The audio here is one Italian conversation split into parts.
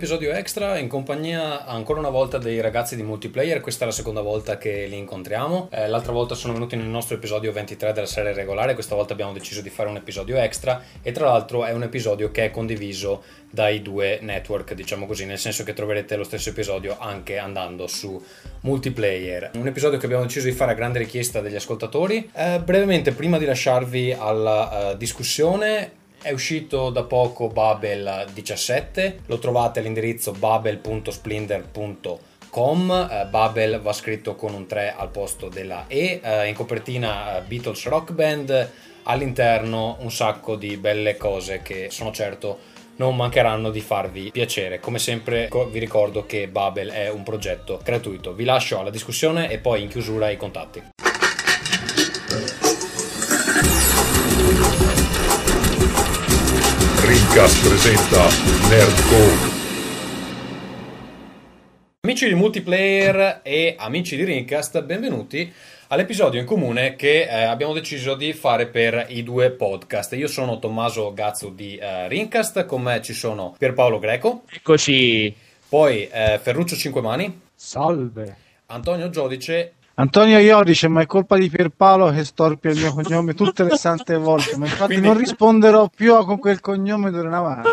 Episodio extra in compagnia ancora una volta dei ragazzi di multiplayer, questa è la seconda volta che li incontriamo, eh, l'altra volta sono venuti nel nostro episodio 23 della serie regolare, questa volta abbiamo deciso di fare un episodio extra e tra l'altro è un episodio che è condiviso dai due network, diciamo così, nel senso che troverete lo stesso episodio anche andando su multiplayer. Un episodio che abbiamo deciso di fare a grande richiesta degli ascoltatori. Eh, brevemente, prima di lasciarvi alla uh, discussione, è uscito da poco Babel 17, lo trovate all'indirizzo babel.splendor.com. Uh, Babel va scritto con un 3 al posto della E, uh, in copertina uh, Beatles Rock Band, all'interno un sacco di belle cose che sono certo non mancheranno di farvi piacere. Come sempre vi ricordo che Babel è un progetto gratuito. Vi lascio alla discussione e poi in chiusura i contatti. Rincast presenta Nerdcore. Amici di multiplayer e amici di Rincast, benvenuti all'episodio in comune che eh, abbiamo deciso di fare per i due podcast. Io sono Tommaso Gazzo di eh, Rincast, con me ci sono Pierpaolo Greco. Eccoci. Poi eh, Ferruccio Cinquemani. Salve. Antonio Giodice Antonio Iodice, ma è colpa di Pierpaolo che storpia il mio cognome tutte le sante volte. Ma infatti Quindi... non risponderò più con quel cognome d'ora in avanti.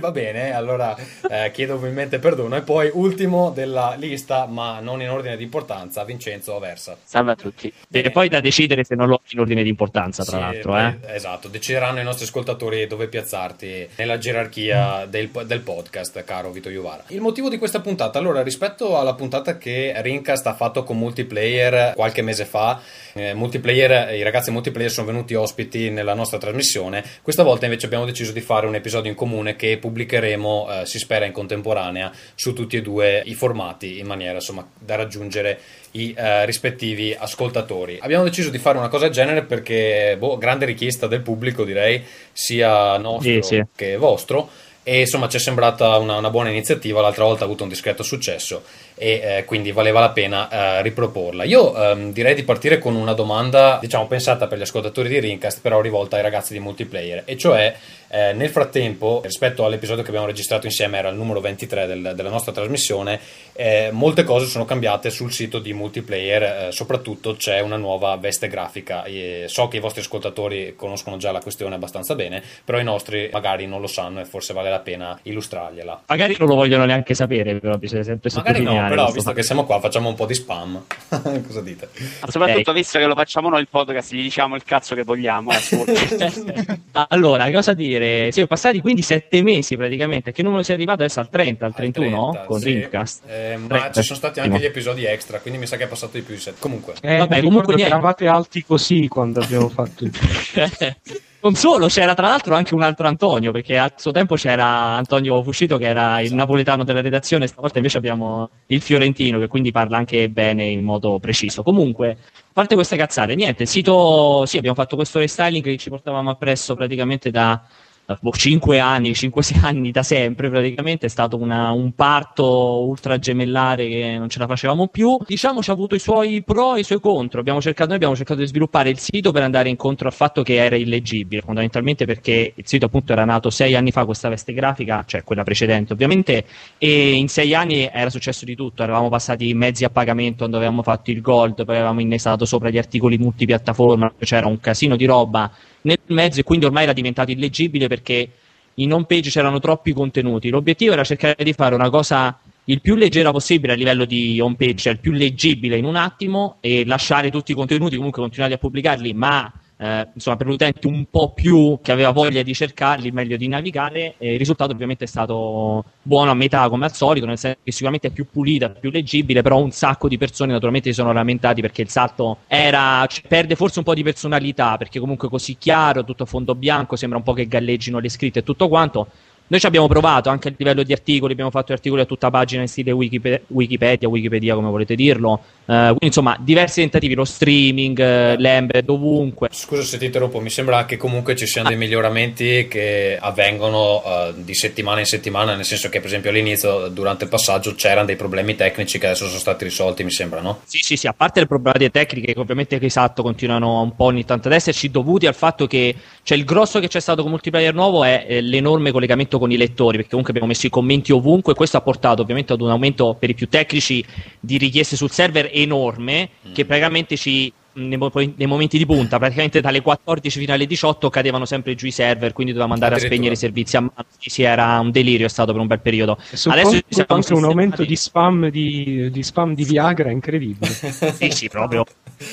Va bene, allora eh, chiedo ovviamente perdono. E poi ultimo della lista, ma non in ordine di importanza, Vincenzo Aversa. Salve a tutti. E poi da decidere se non lo in ordine di importanza, tra sì, l'altro. Eh. Esatto, decideranno i nostri ascoltatori dove piazzarti nella gerarchia del, del podcast, caro Vito Iuvara. Il motivo di questa puntata, allora, rispetto alla puntata che Rincast ha fatto con multiplayer qualche mese fa. Eh, multiplayer, I ragazzi multiplayer sono venuti ospiti nella nostra trasmissione. Questa volta invece abbiamo deciso di fare un episodio in comune che pubblicheremo, eh, si spera, in contemporanea su tutti e due i formati in maniera insomma da raggiungere i eh, rispettivi ascoltatori. Abbiamo deciso di fare una cosa del genere perché, boh, grande richiesta del pubblico, direi, sia nostro sì, sì. che vostro e insomma ci è sembrata una, una, buona iniziativa, l'altra volta ha avuto un discreto successo e eh, quindi valeva la pena eh, riproporla. Io ehm, direi di partire con una domanda, diciamo, pensata per gli ascoltatori di Rincast, però rivolta ai ragazzi di multiplayer, e cioè eh, nel frattempo, rispetto all'episodio che abbiamo registrato insieme, era il numero 23 del, della nostra trasmissione, eh, molte cose sono cambiate sul sito di multiplayer, eh, soprattutto c'è una nuova veste grafica. E so che i vostri ascoltatori conoscono già la questione abbastanza bene, però i nostri magari non lo sanno e forse vale la pena illustrargliela. Magari non lo vogliono neanche sapere, però bisogna sempre Magari però visto fatto. che siamo qua facciamo un po' di spam. Cosa dite? Ma soprattutto okay. visto che lo facciamo noi il podcast, gli diciamo il cazzo che vogliamo. Eh, allora, cosa dire? Siamo passati quindi sette mesi praticamente. Che numero sei arrivato adesso al 30, al 31 al 30, con sì. Rincast? Eh, ma 30. ci sono stati anche gli episodi extra, quindi mi sa che è passato di più di 7. Comunque, eh, vabbè, comunque eravate alti così quando abbiamo fatto il Non solo, c'era tra l'altro anche un altro Antonio, perché a suo tempo c'era Antonio Fuscito che era il napoletano della redazione, stavolta invece abbiamo il fiorentino che quindi parla anche bene in modo preciso. Comunque, a parte queste cazzate, niente, sito, sì, abbiamo fatto questo restyling che ci portavamo appresso praticamente da 5 anni, 5-6 anni da sempre praticamente, è stato una, un parto ultra gemellare che non ce la facevamo più. Diciamo ci ha avuto i suoi pro e i suoi contro. Abbiamo cercato, noi abbiamo cercato di sviluppare il sito per andare incontro al fatto che era illeggibile, fondamentalmente perché il sito appunto era nato 6 anni fa, questa veste grafica, cioè quella precedente ovviamente, e in 6 anni era successo di tutto, eravamo passati mezzi a pagamento quando avevamo fatto il gold, poi avevamo innestato sopra gli articoli multipiattaforma, c'era un casino di roba nel mezzo e quindi ormai era diventato illeggibile perché in home page c'erano troppi contenuti. L'obiettivo era cercare di fare una cosa il più leggera possibile a livello di home page, cioè il più leggibile in un attimo e lasciare tutti i contenuti comunque continuare a pubblicarli, ma eh, insomma, per l'utente un po' più che aveva voglia di cercarli, meglio di navigare. il risultato ovviamente è stato buono a metà come al solito, nel senso che sicuramente è più pulita, più leggibile, però un sacco di persone naturalmente si sono lamentati perché il salto era, cioè, perde forse un po' di personalità, perché comunque così chiaro, tutto a fondo bianco, sembra un po' che galleggino le scritte e tutto quanto. Noi ci abbiamo provato anche a livello di articoli, abbiamo fatto articoli a tutta pagina in stile Wikipedia, Wikipedia, Wikipedia come volete dirlo. Uh, quindi insomma, diversi tentativi, lo streaming, uh, l'embed, ovunque. Scusa se ti interrompo, mi sembra che comunque ci siano dei miglioramenti che avvengono uh, di settimana in settimana, nel senso che per esempio all'inizio, durante il passaggio, c'erano dei problemi tecnici che adesso sono stati risolti, mi sembra, no? Sì, sì, sì, a parte le problematiche tecniche che ovviamente che esatto continuano un po' ogni tanto ad esserci, dovuti al fatto che cioè, il grosso che c'è stato con multiplayer nuovo è eh, l'enorme collegamento con i lettori, perché comunque abbiamo messo i commenti ovunque, questo ha portato ovviamente ad un aumento per i più tecnici di richieste sul server enorme, Mm. che praticamente ci nei, nei momenti di punta, praticamente dalle 14 fino alle 18 cadevano sempre giù i server, quindi dovevamo andare a spegnere i servizi a mano. Sì, sì, era un delirio, è stato per un bel periodo. Adesso ci siamo anche un aumento di spam di, di spam di Viagra incredibile. Sì, sì, proprio.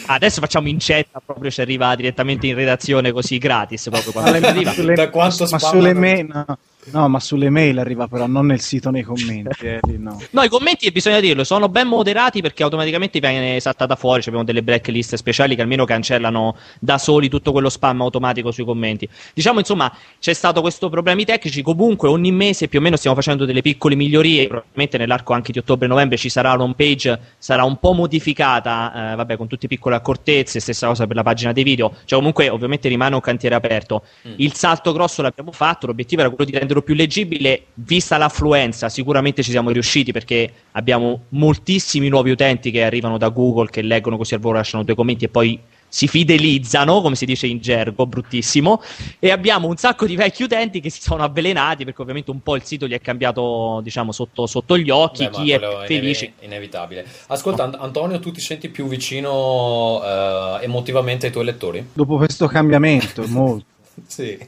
Adesso facciamo incetta, proprio ci arriva direttamente in redazione così gratis, proprio quando arriva. sulle- Da quanto ma spam sulle mail, no, no, ma sulle mail arriva però non nel sito nei commenti. eh, lì no. No, i commenti, bisogna dirlo, sono ben moderati perché automaticamente viene saltata fuori. Cioè abbiamo delle blacklist speciali che almeno cancellano da soli tutto quello spam automatico sui commenti. Diciamo, insomma, c'è stato questo problemi tecnici. Comunque, ogni mese più o meno stiamo facendo delle piccole migliorie. Probabilmente nell'arco anche di ottobre-novembre ci sarà l'home page, sarà un po' modificata, eh, vabbè, con tutte piccole accortezze. Stessa cosa per la pagina dei video. Cioè, comunque, ovviamente rimane un cantiere aperto. Mm. Il salto grosso l'abbiamo fatto. L'obiettivo era quello di renderlo più leggibile. Vista l'affluenza, sicuramente ci siamo riusciti perché abbiamo moltissimi nuovi utenti che arrivano da Google, che leggono così al volo, lasciano due commenti e poi si fidelizzano, come si dice in gergo, bruttissimo. E abbiamo un sacco di vecchi utenti che si sono avvelenati perché ovviamente un po' il sito gli è cambiato, diciamo, sotto, sotto gli occhi. Beh, chi è felice. inevi- inevitabile. Ascolta, Ant- Antonio, tu ti senti più vicino eh, emotivamente ai tuoi lettori? Dopo questo cambiamento, molto. Sì.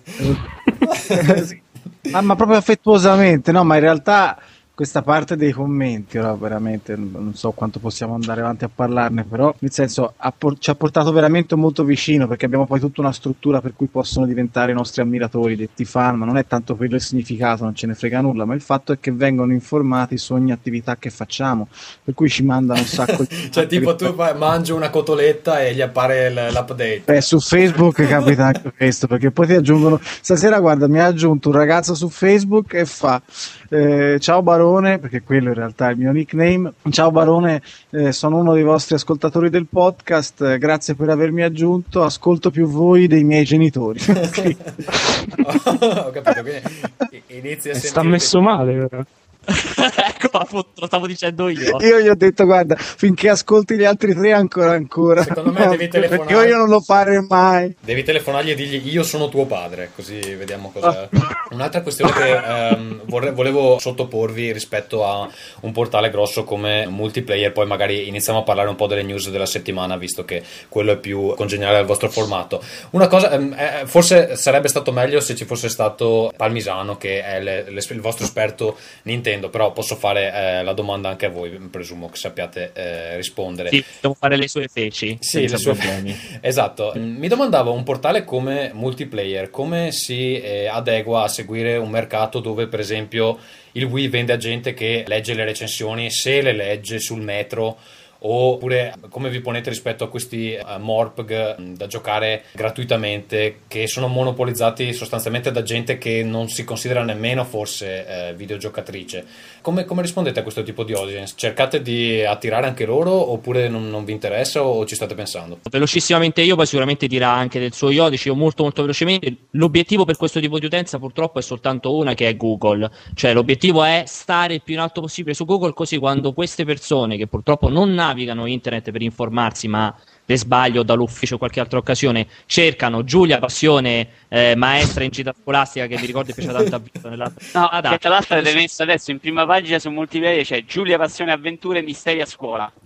Sì. Ma, ma proprio affettuosamente, no? Ma in realtà questa parte dei commenti, ora veramente non so quanto possiamo andare avanti a parlarne, però nel senso ha por- ci ha portato veramente molto vicino perché abbiamo poi tutta una struttura per cui possono diventare i nostri ammiratori, detti fan, ma non è tanto quello il significato, non ce ne frega nulla, ma il fatto è che vengono informati su ogni attività che facciamo, per cui ci mandano un sacco di... Cioè, tipo, tu mangi una cotoletta e gli appare l- l'update. Beh, su Facebook capita anche questo, perché poi ti aggiungono. Stasera, guarda, mi ha aggiunto un ragazzo su Facebook e fa: eh, Ciao Barone, perché quello in realtà è il mio nickname. Ciao Barone, eh, sono uno dei vostri ascoltatori del podcast. eh, grazie per avermi aggiunto. Ascolto più voi dei miei genitori. Ho capito, quindi i- inizi a E sta messo male, però. ecco, appunto, lo stavo dicendo io. Io gli ho detto: Guarda, finché ascolti gli altri tre, ancora, ancora. Secondo me devi perché telefonare. io non lo farei mai. Devi telefonargli e dirgli io sono tuo padre, così vediamo cosa. Un'altra questione che ehm, vorrei- volevo sottoporvi rispetto a un portale grosso come multiplayer, poi magari iniziamo a parlare un po' delle news della settimana, visto che quello è più congeniale al vostro formato. Una cosa, ehm, eh, forse sarebbe stato meglio se ci fosse stato Palmisano, che è le- le- il vostro esperto Nintendo, però posso fare eh, la domanda anche a voi, presumo che sappiate eh, rispondere. Sì, dobbiamo fare le sue feci. Sì, le sue- problemi. esatto. Mm, Mi domandavo un portale come multiplayer, come si eh, adegua a seguire un mercato dove, per esempio, il Wii vende a gente che legge le recensioni, se le legge sul metro. Oppure come vi ponete rispetto a questi eh, Morpg mm, da giocare gratuitamente che sono monopolizzati sostanzialmente da gente che non si considera nemmeno forse eh, videogiocatrice? Come, come rispondete a questo tipo di audience? Cercate di attirare anche loro oppure non, non vi interessa o ci state pensando? Velocissimamente io, poi sicuramente dirà anche del suo io, dicevo molto molto velocemente, l'obiettivo per questo tipo di utenza purtroppo è soltanto una che è Google, cioè l'obiettivo è stare il più in alto possibile su Google così quando queste persone che purtroppo non navigano internet per informarsi ma per sbaglio dall'ufficio o qualche altra occasione cercano Giulia Passione eh, maestra in gita scolastica che mi ricordo piace tanto a Vito nella No, strada. che tra l'altro avete messo adesso in prima pagina su multiplayer c'è Giulia Passione Avventure Misteri a scuola.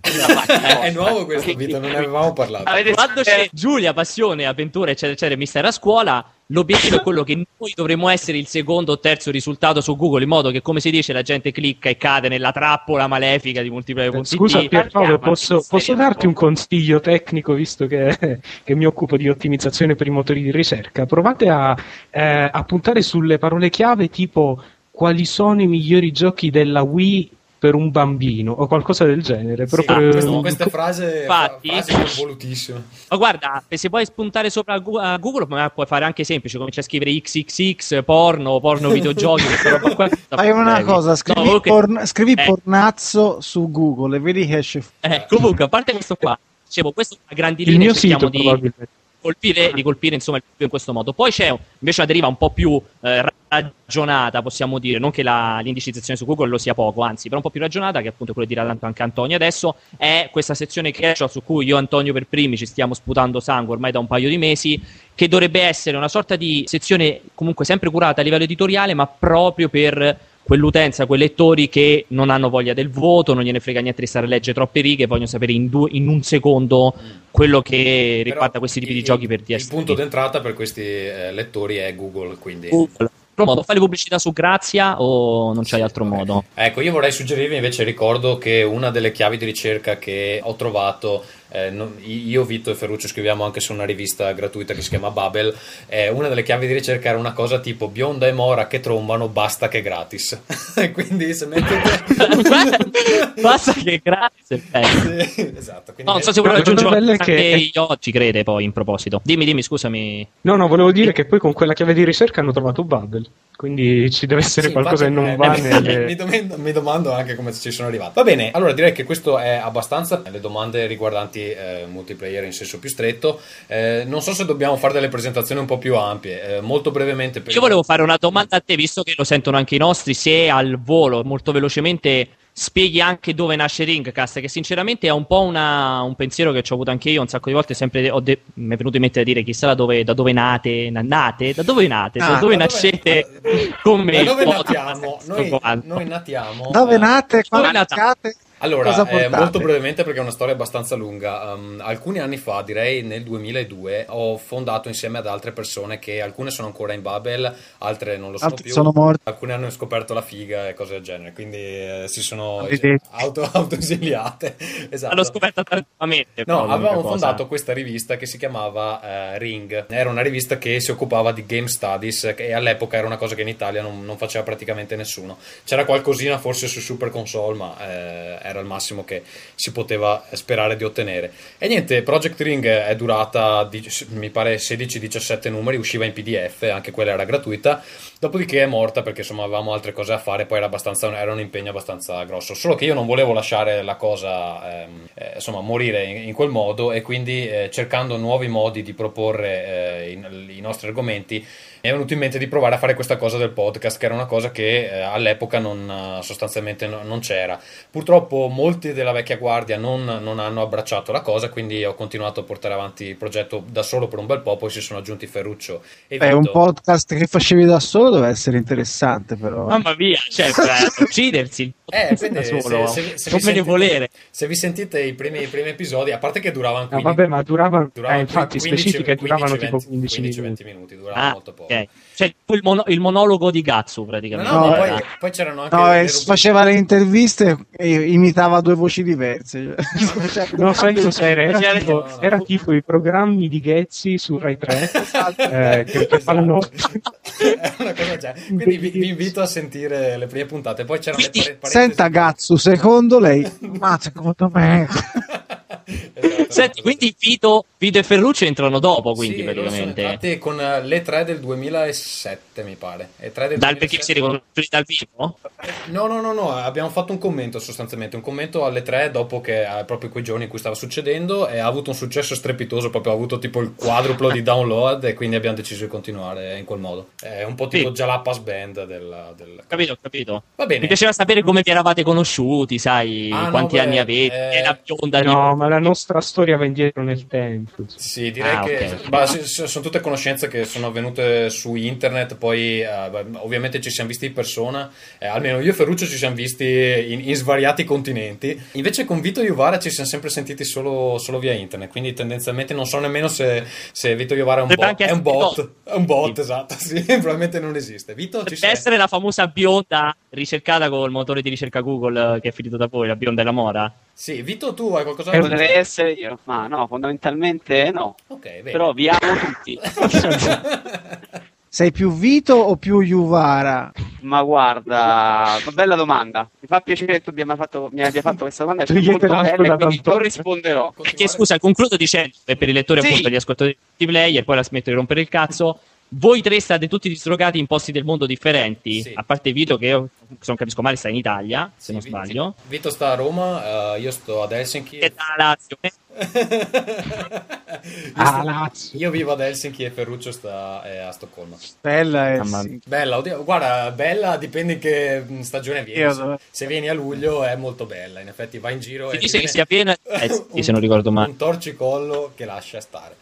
È, nuovo questo, Vito, non ne avevamo parlato. Avete quando c'è Giulia, passione, avventura, eccetera, eccetera, mistero a scuola, l'obiettivo è quello che noi dovremmo essere il secondo o terzo risultato su Google, in modo che, come si dice, la gente clicca e cade nella trappola malefica di multiplayer.it. Scusa Pierpaolo, posso, posso darti un consiglio tecnico visto che, che mi occupo di ottimizzazione per i motori di ricerca? Provate a, eh, a puntare sulle parole chiave tipo quali sono i migliori giochi della Wii per un bambino o qualcosa del genere. Sì, proprio- questo- queste frasi, Infatti- frasi sono volutissime. Ma guarda, se puoi spuntare sopra a Google, ma puoi fare anche semplice, comincia a scrivere XXX, porno, porno videogiochi, questa. Fai una cosa, No, scrivi, comunque- porn- scrivi eh. pornazzo su Google e vedi che esce. Eh, comunque, a parte questo qua, dicevo, questo a grandi il linee mio cerchiamo sito di... colpire, di colpire insomma il pubblico in questo modo. Poi c'è invece una deriva un po' più eh, ragionata, possiamo dire, non che la, l'indicizzazione su Google lo sia poco, anzi, però un po' più ragionata, che appunto quello di dirà tanto anche Antonio adesso, è questa sezione casual su cui io e Antonio per primi ci stiamo sputando sangue ormai da un paio di mesi, che dovrebbe essere una sorta di sezione comunque sempre curata a livello editoriale, ma proprio per quell'utenza, quei lettori che non hanno voglia del voto, non gliene frega niente di stare a leggere troppe righe, vogliono sapere in, due, in un secondo quello che riguarda questi tipi il- di giochi per Il DSP. punto d'entrata per questi eh, lettori è Google, quindi... Google. Modo, fai le pubblicità su Grazia o non c'hai altro modo? Ecco, io vorrei suggerirvi invece, ricordo che una delle chiavi di ricerca che ho trovato, eh, non- io, Vito e Ferruccio scriviamo anche su una rivista gratuita che si chiama Babel, eh, una delle chiavi di ricerca era una cosa tipo bionda e mora che trombano, basta che gratis. quindi se mettete... Basta che grazie. eh. Sì, esatto, quindi No, non so se cosa aggiungere anche che- io ci crede poi in proposito. Dimmi, dimmi, scusami. No, no, volevo dire che poi con quella chiave di ricerca hanno trovato Bubble. Quindi ci deve essere Sì, qualcosa che non eh, va mi, nelle... mi domando, mi domando anche come ci sono arrivato. Va bene, allora direi che questo è abbastanza le domande riguardanti eh, multiplayer in senso più stretto. Eh, non so se dobbiamo fare delle presentazioni un po' più ampie, eh, molto brevemente. Per Io volevo fare una domanda a te, visto che lo sentono anche i nostri, se al volo, molto velocemente, spieghi anche dove nasce Ringcast, che sinceramente è un po' una- un pensiero che ci ho avuto anche io un sacco di volte, sempre ho de- mi è venuto in mente da dire chissà da dove, da dove nate, na- nate, da dove nate, da Ah, dove da nascete dove- come Da dove natiamo? Noi, noi natiamo. Dove eh, nate? Quando nata? nate? Allora, eh, molto brevemente perché è una storia abbastanza lunga. Um, alcuni anni fa, direi nel 2002, ho fondato insieme ad altre persone che alcune sono ancora in Babel, altre non lo sono Altri più. sono morti. Alcune hanno scoperto la figa e cose del genere, quindi eh, si sono auto, autoesiliate. esatto. L'hanno scoperta tardivamente. No, avevamo cosa. fondato questa rivista che si chiamava eh, Ring. Era una rivista che si occupava di game studies e all'epoca era una cosa che in Italia non, non faceva praticamente nessuno. C'era qualcosina forse su Super Console, ma eh, era il massimo che si poteva sperare di ottenere. E niente, Project Ring è durata, mi pare, 16-17 numeri, usciva in PDF, anche quella era gratuita. Dopodiché è morta perché insomma avevamo altre cose da fare, poi era, era un impegno abbastanza grosso. Solo che io non volevo lasciare la cosa ehm, eh, insomma morire in, in quel modo e quindi eh, cercando nuovi modi di proporre eh, i, i nostri argomenti mi è venuto in mente di provare a fare questa cosa del podcast, che era una cosa che eh, all'epoca non, eh, sostanzialmente no- non c'era. Purtroppo molti della vecchia guardia non, non hanno abbracciato la cosa, quindi ho continuato a portare avanti il progetto da solo per un bel po', poi si sono aggiunti Ferruccio e È un podcast che facevi da solo, deve essere interessante però. Mamma mia, cioè, per uccidersi Eh, quindi da solo. se, se- se non vi sentite- volere. Se vi sentite i primi, i primi episodi, a parte che duravano No, 15, vabbè, ma duravano, duravano eh, infatti, 15, specifiche duravano 15, tipo 15 15, minuti. 20 minuti, duravano Ah, molto poco. Ok. Cioè, il, mono- il monologo di Gatsu praticamente. no, No, poi, Era- poi c'erano anche No, le e rubriche- faceva le interviste e imitava due voci diverse. Cioè, No, sai cos'era? Era, Cioè, tipo, era tipo i programmi di Ghezzi su Rai 3 eh, che, che fanno. Quindi vi, vi invito a sentire le prime puntate. Poi c'erano le Quindi- pare- parentesi- Senta Gatsu, secondo lei? Ma secondo me... Senti, quindi Vito, Vito e Ferruccio entrano dopo, quindi Sì, loro sono praticamente. entrati con le 3 del 2007, mi pare. E 3 del Dal perché 2007. si riconosciuti dal vivo? No, no, no, no, abbiamo fatto un commento sostanzialmente, un commento alle 3 dopo che eh, proprio quei giorni in cui stava succedendo e ha avuto un successo strepitoso, proprio ha avuto tipo il quadruplo di download e quindi abbiamo deciso di continuare in quel modo. È un po' tipo Sì. Jalapas Band del... del... Capito, capito. Va bene. Mi piaceva sapere come vi eravate conosciuti, sai, Ah, no, quanti beh, anni avete, eh, era bionda No, ma la nostra storia va indietro nel tempo. Sì, direi Ah, che ok. ma sì, sì, sono tutte conoscenze che sono avvenute su internet, poi eh, ovviamente ci siamo visti in persona, eh, almeno io e Ferruccio ci siamo visti in, in svariati continenti, invece con Vito Iovara ci siamo sempre sentiti solo, solo via internet, quindi tendenzialmente non so nemmeno se, se Vito Iovara è un bot, è un bot, è un bot, Sì. esatto, sì, probabilmente non esiste. Vito ci sei? essere la famosa bionda ricercata col motore di ricerca Google eh, che è finito da voi, la bionda della Mora. Sì, Vito tu hai qualcosa da dire? Essere io, ma no, fondamentalmente no. Ok, bene. Però vi amo tutti. Sei più Vito o più Juvara? Ma guarda, una bella domanda. Mi fa piacere che tu abbia fatto, mi abbia fatto questa domanda. È molto bella e quindi non risponderò. Perché scusa, concludo dicendo, per i lettori Sì. appunto gli ascoltatori di player, poi la smetto di rompere il cazzo, voi tre state tutti dislocati in posti del mondo differenti, Sì. a parte Vito che io, se non capisco male sta in Italia, se Sì, non sbaglio. Vito sta a Roma, eh, io sto ad Helsinki. E da Lazio. Io Ah, sto- Lazio. Io vivo ad Helsinki e Ferruccio sta eh, a Stoccolma. Bella sì. Bella, oddio, guarda, bella dipende in che mm, stagione vieni. Io Se, vieni a luglio è molto bella, in effetti vai in giro Si e dice che sia piena, eh, sì, se non ricordo male. un torcicollo che lascia stare.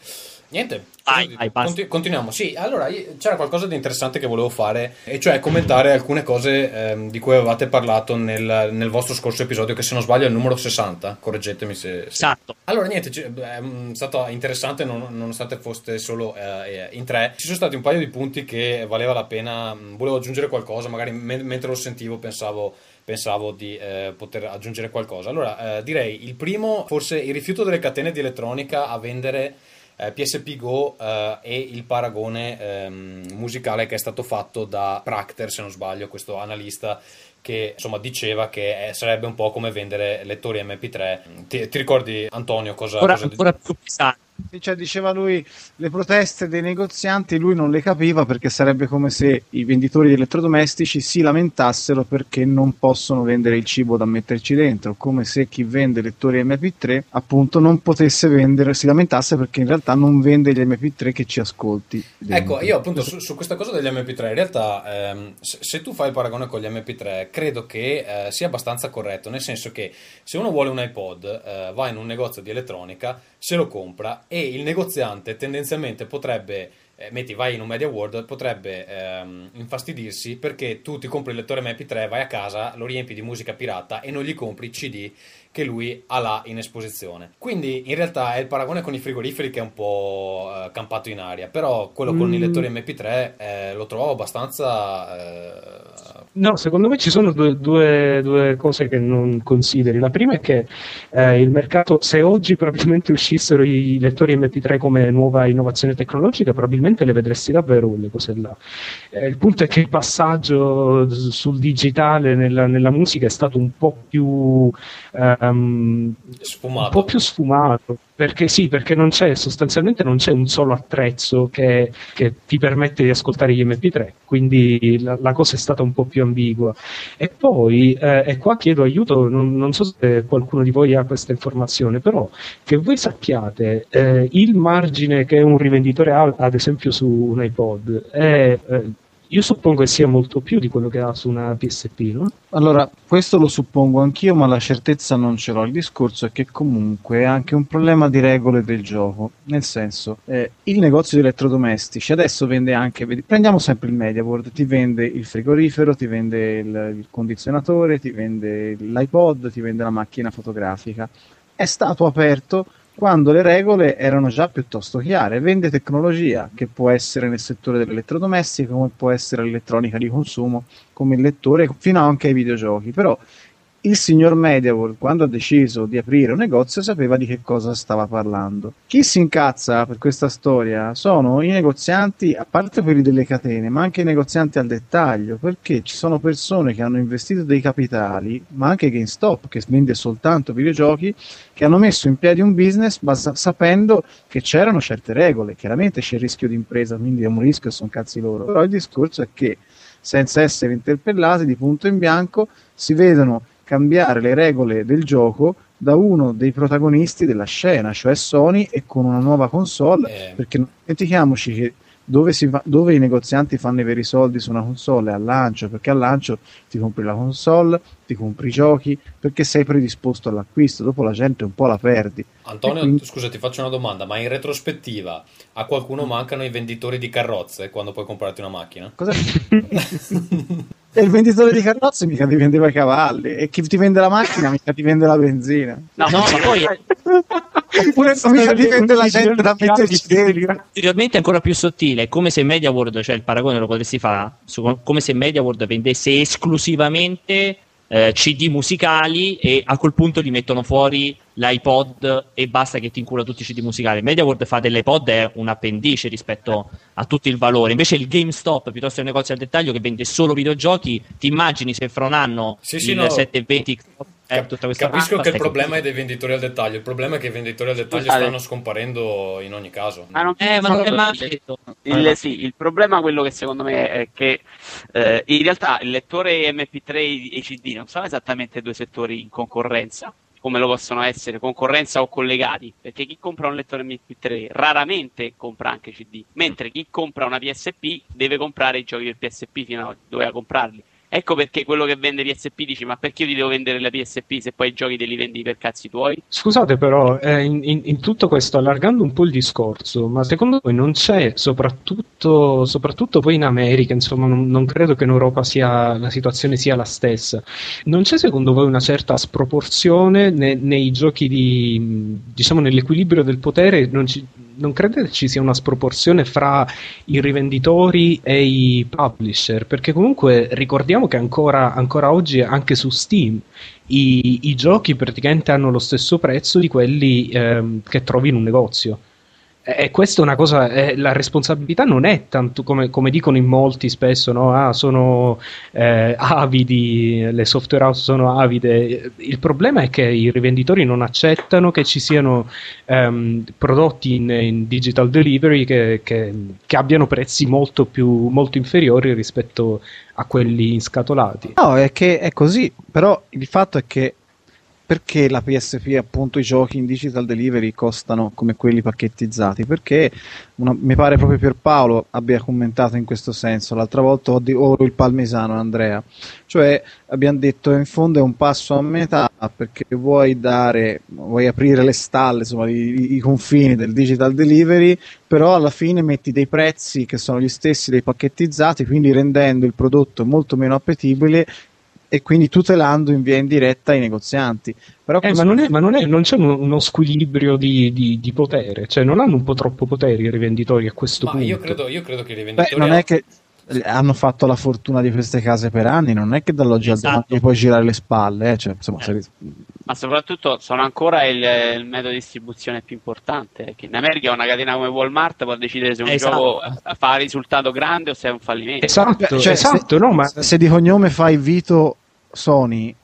Niente, Vai, cosa- vai, basta. conti- continuiamo. Sì, allora io- c'era qualcosa di interessante che volevo fare, e cioè commentare alcune cose ehm, di cui avevate parlato nel, nel vostro scorso episodio, che se non sbaglio è il numero 60. Correggetemi se. se- Esatto. allora, niente, ci- è mm, stato interessante non- nonostante foste solo eh, in tre. Ci sono stati un paio di punti che valeva la pena. mm, Volevo aggiungere qualcosa, magari me- mentre lo sentivo pensavo, pensavo di eh, poter aggiungere qualcosa. Allora, eh, direi il primo, forse il rifiuto delle catene di elettronica a vendere. Eh, PSP Go eh, e il paragone ehm, musicale che è stato fatto da Procter, se non sbaglio, questo analista che insomma diceva che eh, sarebbe un po' come vendere lettori MP3. Ti, ti ricordi Antonio cosa, Ancora, cosa ancora più pesante. Cioè, diceva lui, le proteste dei negozianti lui non le capiva perché sarebbe come se i venditori di elettrodomestici si lamentassero perché non possono vendere il cibo da metterci dentro, come se chi vende lettori MP3 appunto non potesse vendere, si lamentasse perché in realtà non vende gli MP3 che ci ascolti. dentro. Ecco, io appunto su, su questa cosa degli MP3, in realtà ehm, se, se tu fai il paragone con gli MP3, credo che eh, sia abbastanza corretto, nel senso che se uno vuole un iPod, eh, va in un negozio di elettronica, se lo compra e il negoziante tendenzialmente potrebbe, eh, metti vai in un Media World, potrebbe ehm, infastidirsi perché tu ti compri il lettore MP3, vai a casa, lo riempi di musica pirata e non gli compri CD che lui ha là in esposizione. Quindi in realtà è il paragone con i frigoriferi che è un po' eh, campato in aria, però quello con i Mm. lettori MP3 eh, lo trovavo abbastanza... eh, No, secondo me ci sono due, due- due cose che non consideri. La prima è che eh, il mercato, se oggi probabilmente uscissero i lettori MP3 come nuova innovazione tecnologica, probabilmente le vedresti davvero quelle cose là. Eh, il punto è che il passaggio sul digitale nella, nella musica è stato un po' più ehm, sfumato. un po' più sfumato. Perché sì, perché non c'è sostanzialmente non c'è un solo attrezzo che, che ti permette di ascoltare gli MP3, quindi la, la cosa è stata un po' più ambigua. E poi, eh, e qua chiedo aiuto, non, non so se qualcuno di voi ha questa informazione, però che voi sappiate eh, il margine che un rivenditore ha, ad esempio su un iPod, è, eh, io suppongo che sia molto più di quello che ha su una PSP, no? Allora, questo lo suppongo anch'io, ma la certezza non ce l'ho. Il discorso è che comunque è anche un problema di regole del gioco. Nel senso, eh, il negozio di elettrodomestici adesso vende anche, prendiamo sempre il MediaWorld, ti vende il frigorifero, ti vende il, il condizionatore, ti vende l'iPod, ti vende la macchina fotografica. È stato aperto quando le regole erano già piuttosto chiare. Vende tecnologia che può essere nel settore dell'elettrodomestico, come può essere l'elettronica di consumo, come il lettore, fino anche ai videogiochi. Però il signor MediaWorld, quando ha deciso di aprire un negozio, sapeva di che cosa stava parlando. Chi si incazza per questa storia sono i negozianti, a parte quelli delle catene, ma anche i negozianti al dettaglio, perché ci sono persone che hanno investito dei capitali, ma anche GameStop, che vende soltanto videogiochi, che hanno messo in piedi un business basa- sapendo che c'erano certe regole. Chiaramente c'è il rischio di impresa, quindi è un rischio sono cazzi loro. Però il discorso è che, senza essere interpellati di punto in bianco, si vedono cambiare le regole del gioco da uno dei protagonisti della scena, cioè Sony, e con una nuova console, Eh, perché non dimentichiamoci che dove, si va- dove i negozianti fanno i veri soldi su una console? È al lancio, perché al lancio ti compri la console, ti compri i giochi, perché sei predisposto all'acquisto, dopo la gente un po' la perdi. Antonio, quindi- scusa, ti faccio una domanda, ma in retrospettiva a qualcuno mancano i venditori di carrozze quando puoi comprarti una macchina? Cosa... e il venditore di carrozze mica ti vendeva i cavalli, e chi ti vende la macchina mica ti vende la benzina. No, No, ma poi Oppure mica ti vende la gente da metterci dentro. ulteriormente ancora più sottile, è come se MediaWorld, cioè il paragone lo potresti fare, come se MediaWorld vendesse esclusivamente eh, CD musicali e a quel punto gli mettono fuori l'iPod e basta che ti incula tutti i CD musicali. MediaWorld fa dell'iPod è un appendice rispetto a tutto il valore, invece il GameStop piuttosto che il negozio al dettaglio che vende solo videogiochi, ti immagini se fra un anno Sì, sì, il no. 720 eh, tutta questa Capisco rampa, che il problema è capito. dei venditori al dettaglio. Il problema è che i venditori al dettaglio Scusate. stanno scomparendo in ogni caso. Ma non Eh, ma non è il- mai detto. Il, sì, il problema quello che secondo me è che eh, in realtà il lettore MP3 e CD non sono esattamente due settori in concorrenza, come lo possono essere concorrenza o collegati, perché chi compra un lettore MP3 raramente compra anche CD, mentre chi compra una PSP deve comprare i giochi del PSP fino a doveva comprarli. Ecco perché quello che vende PSP dice ma perché io ti devo vendere la PSP se poi i giochi te li vendi per cazzi tuoi? Scusate però, eh, in, in- in tutto questo, allargando un po' il discorso, ma secondo voi non c'è, soprattutto, soprattutto poi in America, insomma, non, non credo che in Europa sia, la situazione sia la stessa, non c'è secondo voi una certa sproporzione ne- nei giochi di, diciamo, nell'equilibrio del potere? Non, ci- non credete ci sia una sproporzione fra i rivenditori e i publisher? Perché comunque ricordiamo che ancora, ancora oggi anche su Steam i, i giochi praticamente hanno lo stesso prezzo di quelli ehm, che trovi in un negozio. E questa è una cosa, eh, la responsabilità non è tanto come, come dicono in molti spesso, no? Ah, sono eh, avidi, le software house sono avide. Il problema è che i rivenditori non accettano che ci siano ehm, prodotti in, in digital delivery che, che- che abbiano prezzi molto, più, molto inferiori rispetto a quelli inscatolati. No, è che è così, però il fatto è che perché la PSP appunto i giochi in digital delivery costano come quelli pacchettizzati? Perché una- mi pare proprio Pierpaolo abbia commentato in questo senso, l'altra volta ho di oro il palmesano Andrea, cioè abbiamo detto in fondo è un passo a metà perché vuoi dare, vuoi aprire le stalle, insomma i, i confini del digital delivery, però alla fine metti dei prezzi che sono gli stessi dei pacchettizzati, quindi rendendo il prodotto molto meno appetibile e quindi tutelando in via indiretta i negozianti. Però Eh, ma non, è- ma non è- non c'è uno, uno squilibrio di, di- di potere, cioè non hanno un po' troppo potere i rivenditori a questo Ma punto. io credo, io credo che i Beh, rivenditori non è che hanno fatto la fortuna di queste case per anni, non è che dall'oggi al Esatto. domani gli puoi girare le spalle, eh, cioè, insomma, se- Ma soprattutto sono ancora il, il metodo di distribuzione più importante. Che in America una catena come Walmart può decidere se un Esatto. gioco fa risultato grande o se è un fallimento. Esatto, Cioè, esatto, se, no, ma se di cognome fai Vito Sony,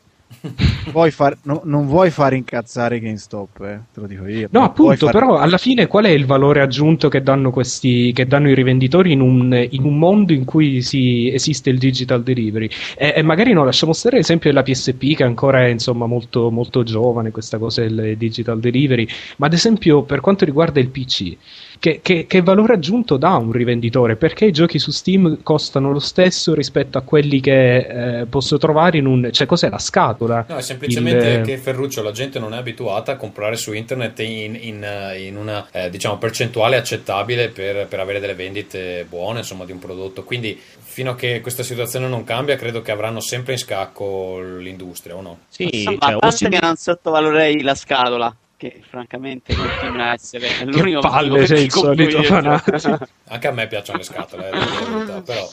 vuoi far- no- non vuoi fare incazzare GameStop, eh, te lo dico io. No, appunto, fare- però alla fine qual è il valore aggiunto che danno, questi, che danno i rivenditori in un, in un mondo in cui si- esiste il digital delivery? E, e magari no, lasciamo stare l'esempio della PSP che ancora è insomma molto, molto giovane, questa cosa del digital delivery, ma ad esempio per quanto riguarda il PC, che, che- che valore aggiunto dà un rivenditore? Perché i giochi su Steam costano lo stesso rispetto a quelli che eh, posso trovare in un... cioè cos'è la scatola? No, è semplicemente Il- che Ferruccio, la gente non è abituata a comprare su internet in, in, eh, in una eh, diciamo, percentuale accettabile per, per avere delle vendite buone insomma, di un prodotto. Quindi, fino a che questa situazione non cambia, credo che avranno sempre in scacco l'industria, o no? Sì, Insomma, cioè, a o parte si- che non sottovaluterei la scatola, che francamente continua a essere l'unico palle, sei il solito. Anche a me piacciono le scatole, eh, verità, però.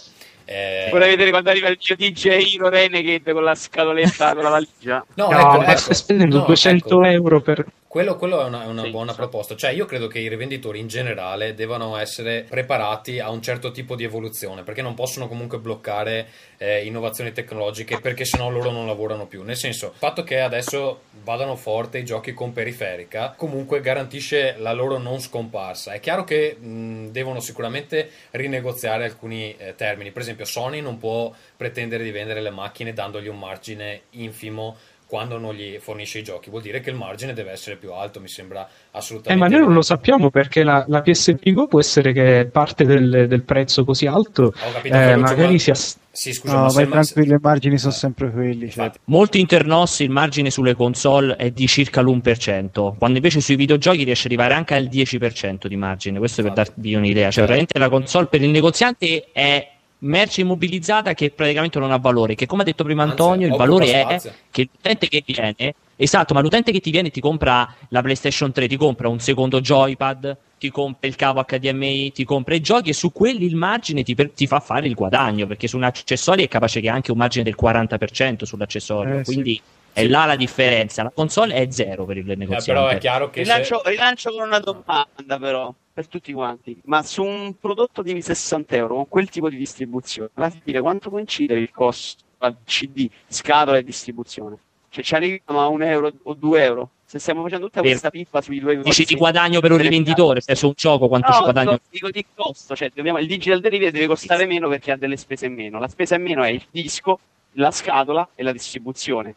Eh, Vorrei vedere quando arriva il mio DJ Hero Renegade con la scatoletta, con la valigia. No, No, ecco, ma ecco. stai spendendo No, 200 ecco. euro per... Quello, quello è una, è una Sì, buona sì. proposta. Cioè, io credo che i rivenditori in generale devono essere preparati a un certo tipo di evoluzione, perché non possono comunque bloccare eh, innovazioni tecnologiche, perché sennò loro non lavorano più. Nel senso, il fatto che adesso vadano forte i giochi con periferica, comunque garantisce la loro non scomparsa. È chiaro che mh, devono sicuramente rinegoziare alcuni eh, termini. Per esempio, Sony non può pretendere di vendere le macchine dandogli un margine infimo quando non gli fornisce i giochi, vuol dire che il margine deve essere più alto, mi sembra Eh, assolutamente. ma noi non lo sappiamo perché la, la PSP Go può essere che parte del, del prezzo così alto, Ho capito, eh, magari ma- sia... Sì, scusa, No, ma vai tranquillo, i margini sono sempre quelli. Cioè. Molti internossi il margine sulle console è di circa l'1%, quando invece sui videogiochi riesce ad arrivare anche al 10% di margine. Questo per Infatti. darvi un'idea. Cioè, veramente la console per il negoziante è merce immobilizzata che praticamente non ha valore. Che come ha detto prima Anzi, Antonio, il occupa valore è che l'utente che viene, esatto, ma l'utente che ti viene ti compra la PlayStation 3, ti compra un secondo joypad, ti compra il cavo HDMI, ti compra i giochi e su quelli il margine ti, per- ti fa fare il guadagno, perché su un accessorio è capace che ha anche un margine del 40% sull'accessorio, Eh, sì. quindi è là la differenza. La console è zero per il Eh, negoziante. però è chiaro che se- Rilancio, rilancio con una domanda però, per tutti quanti. Ma su un prodotto di 60 euro, con quel tipo di distribuzione, alla fine quanto coincide il costo al CD, scatola e distribuzione? Cioè, ci arriviamo a un euro o due euro. Se stiamo facendo tutta Vero. questa pippa sui due Dici di guadagno per un rivenditore, se su un gioco quanto ci No, guadagno? dico, dico di costo, cioè dobbiamo- il digital delivery deve costare meno perché ha delle spese in meno. La spesa in meno è il disco, la scatola e la distribuzione.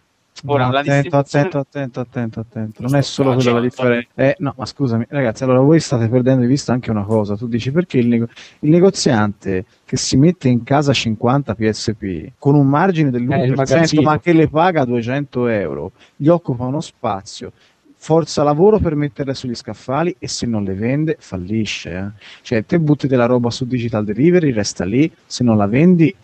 Ora, No, la attento, distribuzione- attento, attento, attento, attento. Non è solo quella la differenza. Eh, no, ma scusami, ragazzi, allora voi state perdendo di vista anche una cosa. Tu dici perché il, nego- il negoziante che si mette in casa 50 PSP con un margine Eh, il dell'1% magazzino. ma che le paga 200 euro, gli occupa uno spazio. Forza lavoro per metterle sugli scaffali e se non le vende fallisce. eh. Cioè, te butti della roba su digital delivery, resta lì, se non la vendi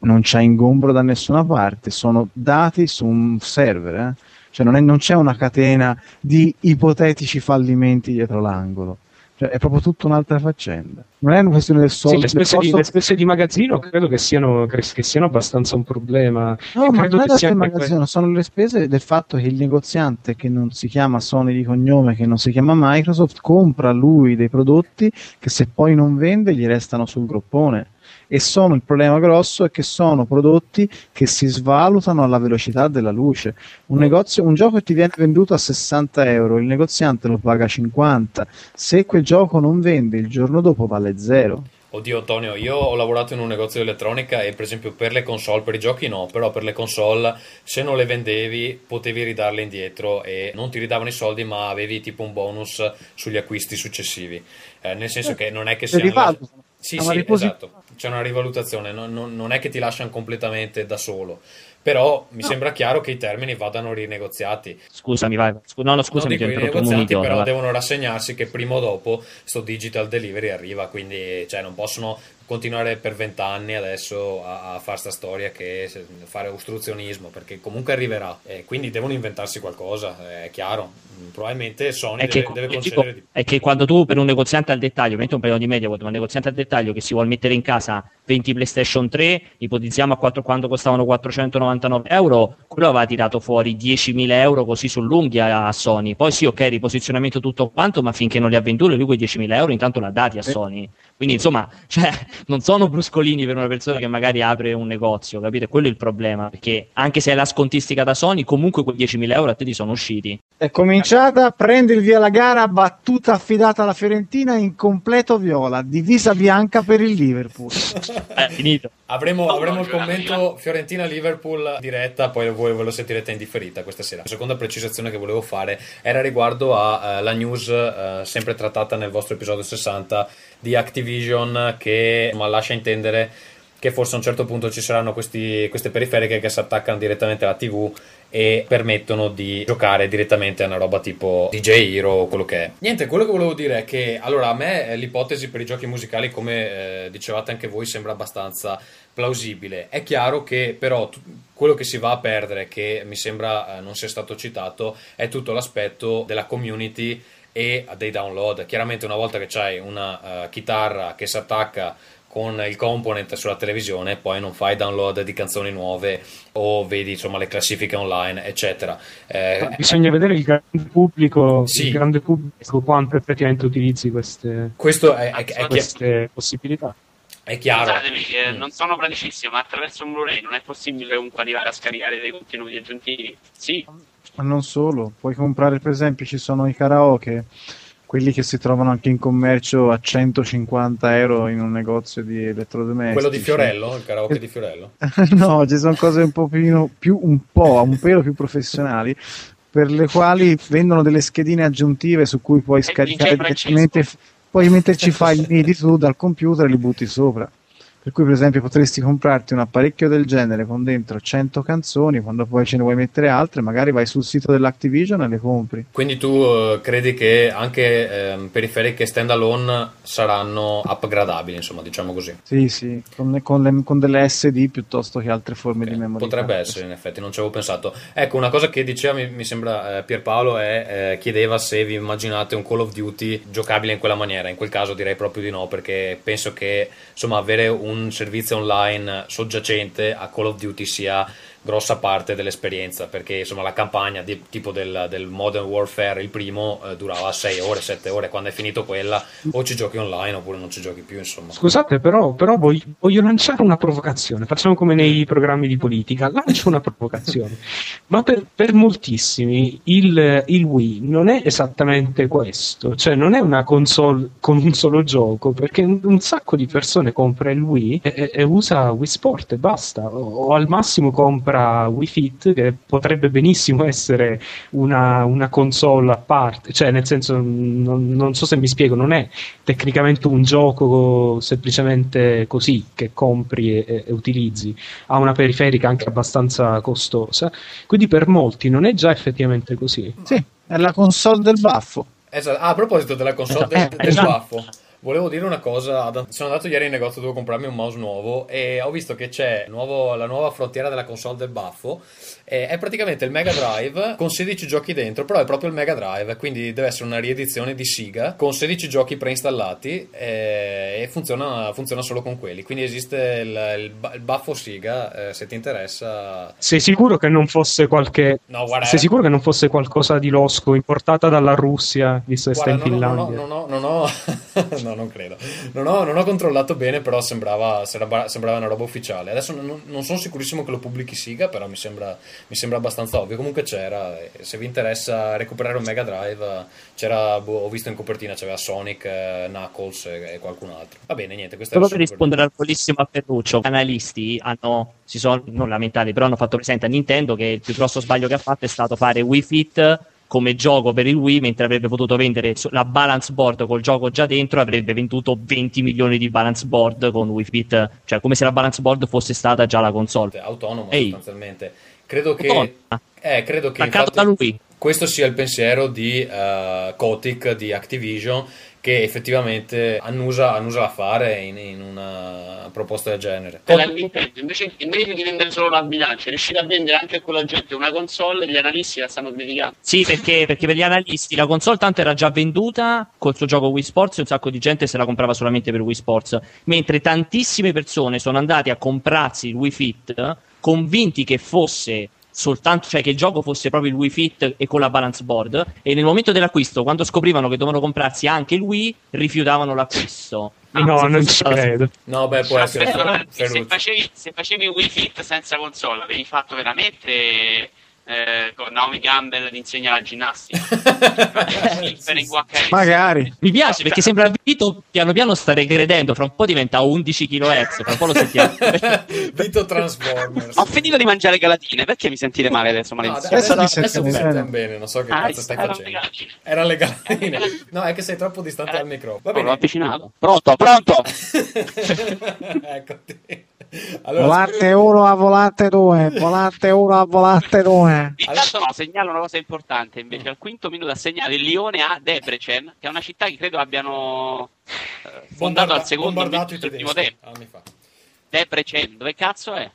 non c'è ingombro da nessuna parte, sono dati su un server, eh. cioè non, è- non c'è una catena di ipotetici fallimenti dietro l'angolo, Cioè, è proprio tutta un'altra faccenda. Non è una questione del Sì, soldo. le, spese del di, costo- le spese di magazzino credo che siano, che siano abbastanza un problema. No, ma non è da magazzino, sono le spese del fatto che il negoziante che non si chiama Sony di cognome, che non si chiama Microsoft, compra lui dei prodotti che se poi non vende gli restano sul groppone. E sono il problema grosso è che sono prodotti che si svalutano alla velocità della luce. Un, negozio, un gioco che ti viene venduto a 60 euro, il negoziante lo paga 50. Se quel gioco non vende, il giorno dopo vale zero. Oddio Antonio, io ho lavorato in un negozio di elettronica e per esempio per le console, per i giochi no, però per le console se non le vendevi potevi ridarle indietro e non ti ridavano i soldi ma avevi tipo un bonus sugli acquisti successivi. Eh, nel senso che non è che Se siano... rivalutano. Sì, una sì, riposi- esatto. C'è una rivalutazione, non, non- non è che ti lasciano completamente da solo. Però mi sembra chiaro che i termini vadano rinegoziati. Scusami, vai. Scu- no, no, non scusami, ti dico ho i interrotto come un negozianti, idiota. però vai. devono rassegnarsi che prima o dopo sto digital delivery arriva, quindi cioè, non possono continuare per vent'anni adesso a, a fare sta storia che se- fare ostruzionismo, perché comunque arriverà, e quindi devono inventarsi qualcosa, è chiaro. Mm, Probabilmente Sony È che, deve, deve dico, concedere di è che quando tu per un negoziante al dettaglio, metti un paio di media, ma un negoziante al dettaglio che si vuole mettere in casa 20 PlayStation 3, ipotizziamo a quattro- quando costavano 499 euro, quello aveva tirato fuori 10.000 euro così sull'unghia a Sony. Poi sì, ok, riposizionamento tutto quanto, ma finché non li ha venduti, lui quei 10.000 euro intanto l'ha dati a Sony. Quindi insomma, cioè, non sono bruscolini per una persona che magari apre un negozio, capite? Quello è il problema, perché anche se è la scontistica da Sony, comunque quei 10.000 euro a te ti sono usciti. È cominciata, prende il via la gara, battuta affidata alla Fiorentina in completo viola, divisa bianca per il Liverpool. È finito. Avremo, avremo no, il commento Fiorentina-Liverpool diretta, poi voi ve lo sentirete in differita questa sera. La seconda precisazione che volevo fare era riguardo alla news eh, sempre trattata nel vostro episodio 60 di Activision che insomma, lascia intendere che forse a un certo punto ci saranno questi- queste periferiche che si attaccano direttamente alla TV e permettono di giocare direttamente a una roba tipo DJ Hero o quello che è. Niente, quello che volevo dire è che allora a me eh, l'ipotesi per i giochi musicali, come eh, dicevate anche voi, sembra abbastanza plausibile. È chiaro che però tu- quello che si va a perdere, che mi sembra eh, non sia stato citato, è tutto l'aspetto della community e dei download. Chiaramente una volta che c'hai una eh, chitarra che si attacca con il component sulla televisione, poi non fai download di canzoni nuove o vedi insomma le classifiche online, eccetera. Eh, Bisogna vedere il grande pubblico, Sì. il grande pubblico quanto effettivamente utilizzi queste, questo è, è- è chi- queste possibilità. è chiaro. Scusatemi, eh, Mm. non sono praticissimo, ma attraverso un Blu-ray non è possibile comunque arrivare a scaricare dei contenuti aggiuntivi? Sì, Ma non solo, puoi comprare per esempio, ci sono i karaoke, quelli che si trovano anche in commercio a 150 euro in un negozio di elettrodomestici. Quello di Fiorello, il karaoke di Fiorello. no, ci sono cose un po' più, più un po', un pelo più professionali per le quali vendono delle schedine aggiuntive su cui puoi scaricare direttamente, puoi metterci file MIDI tu dal computer e li butti sopra. Per cui, per esempio, potresti comprarti un apparecchio del genere con dentro 100 canzoni, quando poi ce ne vuoi mettere altre, magari vai sul sito dell'Activision e le compri. Quindi tu eh, credi che anche ehm, periferiche standalone saranno upgradabili, insomma, diciamo così. Sì, sì, con, con le- con delle SD piuttosto che altre forme Ok, di memoria. Potrebbe essere, in effetti, non ci avevo pensato. Ecco, una cosa che diceva, mi, mi sembra, eh, Pierpaolo, è, eh, chiedeva se vi immaginate un Call of Duty giocabile in quella maniera. In quel caso direi proprio di no, perché penso che, insomma, avere un servizio online soggiacente a Call of Duty sia grossa parte dell'esperienza perché insomma la campagna di, tipo del, del, Modern Warfare il primo eh, durava 6 ore 7 ore. Quando è finito quella o ci giochi online oppure non ci giochi più insomma. Scusate però, però voglio, voglio, lanciare una provocazione. Facciamo come nei programmi di politica. Lancio una provocazione. Ma per, per moltissimi il, il, Wii non è esattamente questo. Cioè non è una console con un solo gioco perché un, un sacco di persone compra il Wii e, e, usa Wii Sport e basta. O, o al massimo compra Wii Fit che potrebbe benissimo essere una, una console a parte. Cioè nel senso non, non so se mi spiego non è tecnicamente un gioco semplicemente così che compri e, e utilizzi. Ha una periferica anche abbastanza costosa. Quindi per molti non è già effettivamente così. Sì è la console del baffo. Esatto. ah, a proposito della console del, del esatto. baffo Volevo dire una cosa, sono andato ieri in negozio, devo comprarmi un mouse nuovo e ho visto che c'è nuovo, la nuova frontiera della console del baffo eh, è praticamente il Mega Drive con 16 giochi dentro, però è proprio il Mega Drive, quindi deve essere una riedizione di Siga con 16 giochi preinstallati eh, e funziona, funziona, solo con quelli. Quindi esiste il, il, il baffo Siga, eh, se ti interessa. Sei sicuro che non fosse qualche. No, guarda, Sei sicuro che non fosse qualcosa di losco importata dalla Russia, visto che sta in Finlandia? No, no, no, no, no, non credo. Non ho, non ho, controllato bene, però sembrava, sembrava una roba ufficiale. Adesso non, non sono sicurissimo che lo pubblichi Siga, però mi sembra mi sembra abbastanza ovvio. Comunque c'era, se vi interessa recuperare un Mega Drive, c'era, boh, ho visto in copertina c'era Sonic, eh, Knuckles e, e, qualcun altro. Va bene, niente. Solo per rispondere al bellissimo a Ferruccio, gli analisti hanno, si sono non lamentati, però hanno fatto presente a Nintendo che il più grosso sbaglio che ha fatto è stato fare Wii Fit come gioco per il Wii, mentre avrebbe potuto vendere la balance board col gioco già dentro, avrebbe venduto 20 milioni di balance board con Wii Fit, cioè come se la balance board fosse stata già la console. Autonoma Ehi. sostanzialmente. Credo che, eh, credo che lui. questo sia il pensiero di uh, Kotick, di Activision, che effettivamente annusa, annusa a fare in, in, una proposta del genere. invece, invece di vendere solo la bilancia, riuscire a vendere anche a quella gente una console, gli analisti la stanno criticando. Sì, perché, perché, per gli analisti la console tanto era già venduta col suo gioco Wii Sports e un sacco di gente se la comprava solamente per Wii Sports, mentre tantissime persone sono andate a comprarsi il Wii Fit convinti che fosse soltanto, cioè che il gioco fosse proprio il Wii Fit e con la balance board. E nel momento dell'acquisto quando scoprivano che dovevano comprarsi anche il Wii rifiutavano l'acquisto. Ah, no non ci credo. no beh può essere se, facevi, se facevi Wii Fit senza console avevi fatto veramente eh, con Naomi Campbell ti insegna la ginnastica. Magari. Mi piace perché sembra Vito piano piano sta regredendo fra un po' diventa 11 kHz fra un po' lo sentiamo. Vito Transformers. Ho finito di mangiare galatine perché mi sentite male adesso no, adesso, adesso, adesso mi sento bene non so che ah, cazzo stai facendo. erano le galatine. No è che sei troppo distante dal microfono va bene. l'ho avvicinato. Pronto pronto? Eccoti allora, volante 1 a volante 2, volante 1 a volante 2. Intanto no, segnalo una cosa importante invece. Al quinto minuto ha segnato il Lione a Debrecen, che è una città che credo abbiano eh, fondato al secondo minuto del primo tempo. Debrecen, dove cazzo è?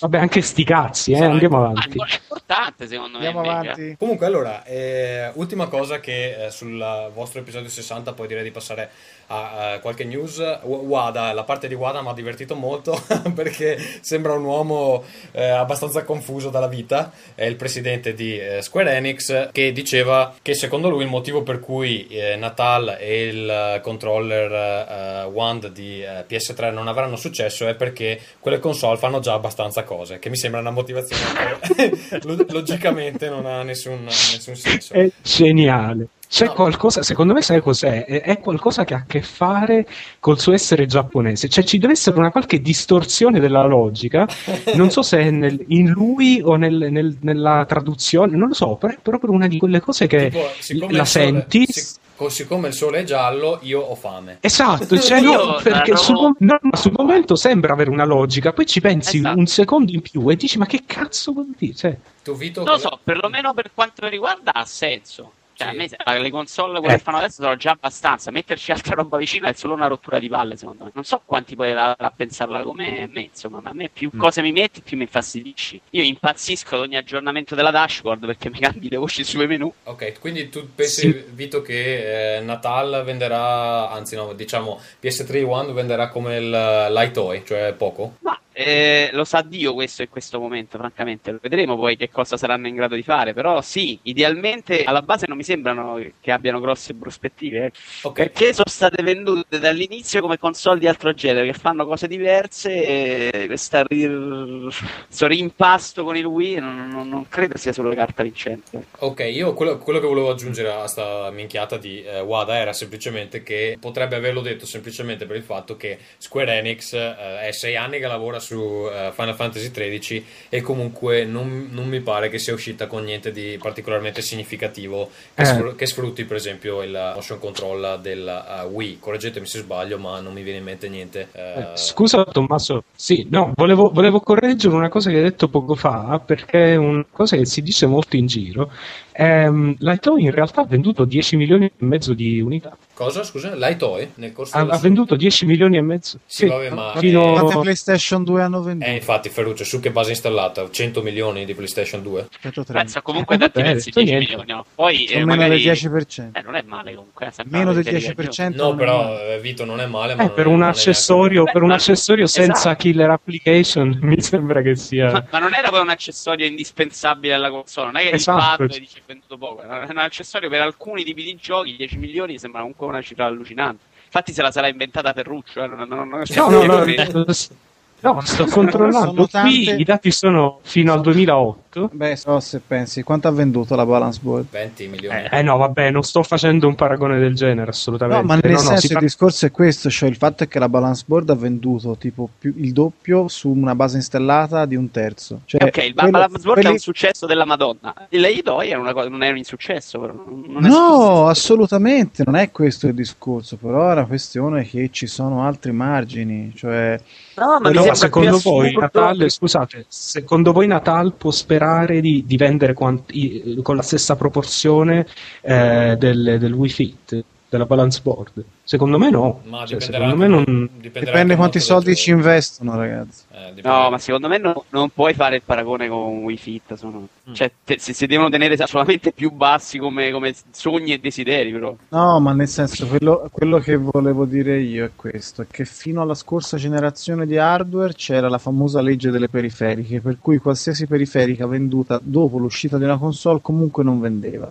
Vabbè, anche sti cazzi, eh, andiamo avanti. È importante secondo andiamo me. Andiamo avanti. Comunque, allora, eh, ultima cosa che eh, sul vostro episodio 60 poi direi di passare a, a qualche news. Wada, la parte di Wada mi ha divertito molto perché sembra un uomo eh, abbastanza confuso dalla vita. È il presidente di eh, Square Enix che diceva che secondo lui il motivo per cui eh, Natal e il controller Wand di uh, PS3 non avranno successo è perché quelle console fanno già abbastanza cose. Che mi sembra una motivazione che logicamente non ha nessun, nessun senso. È geniale. C'è no. qualcosa, secondo me, sai cos'è? È qualcosa che ha a che fare col suo essere giapponese. Cioè, ci deve essere una qualche distorsione della logica. Non so se è nel, in lui o nel, nel, nella traduzione, non lo so, però è proprio una di quelle cose che tipo, la senti. Sole, siccome il sole è giallo, io ho fame. Esatto, cioè no, perché sul, no, sul, momento sembra avere una logica, poi ci pensi esatto. un secondo in più e dici: Ma che cazzo vuol dire? Cioè, tu, Vito, non lo so, perlomeno per quanto riguarda ha senso. Cioè, sì. a me le console quelle eh. che fanno adesso sono già abbastanza. Metterci altra roba vicina è solo una rottura di palle, secondo me. Non so quanti poi a, a pensarla come me, insomma, ma a me più mm. cose mi metti, più mi infastidisci. Io impazzisco ad ogni aggiornamento della dashboard perché mi cambi le voci sui menu. Ok, quindi tu pensi, sì. Vito, che eh, Natal venderà, anzi no, diciamo PS3 One venderà come il Light Toy, cioè poco? Ma eh, lo sa Dio questo in questo momento, francamente. Lo vedremo poi che cosa saranno in grado di fare. Però sì, idealmente alla base non mi sembrano che abbiano grosse prospettive. eh. Ok. Perché sono state vendute dall'inizio come console di altro genere, che fanno cose diverse e questo rimpasto con il Wii non, non- non credo sia solo carta vincente. Ok, io quello, quello che volevo aggiungere a sta minchiata di eh, Wada era semplicemente che potrebbe averlo detto semplicemente per il fatto che Square Enix eh, è sei anni che lavora su eh, Final Fantasy XIII e comunque non, non mi pare che sia uscita con niente di particolarmente significativo che, Eh. che sfrutti per esempio il motion control del eh, Wii. Correggetemi se sbaglio, ma non mi viene in mente niente. Eh, Scusa Tommaso, sì, no, volevo, volevo correggere una cosa che hai detto poco fa, perché è una cosa che si dice molto in giro. Ehm, Toei in realtà ha venduto 10 milioni e mezzo di unità. Cosa, scusa? L'Itoy? Nel corso Ha, ha venduto 10 milioni e mezzo. Sì, vabbè, ma- fino- Quante PlayStation 2 hanno venduto? Eh, infatti, Ferruccio, su che base installata? 100 milioni di PlayStation 2? 130. Penso comunque Eh, pezzi detto 10 niente. milioni. no? Poi eh, meno magari... del 10%. Eh, non è male comunque. eh, Meno del che sia 10%. No, però male. eh, Vito non è male, ma Eh, per un accessorio, per un accessorio esatto. senza killer application mi sembra che sia. Ma, ma non era poi un accessorio indispensabile alla console, non è che Esatto. il pad dice venduto poco, era un accessorio per alcuni tipi di giochi, 10 milioni sembra comunque una cifra allucinante. Infatti se la sarà inventata Ferruccio, eh, non, non, non No, no, no, no, sto controllando. Sono Qui i dati sono fino al 2008. Beh, so se pensi, quanto ha venduto la Balance Board? 20 milioni. Eh, eh, no, vabbè, non sto facendo un paragone del genere, assolutamente. No, ma nel No, no, senso si il parla- discorso è questo, cioè il fatto è che la Balance Board ha venduto tipo più, il doppio su una base installata di un terzo. Cioè, ok, il quello- Balance Board è quelli- un successo della Madonna. Il Idoi è una cosa, non è un insuccesso, però. Non è No, successo. assolutamente, non è questo il discorso, però è una questione che ci sono altri margini, cioè No, ma mi No, sembra secondo più voi assurdo- Natal, scusate, secondo voi Natal può sperare di, di vendere quant- i- con la stessa proporzione eh, del, del Wii Fit, della balance board? Secondo me no. Ma Cioè, secondo me non... dipende quanti soldi ci investono, ragazzi. Eh. No, ma secondo me no- non puoi fare il paragone con Wii Fit. Sono... Cioè, te- se si devono tenere solamente più bassi come, come sogni e desideri, però. No, ma nel senso, quello, quello che volevo dire io è questo, è che fino alla scorsa generazione di hardware c'era la famosa legge delle periferiche, per cui qualsiasi periferica venduta dopo l'uscita di una console comunque non vendeva,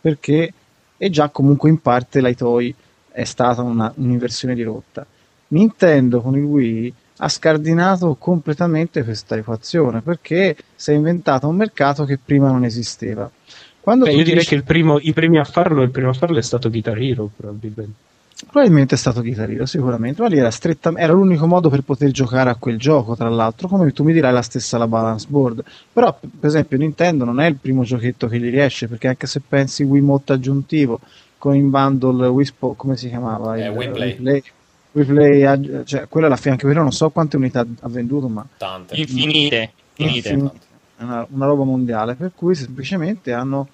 perché e già comunque in parte l'Itoy è stata una, un'inversione di rotta. Nintendo con il Wii ha scardinato completamente questa equazione perché si è inventato un mercato che prima non esisteva. Beh, io direi dici- che il primo, i primi a farlo, il primo a farlo è stato Guitar Hero, probabilmente. Probabilmente è stato Guitar Hero, sicuramente, ma lì era, stretta- era l'unico modo per poter giocare a quel gioco, tra l'altro, come tu mi dirai la stessa la balance board. Però, per esempio, Nintendo non è il primo giochetto che gli riesce, perché anche se pensi Wiimote aggiuntivo con in bundle Wii Spo- come si chiamava? Eh, Il- Wii Play. Wii Play, Wii Play aggi- cioè, quello alla fine, anche quello non so quante unità ha venduto, ma Tante. Infinite. Infinite. Infinite. una, una roba mondiale, per cui semplicemente hanno,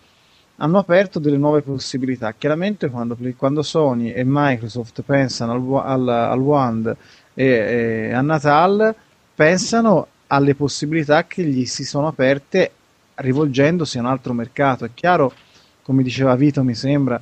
hanno aperto delle nuove possibilità. Chiaramente quando, quando Sony e Microsoft pensano al, al, al Wand e, e a Natal, pensano alle possibilità che gli si sono aperte rivolgendosi a un altro mercato. È chiaro, come diceva Vito, mi sembra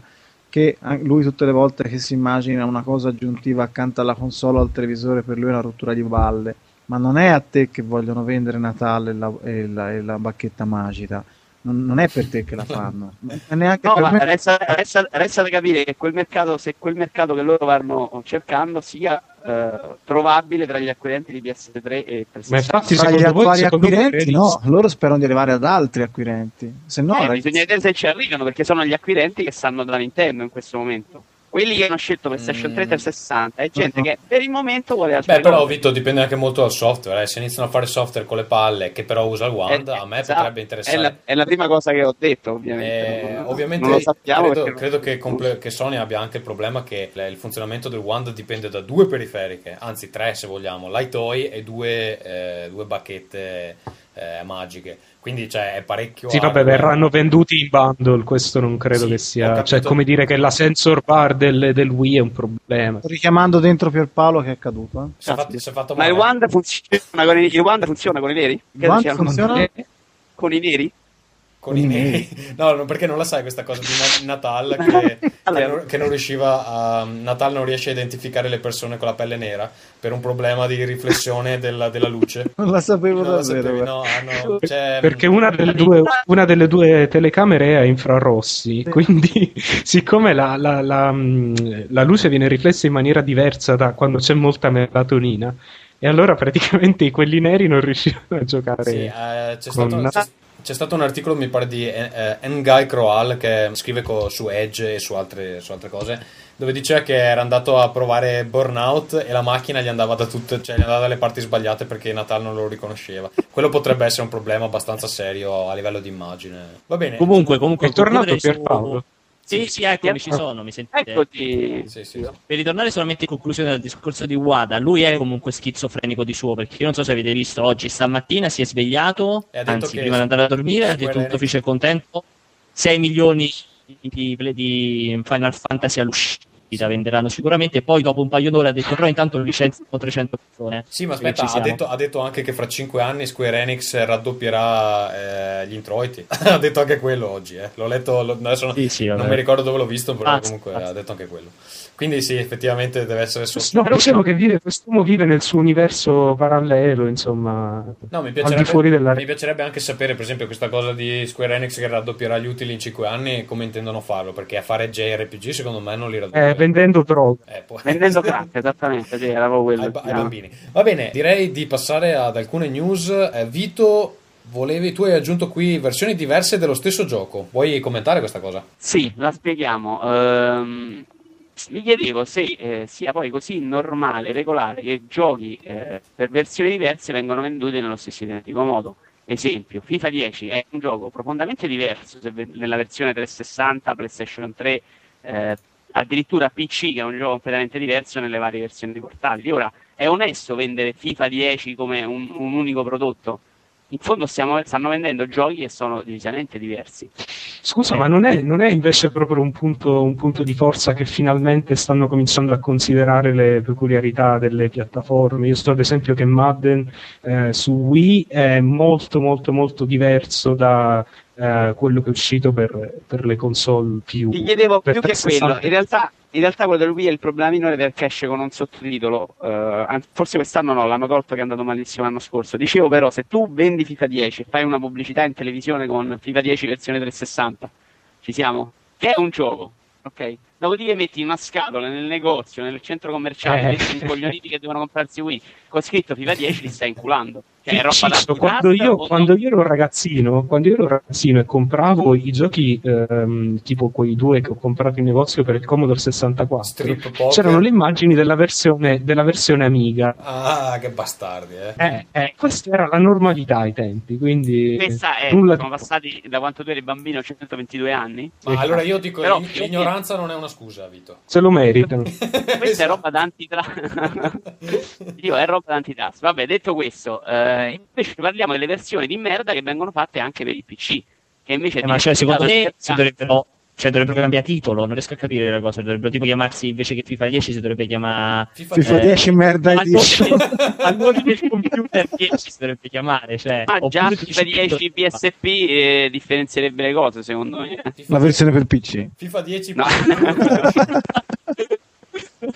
che lui tutte le volte che si immagina una cosa aggiuntiva accanto alla console o al televisore per lui è una rottura di balle ma non è a te che vogliono vendere Natale e la, e la- e la bacchetta magica. Non, non è per te che la fanno. Neanche No, per ma me. resta, resta- resta da capire che quel mercato, se quel mercato che loro vanno cercando sia eh, trovabile tra gli acquirenti di PS3 e PS4. Ma infatti, Tra gli attuali voi acquirenti, no, loro sperano di arrivare ad altri acquirenti. Se no, Eh, ragazzi, bisogna vedere se ci arrivano perché sono gli acquirenti che stanno da Nintendo in questo momento. Quelli che hanno scelto PlayStation Mm. 3 360 è gente No. che per il momento vuole altre Beh, però cose. Vito dipende anche molto dal software. eh. Se iniziano a fare software con le palle che però usa il Wand, Eh, a me esatto. potrebbe È interessare. la, è la prima cosa che ho detto, ovviamente. Eh, Non- ovviamente non lo sappiamo credo, perché- credo che, comple- che Sony abbia anche il problema che l- il funzionamento del Wand dipende da due periferiche, anzi tre se vogliamo, l'Itoy e due, eh, due bacchette eh, magiche. Quindi cioè, è parecchio... Sì, vabbè, verranno venduti in bundle, questo non credo Sì, che sia... Cioè, come dire che la sensor bar del, del Wii è un problema. sto richiamando dentro Pierpaolo che è caduto. eh. Si è fatto, si è fatto Ma il male. Wand funziona con i, il Wand funziona con i neri? Sia- funziona? Con i neri? Con i neri. No, no, perché non la sai questa cosa di Na- Natal che, che, non, che non riusciva a Natal non riesce a identificare le persone con la pelle nera per un problema di riflessione della, della luce. Non la sapevo Non la davvero. guarda. no, ah, no, c'è- Perché una delle, due, una delle due telecamere è a infrarossi, quindi siccome la, la- la, mh, la luce viene riflessa in maniera diversa da quando c'è molta melatonina, e allora praticamente quelli neri non riuscivano a giocare. Sì, eh, c'è, con- stato, c'è- c'è stato un articolo, mi pare, di eh, eh, Nguy Croal che scrive co- su Edge e su altre, su altre cose, dove diceva che era andato a provare Burnout e la macchina gli andava da tutte, cioè gli andava dalle parti sbagliate perché Natal non lo riconosceva. Quello potrebbe essere un problema abbastanza serio a livello di immagine. Va bene. Comunque, comunque, È tornato su- Pierpaolo? Sì, sì, eccomi, ci sono, mi sentite? Eccoti. Sì, sì, sì. Per ritornare solamente in conclusione del discorso di Wada, lui è comunque schizofrenico di suo, perché io non so se avete visto oggi, stamattina si è svegliato, anzi prima di andare a dormire, ha detto tutto felice e contento, 6 milioni di, di- di Final Fantasy all'uscita venderanno sicuramente, poi dopo un paio d'ore ha detto però intanto licenziano 300 persone. Sì, ma aspetta, ha detto, ha detto anche che fra 5 anni Square Enix raddoppierà eh, gli introiti. ha detto anche quello oggi, eh. L'ho letto, lo- adesso Sì, sì, non mi ricordo dove l'ho visto, però Ah, comunque ah. ha detto anche quello. Quindi sì, effettivamente deve essere sotto. No, possiamo che dire, quest'uomo vive nel suo universo parallelo, insomma, No, mi al di piacerebbe, fuori della mi piacerebbe anche sapere, per esempio, questa cosa di Square Enix che raddoppierà gli utili in 5 anni, come intendono farlo, perché a fare JRPG secondo me non li raddoppierà. eh, vendendo droga. Eh, può- Vendendo crack, esattamente, sì, era quello. ai, ai bambini. Va bene, direi di passare ad alcune news. Eh, Vito, volevi, tu hai aggiunto qui versioni diverse dello stesso gioco. Vuoi commentare questa cosa? Sì, la spieghiamo. Ehm, mi chiedevo se eh, sia poi così normale, regolare, che giochi eh, per versioni diverse vengono venduti nello stesso identico modo. Esempio, FIFA 10 è un gioco profondamente diverso ve- nella versione 360, PlayStation 3, eh, addirittura PC, che è un gioco completamente diverso nelle varie versioni di portatili. Ora, è onesto vendere FIFA 10 come un, un unico prodotto? In fondo stiamo, stanno vendendo giochi che sono decisamente diversi. Scusa, Eh. ma non è, non è invece proprio un punto, un punto di forza che finalmente stanno cominciando a considerare le peculiarità delle piattaforme? Io sto ad esempio che Madden eh, su Wii è molto molto molto diverso da eh, quello che è uscito per, per le console più. Ti chiedevo più che 360. quello, in realtà, in realtà quello del Wii è il problema minore perché esce con un sottotitolo, eh, forse quest'anno no, l'hanno tolto che è andato malissimo l'anno scorso. Dicevo però, se tu vendi FIFA 10 e fai una pubblicità in televisione con FIFA 10 versione 360, ci siamo? Che è un gioco, ok? Dopodiché metti una scatola nel negozio, nel centro commerciale, Eh. metti i coglioniti che devono comprarsi Wii, con scritto FIFA 10 li stai inculando. Cioè, è roba Ciccio, quando, io, no? quando io ero ragazzino, quando io ero ragazzino e compravo i giochi ehm, tipo quei due che ho comprato in negozio per il Commodore 64, Strip poker. c'erano le immagini della versione, della versione Amiga. Ah, che bastardi, eh. Eh, eh, questa era la normalità ai tempi, quindi Questa è, nulla sono passati da quanto tu eri bambino 122 anni. Ma allora io dico, Però- l'ign- l'ignoranza non è una scusa, Vito. se lo meritano. Questa è roba da antitrust. Io è roba da antitrust. Vabbè, detto questo, eh, invece parliamo delle versioni di merda che vengono fatte anche per il PC. Che invece Eh, ma cioè, secondo me si dovrebbero, cioè, dovrebbero cambiare titolo, non riesco a capire la cosa, dovrebbero tipo chiamarsi invece che FIFA 10 si dovrebbe chiamare FIFA, FIFA Eh, 10 merda a edition. nome del- a nome del computer 10 si dovrebbe chiamare, cioè, Ah, già FIFA 10 PSP eh, differenzierebbe le cose, secondo me. La versione per PC. FIFA 10 No.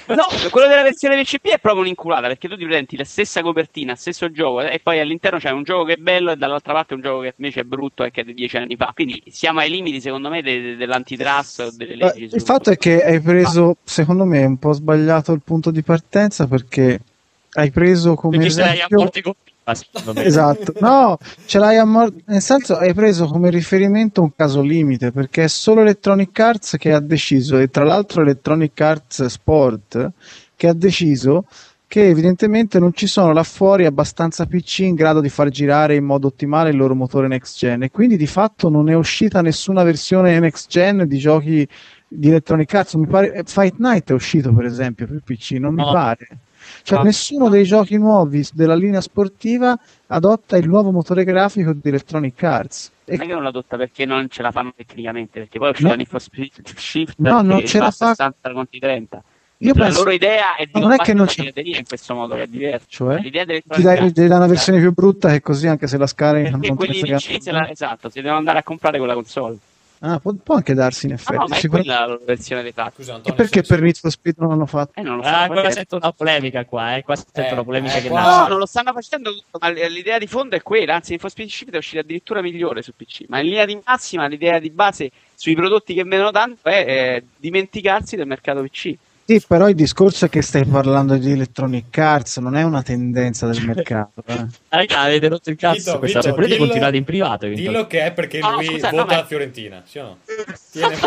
No, quello della versione PCP è proprio un'inculata perché tu ti presenti la stessa copertina, stesso gioco e poi all'interno c'è un gioco che è bello e dall'altra parte un gioco che invece è brutto e che è di dieci anni fa. Quindi siamo ai limiti, secondo me, de- de- dell'antitrust o delle Eh, leggi. Il fatto è che hai preso, secondo me, un po' sbagliato il punto di partenza perché hai preso come perché sei a esempio... morte con. Esatto, no, ce l'hai a mor- nel senso hai preso come riferimento un caso limite perché è solo Electronic Arts che ha deciso, e tra l'altro Electronic Arts Sport, che ha deciso che evidentemente non ci sono là fuori abbastanza PC in grado di far girare in modo ottimale il loro motore next gen e quindi di fatto non è uscita nessuna versione next gen di giochi di Electronic Arts. Mi pare, eh, Fight Night è uscito per esempio per PC, non mi No. pare. Cioè, Ah. nessuno dei giochi nuovi della linea sportiva adotta il nuovo motore grafico di Electronic Arts. E Non è che non l'adotta perché non ce la fanno tecnicamente, perché poi è uscito No. Need for Shift No, non ce la fa fa- 60 contro i 30. Io la penso- loro idea è di Ma non è che non la c'è- in questo modo, che è diverso. Cioè? L'idea delle Ti dai, ti dai una versione più brutta che così anche se la scarichi non quelli se la- esatto, si devono andare a comprare quella console. Ah, può, può anche darsi in Ah, effetti. no, ma è quella la versione fatti. Scusa, E Antonio. perché se- per Need for Speed non l'hanno fatto? Eh, non lo so. Ah, qua perché- sento una polemica qua, eh. Qua sento Eh, una polemica eh, che qua-. No, non lo stanno facendo tutto, ma l'idea di fondo è quella, anzi Need for Speed Shift è uscita addirittura migliore su PC, ma in linea di massima l'idea di base sui prodotti che vendono tanto è eh, dimenticarsi del mercato PC. Sì, però il discorso è che stai parlando di Electronic Arts, non è una tendenza del mercato. eh. Raga, avete rotto il cazzo. Vito, questa Vito, volete dillo- continuare in privato. Dillo che è perché No, lui scusa, vota ma- a Fiorentina, sì o no? Tiene.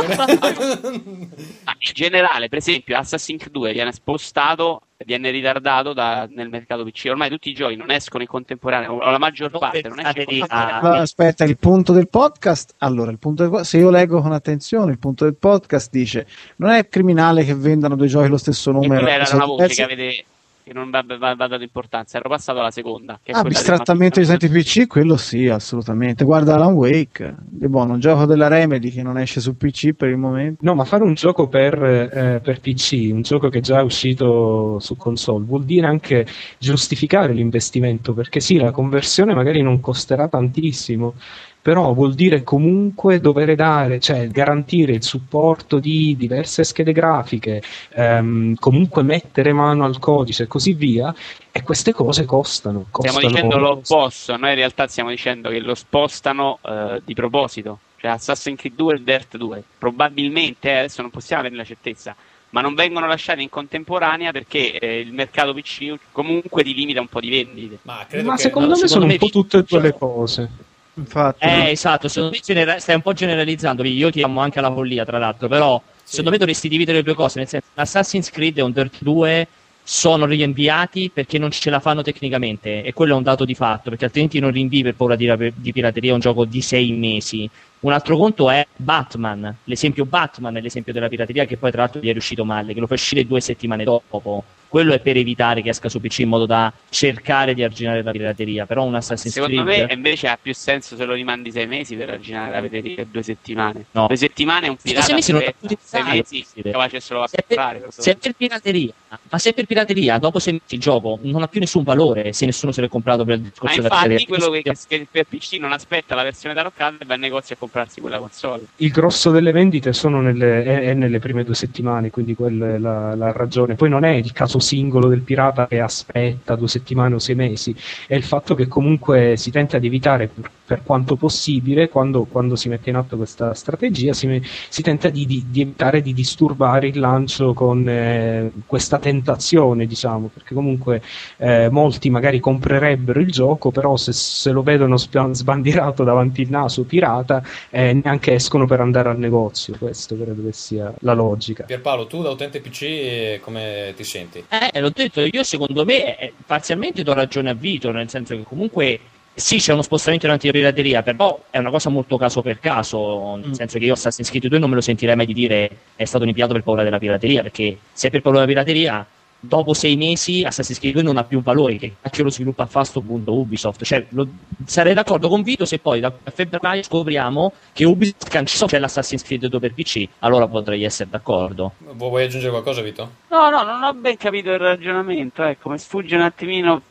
Ma in generale, per esempio, Assassin's Creed 2 viene spostato, viene ritardato da- nel mercato PC. Ormai tutti i giochi non escono in contemporanea, o la maggior parte non esce in contemporanea. Allora, aspetta, il punto del podcast. Allora, il punto del- se io leggo con attenzione, il punto del podcast dice: Non è criminale che vendano due giochi lo stesso numero. era una voce che avete che non va, va- va dato importanza. Ero passato alla seconda. Che Ah, Abstrattamente del- usati PC, quello sì, assolutamente. Guarda Alan Wake, è buono, un gioco della Remedy che non esce su PC per il momento. No, ma fare un gioco per, eh, per PC, un gioco che già è uscito su console, vuol dire anche giustificare l'investimento, perché sì, la conversione magari non costerà tantissimo, però vuol dire comunque dover dare, cioè garantire il supporto di diverse schede grafiche, ehm, comunque mettere mano al codice e così via, e queste cose costano. Stiamo costano dicendo l'opposto, noi in realtà stiamo dicendo che lo spostano eh, di proposito. Cioè Assassin's Creed 2 e Dirt 2. Probabilmente, eh, adesso non possiamo avere la certezza, ma non vengono lasciati in contemporanea perché eh, il mercato PC comunque ti limita un po' di vendite. Ma credo Ma che secondo no, me secondo sono me un po' tutte e due le cose. Infatti, Eh, esatto, secondo me genera- stai un po' generalizzando, io ti amo anche alla follia, tra l'altro, però secondo me dovresti dividere le due cose, nel senso Assassin's Creed e un Dirt 2 sono rinviati perché non ce la fanno tecnicamente e quello è un dato di fatto, perché altrimenti non rinvii per paura di, di pirateria un gioco di sei mesi. Un altro conto è Batman, l'esempio Batman è l'esempio della pirateria che poi tra l'altro gli è riuscito male, che lo fa uscire due settimane dopo. Quello è per evitare che esca su PC in modo da cercare di arginare la pirateria, però un Assassin's Secondo Creed me invece ha più senso se lo rimandi sei mesi per arginare la pirateria due settimane. No. Due settimane è un Sei pirata mesi non per sei mesi capace solo a se per, comprare. se è per pirateria, ma se è per pirateria, dopo sei mesi il gioco non ha più nessun valore se nessuno se l'è comprato per il Ma discorso della infatti pirateria. quello che, che per PC non aspetta la versione taroccata e va al negozio a comprarsi quella console. Il grosso delle vendite nelle, è, è nelle prime due settimane, quindi quella è la, la ragione. Poi non è il caso singolo del pirata che aspetta due settimane o sei mesi, è il fatto che comunque si tenta di evitare per, per quanto possibile, quando, quando si mette in atto questa strategia, si, si tenta di, di- di evitare di disturbare il lancio con eh, questa tentazione, diciamo, perché comunque eh, molti magari comprerebbero il gioco, però se, se lo vedono sbandierato davanti il naso pirata, eh, neanche escono per andare al negozio. Questo credo che sia la logica. Pierpaolo, tu da utente PC eh, come ti senti? Eh, l'ho detto, io secondo me eh, parzialmente do ragione a Vito, nel senso che comunque sì c'è uno spostamento in antipirateria, però è una cosa molto caso per caso, nel Mm. senso che io Assassin's Creed 2 non me lo sentirei mai di dire è stato inipiato per paura della pirateria, perché se è per paura della pirateria dopo sei mesi Assassin's Creed 2 non ha più valore, che cacchio lo sviluppa a fa sto punto Ubisoft, cioè lo- sarei d'accordo con Vito se poi da febbraio scopriamo che Ubisoft cancella c'è l'Assassin's Creed 2 per PC, allora potrei essere d'accordo. Vu- Vuoi aggiungere qualcosa, Vito? No, no, non ho ben capito il ragionamento, ecco, mi sfugge un attimino.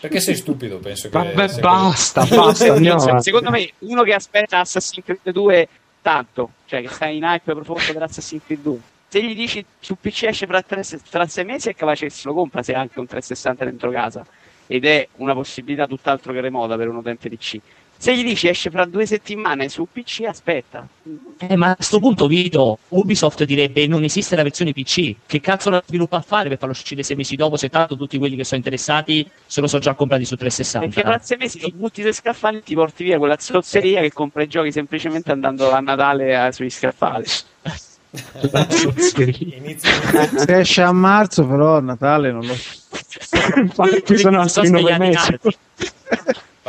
Perché sei stupido, penso che... Vabbè, sia basta, basta, andiamo Cioè, secondo me uno che aspetta Assassin's Creed 2 tanto, cioè che sta in hype profondo per Assassin's Creed 2. Se gli dici su PC esce fra, tre, fra sei mesi è capace che se lo compra se ha anche un 360 dentro casa ed è una possibilità tutt'altro che remota per un utente PC. Se gli dici esce fra due settimane su PC aspetta. Eh, ma a questo punto, Vito, Ubisoft direbbe non esiste la versione PC. Che cazzo la sviluppa a fare per farlo uscire sei mesi dopo se tanto tutti quelli che sono interessati se lo sono già comprati su Perché 360? fra sei mesi ti butti sui scaffali e ti porti via quella zozzeria che compra i giochi semplicemente andando a Natale eh, sugli scaffali. Inizio, se esce a marzo, però a Natale non lo Infatti sono so altri nove mesi.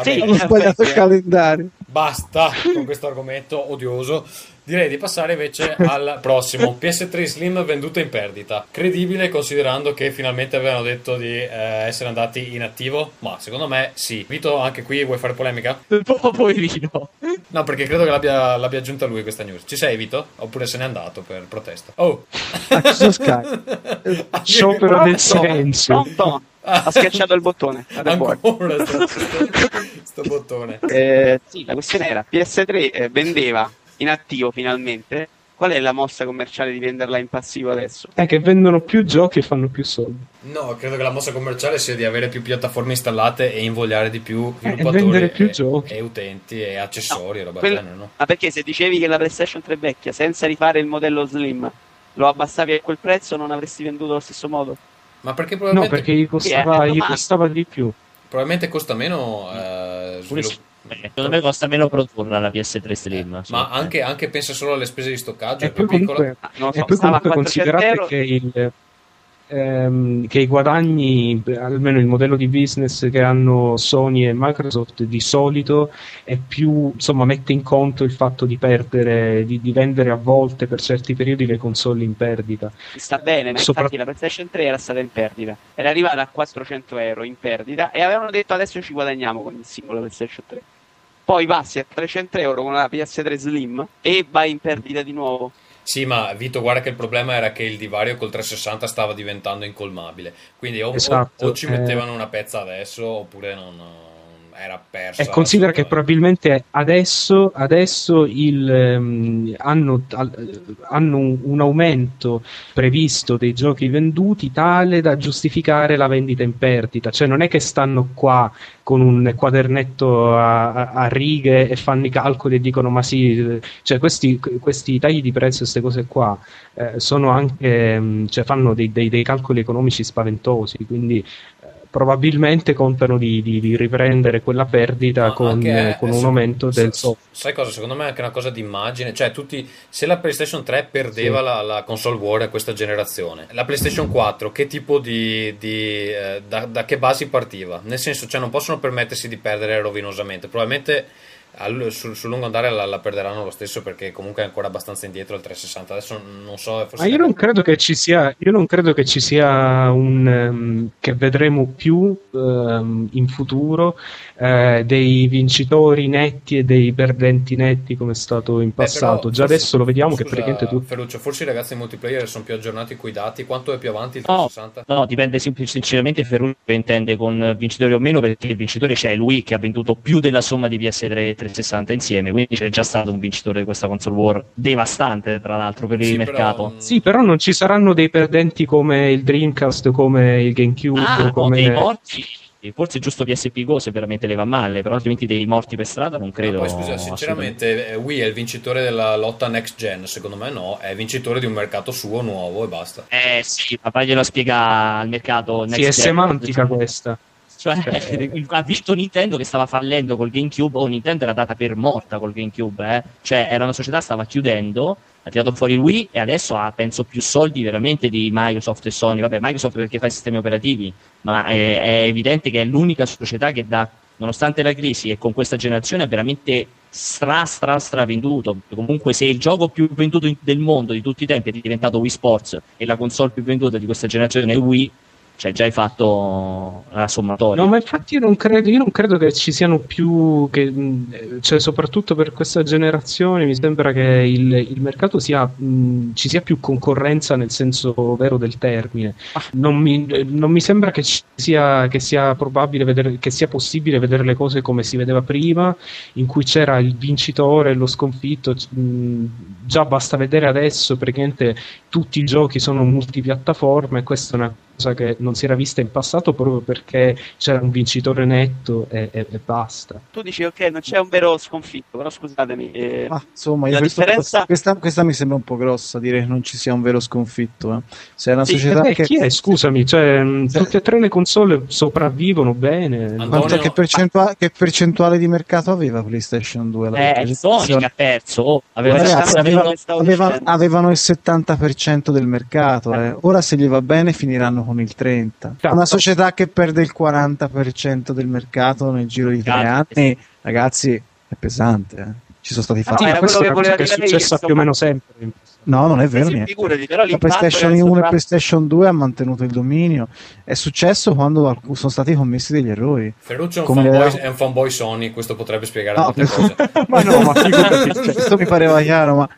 Vabbè, Sì, Ho sbagliato il calendario. Basta con questo argomento odioso. Direi di passare invece al prossimo. PS3 Slim venduto in perdita. Credibile considerando che finalmente avevano detto di eh, essere andati in attivo? Ma secondo me sì. Vito, anche qui vuoi fare polemica? Poverino. No, perché credo che l'abbia, l'abbia aggiunta lui questa news. Ci sei, Vito? Oppure se n'è andato per protesta? Oh! Sky. Sciopero del silenzio. Ha schiacciato il bottone. Ancora sto, sto- sto bottone. Eh, sì, la questione era PS3 eh, vendeva in attivo finalmente. Qual è la mossa commerciale di venderla in passivo adesso? È che vendono più giochi e fanno più soldi. No, credo che la mossa commerciale sia di avere più piattaforme installate e invogliare di più Eh, sviluppatori vendere più e, giochi. e utenti e accessori e roba Quel- del genere, no? Ma perché se dicevi che la PlayStation 3 vecchia, senza rifare il modello Slim, lo abbassavi a quel prezzo, non avresti venduto allo stesso modo? Ma perché No, probabilmente, perché gli costava, eh, gli costava di più. probabilmente costa meno eh, svilupp- Eh, Secondo me costa meno produrla la PS3 Slim. sì. Ma anche, anche pensa solo alle spese di stoccaggio, E è più piccola. comunque, Ah, non lo e so, poi comunque 400 considerate euro. che, il, ehm, che i guadagni, almeno il modello di business che hanno Sony e Microsoft di solito è più, insomma, mette in conto il fatto di perdere, di, di vendere a volte per certi periodi le console in perdita. sta bene, ma Sopra- infatti la PlayStation 3 era stata in perdita. Era arrivata a 400 euro in perdita e avevano detto adesso ci guadagniamo con il singolo PlayStation 3. Poi passi a 300 euro con la PS3 Slim e vai in perdita di nuovo. Sì, ma Vito, guarda che il problema era che il divario col 360 stava diventando incolmabile. Quindi o, o- Esatto, o ci eh. mettevano una pezza adesso oppure non era persa. E considera che probabilmente adesso, adesso il, ehm, hanno, al- hanno un, un aumento previsto dei giochi venduti tale da giustificare la vendita in perdita. Cioè non è che stanno qua con un quadernetto a, a- a righe e fanno i calcoli e dicono ma sì, eh, cioè questi, questi tagli di prezzo, queste cose qua, eh, sono anche, ehm, cioè fanno dei, dei- dei calcoli economici spaventosi, quindi eh, probabilmente contano di, di- di riprendere quella perdita Ma con, anche, eh, con un se- aumento se- del software. Sai cosa? Secondo me è anche una cosa di immagine. Cioè, tutti, se la PlayStation 3 perdeva Sì. la, la console war a questa generazione, la PlayStation 4 che tipo di. di, eh, da, da che basi partiva? Nel senso, cioè, non possono permettersi di perdere rovinosamente. Probabilmente al- sul, sul lungo andare la, la perderanno lo stesso perché comunque è ancora abbastanza indietro il 360. Adesso non so. Forse Ma io non credo che ci sia, io non credo che ci sia un ehm, che vedremo più ehm, in futuro eh, dei vincitori netti e dei perdenti netti come è stato in Beh, passato. però Già forse- adesso lo vediamo che scusa, praticamente tutti. Ferruccio, forse i ragazzi in multiplayer sono più aggiornati coi dati. Quanto è più avanti il No, 360? no, dipende sem- sinceramente Ferruccio intende con vincitori o meno perché il vincitore c'è lui che ha venduto più della somma di PS3 e 360 insieme, quindi c'è già stato un vincitore di questa console war devastante tra l'altro per Sì, il però, mercato. Sì, però non ci saranno dei perdenti come il Dreamcast, come il GameCube, Ah, no, come... dei morti. Forse è giusto PSP Go se veramente le va male, però altrimenti dei morti per strada non Ma credo. poi scusa, sinceramente, eh, Wii è il vincitore della lotta next gen. Secondo me, no, è vincitore di un mercato suo nuovo e basta. Eh sì, ma glielo spiega al mercato Sì, è gen. semantica questa. Cioè, ha visto Nintendo che stava fallendo col GameCube, o Nintendo era data per morta col GameCube, eh? cioè era una società che stava chiudendo, ha tirato fuori il Wii e adesso ha, penso, più soldi veramente di Microsoft e Sony. Vabbè, Microsoft perché fa i sistemi operativi, ma è, è evidente che è l'unica società che da, nonostante la crisi e con questa generazione ha veramente stra stra stra venduto. Comunque se il gioco più venduto in- del mondo di tutti i tempi è diventato Wii Sports e la console più venduta di questa generazione è Wii, cioè già hai fatto la sommatoria. No, ma infatti io non credo, io non credo che ci siano più, che, cioè soprattutto per questa generazione mi sembra che il, il mercato sia, mh, ci sia più concorrenza nel senso vero del termine. Non mi, non mi sembra che, sia, che sia probabile vedere, che sia possibile vedere le cose come si vedeva prima, in cui c'era il vincitore e lo sconfitto. mh, già basta vedere adesso praticamente tutti i giochi sono multipiattaforma e questa è una cosa che non si era vista in passato proprio perché c'era un vincitore netto e, e- e basta. Tu dici ok, non c'è un vero sconfitto, però scusatemi. eh, Ma insomma, La questo- differenza- questa, questa mi sembra un po' grossa dire che non ci sia un vero sconfitto. eh. Se è una Sì, società Eh beh, che. chi è? Scusami, cioè, mh, tutte e tre le console sopravvivono bene. Antonio- Quanto- che, percentua- che percentuale di mercato aveva PlayStation 2? La Eh? Sony ha perso. Oh, aveva Ragazzi, Ragazzi, avevano, aveva- avevano il 70% del mercato. eh. Ora, se gli va bene, finiranno con il 30%. Cazzo. Una società che perde il 40% del mercato nel giro di tre anni, ragazzi, è pesante. eh. Ci sono stati Ah, fatti. era questo quello che è che più o meno sempre. No, non è Eh vero sì, niente. figurati, però La PlayStation era 1 e sopra- PlayStation 2 ha mantenuto il dominio. È successo quando sono stati commessi degli errori. Ferruccio è un, fanboy, le- è un fanboy Sony, questo potrebbe spiegare No, molte cose. ma no, ma figurati, cioè, questo mi pareva chiaro, ma,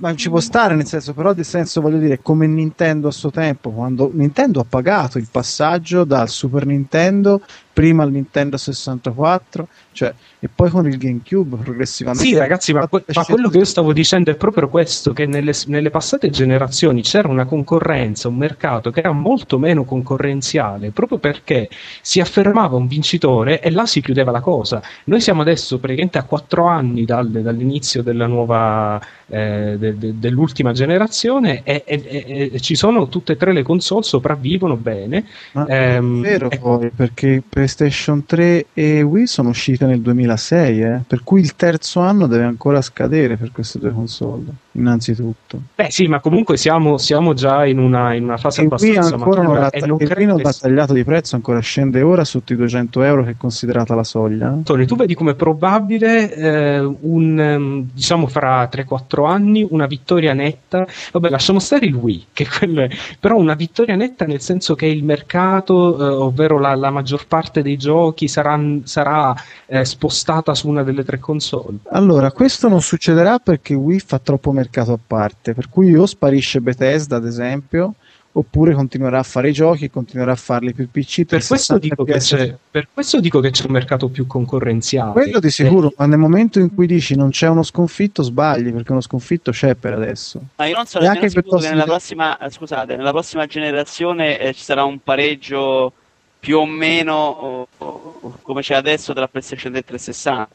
ma ci può stare nel senso, però nel senso voglio dire, come Nintendo a suo tempo, quando Nintendo ha pagato il passaggio dal Super Nintendo prima al Nintendo 64, cioè, e poi con il GameCube progressivamente. Sì, ragazzi, ma, que- ma quello che io stavo dicendo è proprio questo: che nelle, nelle passate generazioni c'era una concorrenza, un mercato che era molto meno concorrenziale, proprio perché si affermava un vincitore e là si chiudeva la cosa. Noi siamo adesso praticamente a quattro anni dal- dall'inizio della nuova, eh, de- de- dell'ultima generazione e, e- e- ci sono tutte e tre le console, sopravvivono bene. Ma Ehm, è vero e- poi, perché PlayStation 3 e Wii sono uscite nel 2006, eh, per cui il terzo anno deve ancora scadere per queste due console, innanzitutto. Beh, sì, ma comunque siamo, siamo già in una, in una fase E abbastanza ancora matura l'ha, e non il Wii credo non che l'ha tagliato di prezzo, ancora scende ora sotto i 200 euro che è considerata la soglia. Tony, tu vedi come probabile eh, un ehm, diciamo fra 3-4 anni una vittoria netta. Vabbè, lasciamo stare il Wii, che quello è, però una vittoria netta nel senso che il mercato, eh, ovvero la, la maggior parte dei giochi, sarà, sarà eh, spostata su una delle tre console. Allora, questo non succederà perché Wii fa troppo mercato a parte, per cui o sparisce Bethesda, ad esempio, oppure continuerà a fare i giochi e continuerà a farli per PC. Per questo, 60 dico che FPS. c'è, per questo dico che c'è un mercato più concorrenziale. Quello di sicuro, ma nel momento in cui dici non c'è uno sconfitto, sbagli perché uno sconfitto c'è per adesso. Ma io non so E nemmeno anche sicuro che nella prossima, eh, scusate, nella prossima generazione eh, ci sarà un pareggio più o meno o- o- come c'è adesso tra PlayStation 3 e 360.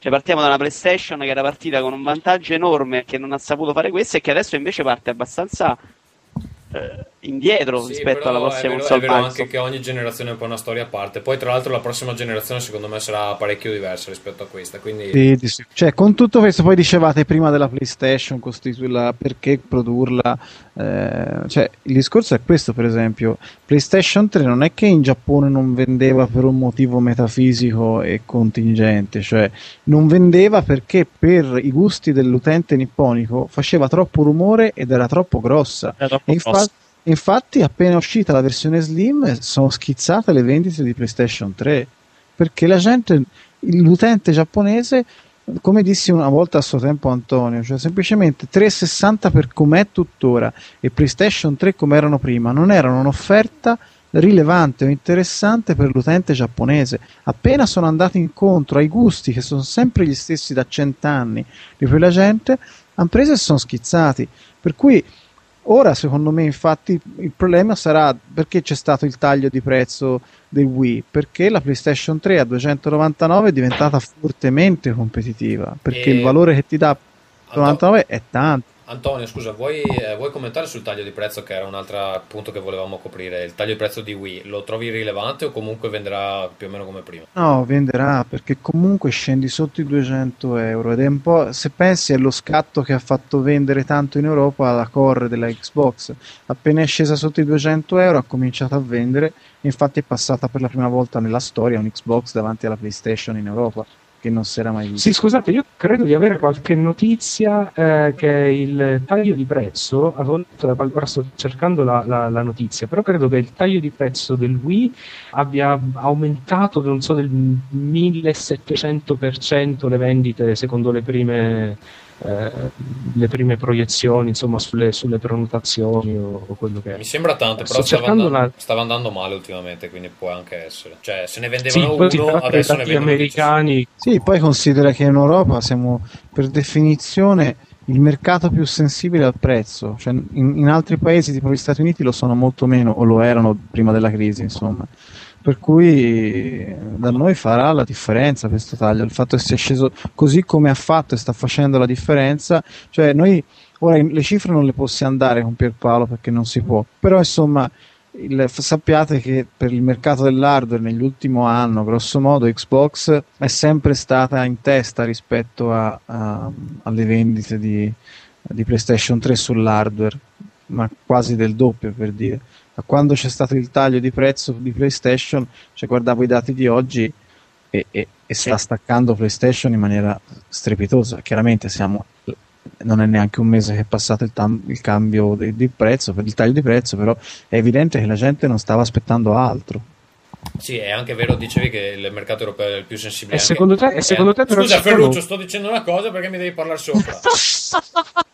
Cioè partiamo da una PlayStation che era partita con un vantaggio enorme che non ha saputo fare questo e che adesso invece parte abbastanza eh, indietro Sì, rispetto alla è prossima vero, console è vero anche che ogni generazione è un po' una storia a parte. Poi, tra l'altro, la prossima generazione, secondo me, sarà parecchio diversa rispetto a questa. Quindi, Sì, sì. Cioè, con tutto questo, poi dicevate prima della PlayStation, costituirla, perché produrla? eh, cioè, il discorso è questo, per esempio, PlayStation 3 non è che in Giappone non vendeva per un motivo metafisico e contingente, cioè non vendeva perché per i gusti dell'utente nipponico faceva troppo rumore ed era troppo grossa. Era troppo infa- infatti, appena uscita la versione Slim, sono schizzate le vendite di PlayStation 3 perché la gente, l'utente giapponese, come dissi una volta a suo tempo Antonio, cioè semplicemente 360 per com'è tuttora e PlayStation 3 come erano prima, non erano un'offerta rilevante o interessante per l'utente giapponese. Appena sono andati incontro ai gusti che sono sempre gli stessi da cent'anni di quella gente, hanno preso e sono schizzati. Per cui ora, secondo me, infatti, il problema sarà perché c'è stato il taglio di prezzo del Wii, perché la PlayStation 3 a 299 è diventata fortemente competitiva, perché E- il valore che ti dà 99 è tanto. Antonio, scusa, vuoi, eh, vuoi commentare sul taglio di prezzo, che era un altro punto che volevamo coprire? Il taglio di prezzo di Wii lo trovi rilevante o comunque venderà più o meno come prima? No, venderà perché comunque scendi sotto i 200 euro ed è un po', se pensi, è lo scatto che ha fatto vendere tanto in Europa la core della Xbox. Appena è scesa sotto i 200 euro ha cominciato a vendere, infatti è passata per la prima volta nella storia un Xbox davanti alla PlayStation in Europa, che non si era mai visto. Sì, scusate, io credo di avere qualche notizia eh, che il taglio di prezzo, ora sto cercando la, la- la notizia, però credo che il taglio di prezzo del Wii abbia aumentato, non so, del 1700% le vendite secondo le prime, eh, le prime proiezioni, insomma, sulle, sulle prenotazioni o, o quello che è. Mi sembra tanto, però stava andando, una- stava andando male ultimamente, quindi può anche essere. Cioè, se ne Sì, vendevano si uno, adesso ne vendono americani Sì, poi considera che in Europa siamo per definizione il mercato più sensibile al prezzo, cioè in, in altri paesi tipo gli Stati Uniti lo sono molto meno o lo erano prima della crisi, insomma. Per cui da noi farà la differenza questo taglio, il fatto che sia sceso così come ha fatto e sta facendo la differenza, cioè noi ora le cifre non le possiamo dare con Pierpaolo perché non si può, però insomma il- sappiate che per il mercato dell'hardware nell'ultimo anno, grosso modo, Xbox è sempre stata in testa rispetto a- a- alle vendite di, di PlayStation 3 sull'hardware, ma quasi del doppio per dire. Quando c'è stato il taglio di prezzo di PlayStation, cioè guardavo i dati di oggi e, e- e sta staccando PlayStation in maniera strepitosa. Chiaramente siamo, non è neanche un mese che è passato il, tam- il cambio di, di prezzo, per il taglio di prezzo, però è evidente che la gente non stava aspettando altro. Sì, è anche vero, dicevi che il mercato europeo è il più sensibile. E anche- secondo te- e secondo te però Scusa, sono- Ferruccio, sto dicendo una cosa perché mi devi parlare sopra.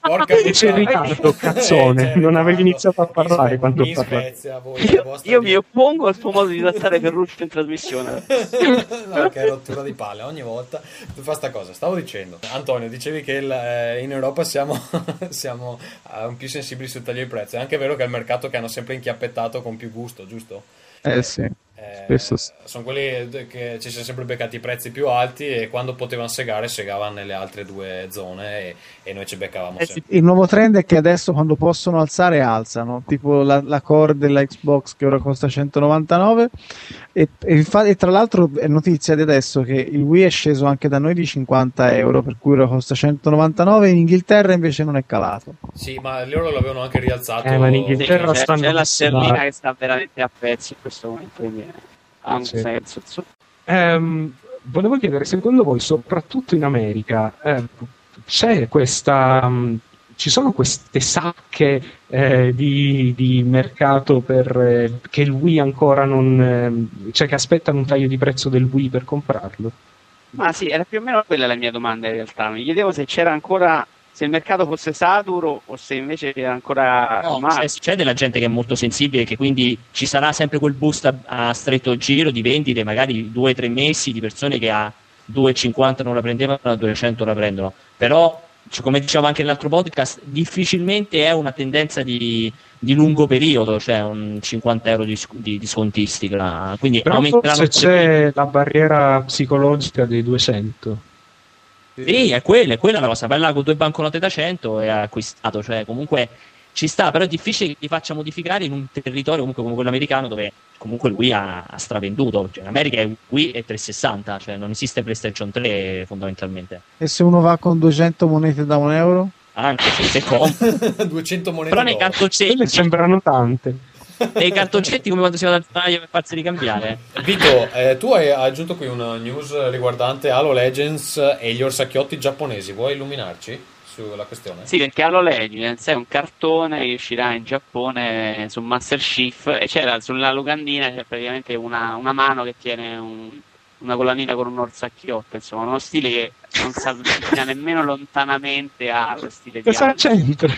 Porca C'è in puttana. ritardo, cazzone, Eh, in non avevi iniziato a parlare Mi- quando mi spezia voi, Io, io mi oppongo al tuo modo di trattare Ferruccio in trasmissione. no, che rottura di palle ogni volta tu fa sta cosa stavo dicendo Antonio dicevi che il, eh, in Europa siamo, siamo eh, più sensibili sul taglio di prezzo è anche vero che è il mercato che hanno sempre inchiappettato con più gusto giusto? Eh sì, Eh, spesso sì. sono quelli che ci siamo sempre beccati i prezzi più alti e quando potevano segare segavano nelle altre due zone e, e noi ci beccavamo Eh Il nuovo trend è che adesso quando possono alzare alzano, tipo la, la core della Xbox che ora costa 199 e, e infa- e tra l'altro è notizia di adesso che il Wii è sceso anche da noi di 50 euro, per cui ora costa 199, in Inghilterra invece non è calato. sì ma loro l'avevano anche rialzato Eh, ma in Sì, Inghilterra c'è, c'è la male. che sta veramente a pezzi in questo momento. Quindi ha un Sì. senso. Ehm, volevo chiedere, secondo voi, soprattutto in America, eh, c'è questa. mh, ci sono queste sacche eh, di, di mercato per, eh, che il Wii ancora non. ehm, cioè che aspettano un taglio di prezzo del Wii per comprarlo? Ma sì, era più o meno quella la mia domanda in realtà. Mi chiedevo se c'era ancora. Se il mercato fosse saturo o se invece era ancora. No, c'è, c'è della gente che è molto sensibile, che quindi ci sarà sempre quel boost a, a stretto giro di vendite, magari due o tre mesi di persone che a 2,50 non la prendevano, a 200 la prendono. Però, come dicevo anche nell'altro podcast, difficilmente è una tendenza di, di lungo periodo, cioè un 50 euro di, di, di scontistica. Quindi Però aumenteranno forse c'è la barriera psicologica dei 200. Sì, è quella, è quella la cosa. Là con due banconote da 100 e hai acquistato. Cioè, comunque ci sta, però è difficile che ti faccia modificare in un territorio comunque come quello americano dove comunque Wii ha, ha stravenduto. Cioè, in America è Wii e 360, cioè non esiste PlayStation 3 fondamentalmente. E se uno va con 200 monete da un euro? Anche se, se compri. 200 monete Però nei d'oro. Quelle cartoncetti, sembrano tante. nei cartoncetti come quando si va dal notaio per farsi ricambiare. Vito, eh, tu hai aggiunto qui una news riguardante Halo Legends e gli orsacchiotti giapponesi. Vuoi illuminarci sulla questione? Sì, perché Halo Legends è un cartone che uscirà in Giappone su Master Chief e c'era sulla locandina c'è praticamente una, una mano che tiene un- una collanina con un orsacchiotto, insomma, uno stile che non si avvicina nemmeno lontanamente allo stile di Cosa c'entra?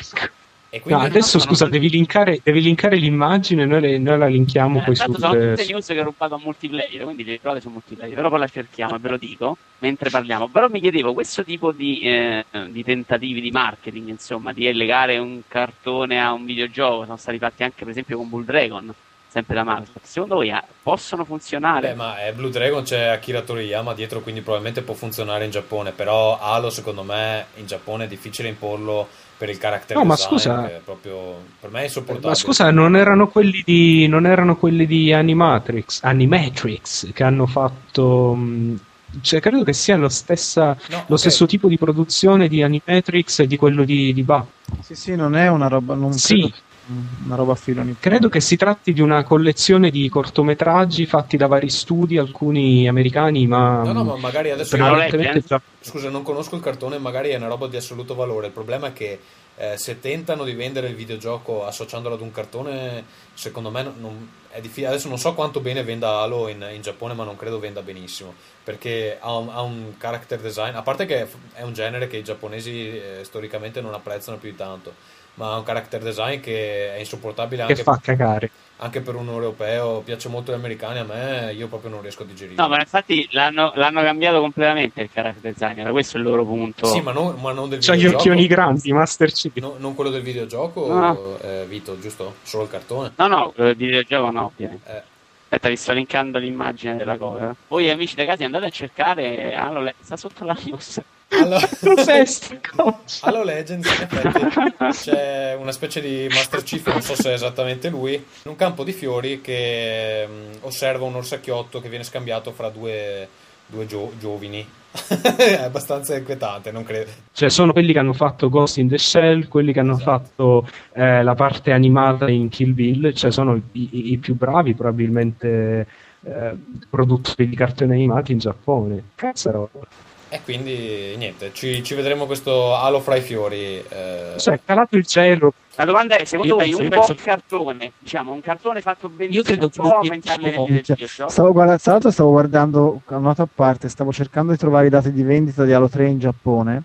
E No, quindi adesso scusa, no. devi linkare, devi linkare l'immagine, noi, le- noi la linkiamo Eh, poi sul, sono tutte su- news che ho rubato a multiplayer, quindi le trovate su multiplayer, però poi la cerchiamo e ve lo dico mentre parliamo. Però mi chiedevo, questo tipo di, eh, di tentativi di marketing, insomma, di legare un cartone a un videogioco, sono stati fatti anche per esempio con Bull Dragon, sempre da Microsoft. Secondo voi eh, possono funzionare? Beh, ma è Blue Dragon c'è Akira Toriyama dietro, quindi probabilmente può funzionare in Giappone. Però Halo, secondo me, in Giappone è difficile imporlo per il character No, ma design, scusa- che è proprio per me è insopportabile. Ma scusa, non erano quelli di, non erano quelli di Animatrix, Animatrix che hanno fatto. mh, Cioè, credo che sia lo, stessa, No, lo ok. stesso tipo di produzione di Animatrix e di quello di, di Ba. Sì, sì, non è una roba, non Sì. credo- una roba a filoni. Credo che si tratti di una collezione di cortometraggi fatti da vari studi, alcuni americani, ma. No, no, ma magari adesso Però Legends? già- Scusa, non conosco il cartone, magari è una roba di assoluto valore. Il problema è che eh, se tentano di vendere il videogioco associandolo ad un cartone, secondo me non- non- è difficile. Adesso non so quanto bene venda Halo in, in Giappone, ma non credo venda benissimo. Perché ha un, ha un character design, a parte che è un genere che i giapponesi eh, storicamente non apprezzano più di tanto. Ma ha un character design che è insopportabile che anche, fa cagare. anche per un europeo. Piace molto agli americani, a me io proprio non riesco a digerire. No, ma infatti l'hanno, l'hanno cambiato completamente il character design, era questo il loro punto. Sì, ma non, ma non del C'ha gli videogioco. occhioni grandi, Master Chief. No, non quello del videogioco, No. eh, Vito, giusto? Solo il cartone. No, no, quello del videogioco no, ovviamente. Eh, Aspetta, vi sto linkando l'immagine della cover. Voi amici da casa andate a cercare Halo Le- sta sotto la news. Allora? Halo Legends, in effetti, c'è una specie di Master Chief, non so se è esattamente lui, in un campo di fiori che mm, osserva un orsacchiotto che viene scambiato fra due, due gio- giovani. è abbastanza inquietante, non credo. Cioè, sono quelli che hanno fatto Ghost in the Shell, quelli che hanno Esatto. fatto eh, la parte animata in Kill Bill, cioè sono i, i- più bravi probabilmente eh, produttori di cartoni animati in Giappone. Cazzarola. E quindi niente, ci, ci vedremo questo Halo fra i fiori. eh, Cioè, è calato il cielo. La domanda è, secondo penso- un buon cartone, diciamo, un cartone fatto benissimo, Io credo che può aumentare le videogioco? stavo guardando, stavo guardando a nota a parte, stavo cercando di trovare i dati di vendita di Halo 3 in Giappone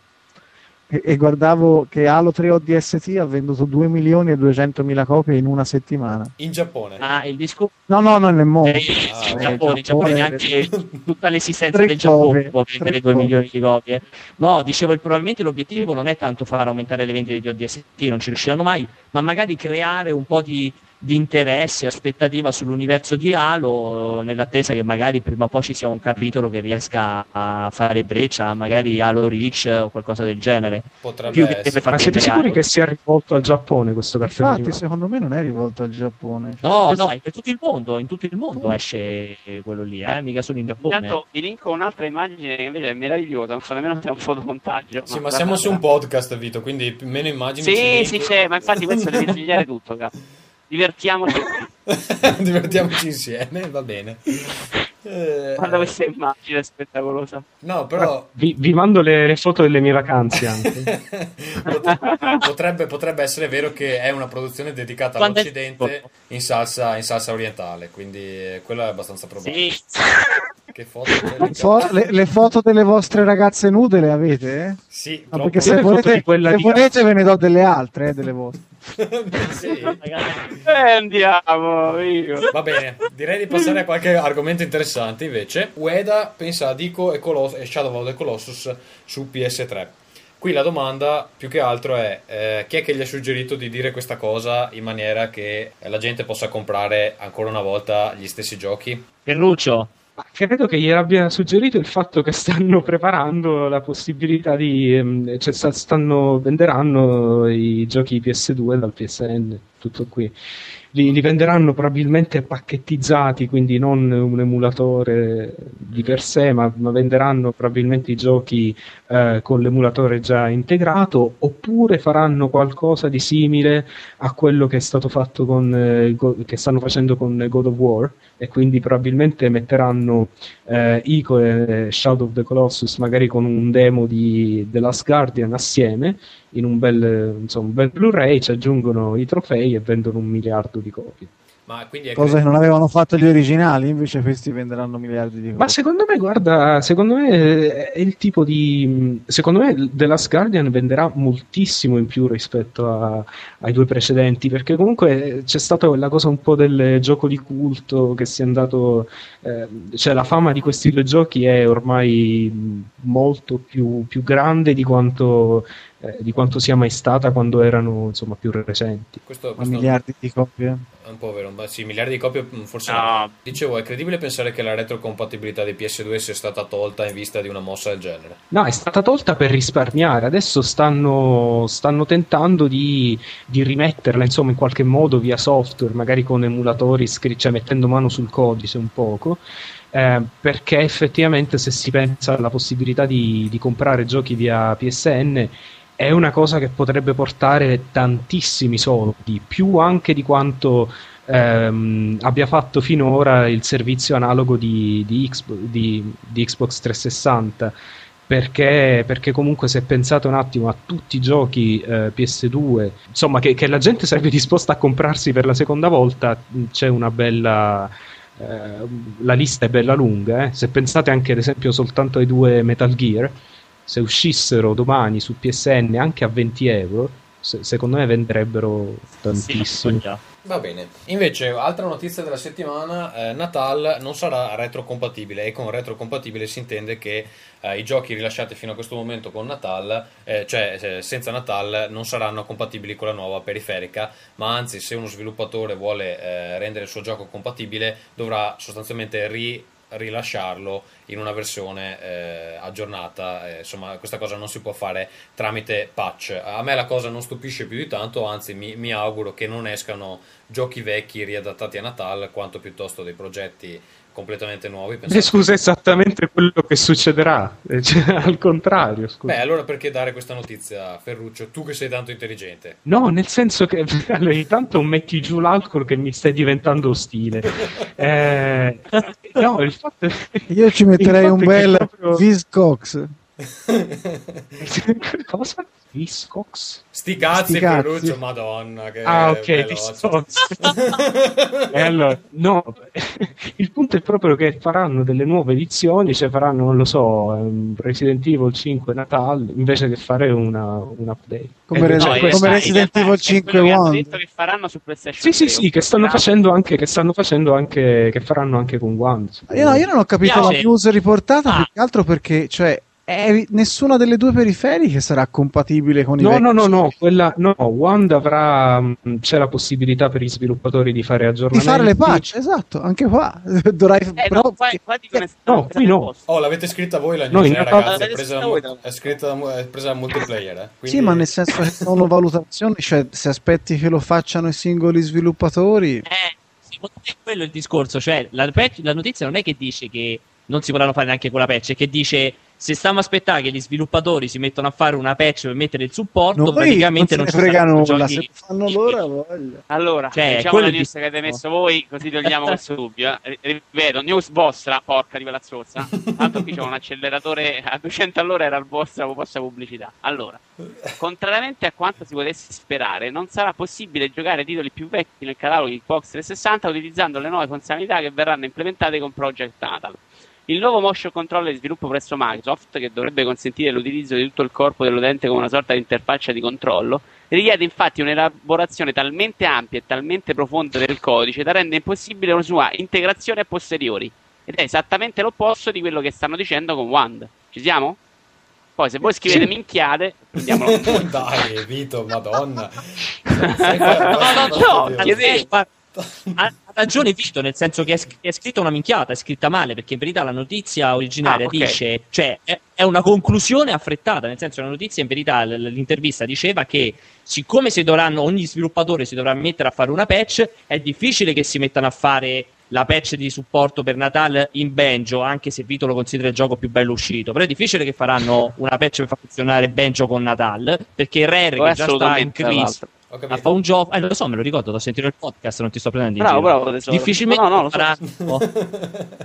e, e guardavo che Halo 3 ODST ha venduto 2 milioni e 200 mila copie in una settimana. in Giappone. Ah, il discorso No, no, no, nel mondo. è Ah, in. Giappone, in Giappone neanche tutta l'esistenza del Giappone copie, può vendere 2 copie. milioni di copie. No, dicevo, probabilmente l'obiettivo non è tanto far aumentare le vendite di ODST, non ci riusciranno mai, ma magari creare un po' di, di interesse, aspettativa sull'universo di Halo, nell'attesa che magari prima o poi ci sia un capitolo che riesca a fare breccia, magari Halo Reach o qualcosa del genere. Potrebbe Ma siete sicuri Halo. che sia rivolto al Giappone questo cartone Infatti, animato? secondo me non è rivolto al Giappone. No, no, è per tutto il mondo, in tutto il mondo esce quello lì, eh, mica solo in Giappone. Intanto vi linko un'altra immagine che invece è meravigliosa, non so nemmeno se è un fotomontaggio. Sì, No, ma siamo su un podcast, Vito, quindi meno immagini. Sì, sì, c'è, ma infatti questo deve svegliare tutto, cazzo. Divertiamoci. Divertiamoci insieme, va bene. Eh, Guarda questa immagine spettacolosa. No, però Vi, vi mando le, le foto delle mie vacanze anche. Pot- potrebbe, potrebbe essere vero che è una produzione dedicata Quando è- all'Occidente in salsa, in salsa orientale, quindi eh, quello è abbastanza probabile. Sì, Che foto. Fo- le, le foto delle vostre ragazze nude le avete? eh? Sì, No, troppo. perché se volete, quella se di- volete ve ne do delle altre, eh, delle vostre. Sì. ragazzi. Eh, andiamo, io. Va bene, direi di passare a qualche argomento interessante invece. Ueda pensa a Dico e, Coloss- e Shadow of the Colossus su PS3. Qui la domanda più che altro è eh, chi è che gli ha suggerito di dire questa cosa in maniera che la gente possa comprare ancora una volta gli stessi giochi? Ferruccio, Ma credo che gliel'abbia suggerito il fatto che stanno preparando la possibilità di. ehm, cioè sta- stanno, venderanno i giochi PS2 dal PSN, tutto qui. Li, li venderanno probabilmente pacchettizzati, quindi non un emulatore di per sé, ma, ma venderanno probabilmente i giochi eh, con l'emulatore già integrato, oppure faranno qualcosa di simile a quello che con eh, Go- che stanno facendo con God of War e quindi probabilmente metteranno eh, Ico e Shadow of the Colossus magari con un demo di The Last Guardian assieme in un bel, insomma, un bel Blu-ray, ci aggiungono i trofei e vendono un miliardo di copie. Ma quindi è Cosa che non avevano fatto gli originali, invece questi venderanno miliardi di Ma copie. secondo me, guarda, secondo me eh, è il tipo di. Secondo me The Last Guardian venderà moltissimo in più rispetto a- ai due precedenti, perché comunque c'è stata quella cosa un po' del gioco di culto che si è andato. eh, cioè, la fama di questi due giochi è ormai molto più, più grande di quanto, eh, di quanto sia mai stata quando erano insomma più recenti. questo, questo miliardi di copie. è un po' vero, ma sì, miliardi di copie mm, forse no. No, Dicevo, è credibile pensare che la retrocompatibilità di PS2 sia stata tolta in vista di una mossa del genere? No, è stata tolta per risparmiare. Adesso stanno, stanno tentando di, di rimetterla, insomma, in qualche modo via software, magari con emulatori, scri- cioè mettendo mano sul codice un poco. eh, perché effettivamente, se si pensa alla possibilità di, di comprare giochi via PSN, è una cosa che potrebbe portare tantissimi soldi, più anche di quanto ehm, abbia fatto finora il servizio analogo di, di Xbox, di- di Xbox 360 perché, perché comunque se pensate un attimo a tutti i giochi eh, PS2 insomma che, che la gente sarebbe disposta a comprarsi per la seconda volta c'è una bella eh, la lista è bella lunga eh. se pensate anche ad esempio soltanto ai due Metal Gear se uscissero domani su PSN anche a 20 euro se- secondo me venderebbero tantissimo Sì, Va bene. Invece, altra notizia della settimana, eh, Natal non sarà retrocompatibile e con retrocompatibile si intende che eh, i giochi rilasciati fino a questo momento con Natal, eh, cioè eh, senza Natal, non saranno compatibili con la nuova periferica, ma anzi se uno sviluppatore vuole eh, rendere il suo gioco compatibile dovrà sostanzialmente ri- rilasciarlo in una versione eh, aggiornata. Eh, insomma questa cosa non si può fare tramite patch. A me la cosa non stupisce più di tanto anzi mi, mi auguro che non escano giochi vecchi riadattati a Natal quanto piuttosto dei progetti completamente nuovi. Pensate- scusa, è esattamente quello che succederà. Eh, cioè, al contrario, scusa. Beh, allora perché dare questa notizia, Ferruccio? Tu che sei tanto intelligente. No, nel senso che allora, intanto metti giù l'alcol che mi stai diventando ostile. Eh, no, il fatto Io ci metterei un è bel proprio- Viscox. Cosa? Viscox? Sti cazzi, Sti cazzi. Ferruccio, madonna. Che Ah, ok, veloce. Viscox. E allora, no, il punto è proprio che faranno delle nuove edizioni, cioè faranno, non lo so, ehm, Resident Evil 5 Natale invece che fare una, un update. Come Eh, cioè, in come in Resident Evil è 5 quello che hanno One. detto che faranno su PlayStation Sì, sì, 3, sì, che stanno facendo anche, che stanno facendo anche, che faranno anche con One. Io, no, io non ho capito Piace. la news riportata Ah. più che altro perché, cioè, è- nessuna delle due periferiche sarà compatibile con i No, vecchi no, no, no, quella, no, Wand avrà, mh, c'è la possibilità per gli sviluppatori di fare Di aggiornamenti. fare le patch, esatto, anche qua. Dovrai, Eh, però, no, qua, qua dicono No, qui no. Oh, l'avete scritta voi la No, news, in eh, ragazzi? È presa, scritta da, voi, è scritta è presa da multiplayer, eh? Quindi- Sì, ma nel senso che sono valutazioni, cioè se aspetti che lo facciano i singoli sviluppatori, Eh, secondo me è quello il discorso, cioè la, la notizia non è che dice che non si potranno fare neanche con la patch, è che dice se stiamo a aspettare che gli sviluppatori si mettono a fare una patch per mettere il supporto, noi praticamente non non ci frega nulla, se fanno loro voglia. Allora, Cioè, diciamo la news di- che avete messo voi, così togliamo questo dubbio. eh. Ri- Ripeto, news vostra, porca di quella zozza. Tanto qui c'è un acceleratore a 200 all'ora, era il vostra, vostra pubblicità. Allora, contrariamente a quanto si potesse sperare, non sarà possibile giocare titoli più vecchi nel catalogo di Xbox 360 utilizzando le nuove funzionalità che verranno implementate con Project Natal. Il nuovo motion controller di sviluppo presso Microsoft, che dovrebbe consentire l'utilizzo di tutto il corpo dell'utente come una sorta di interfaccia di controllo, richiede infatti un'elaborazione talmente ampia e talmente profonda del codice da rendere impossibile una sua integrazione a posteriori. Ed è esattamente l'opposto di quello che stanno dicendo con Wand. Ci siamo? Poi se voi scrivete minchiate, prendiamolo. Dai, Vito, madonna. no, no, Eh, chiedevo. guarda, ha, ha ragione Vito, nel senso che è, è scritta una minchiata, è scritta male, perché in verità la notizia originaria Ah, ok. dice, cioè è, è una conclusione affrettata, nel senso che la notizia in verità l'intervista diceva che siccome si dovranno, ogni sviluppatore si dovrà mettere a fare una patch, è difficile che si mettano a fare la patch di supporto per Natale in Banjo, anche se Vito lo considera il gioco più bello uscito, però è difficile che faranno una patch per far funzionare Banjo con Natale, perché Rare che già sta in crisi l'altro. Ho a capito. fa un gioco, eh, lo so, me lo ricordo, l'ho sentito nel podcast, non ti sto prendendo in Bravo, giro. bravo, tesoro. Difficilmente No, no, lo, lo so. faranno,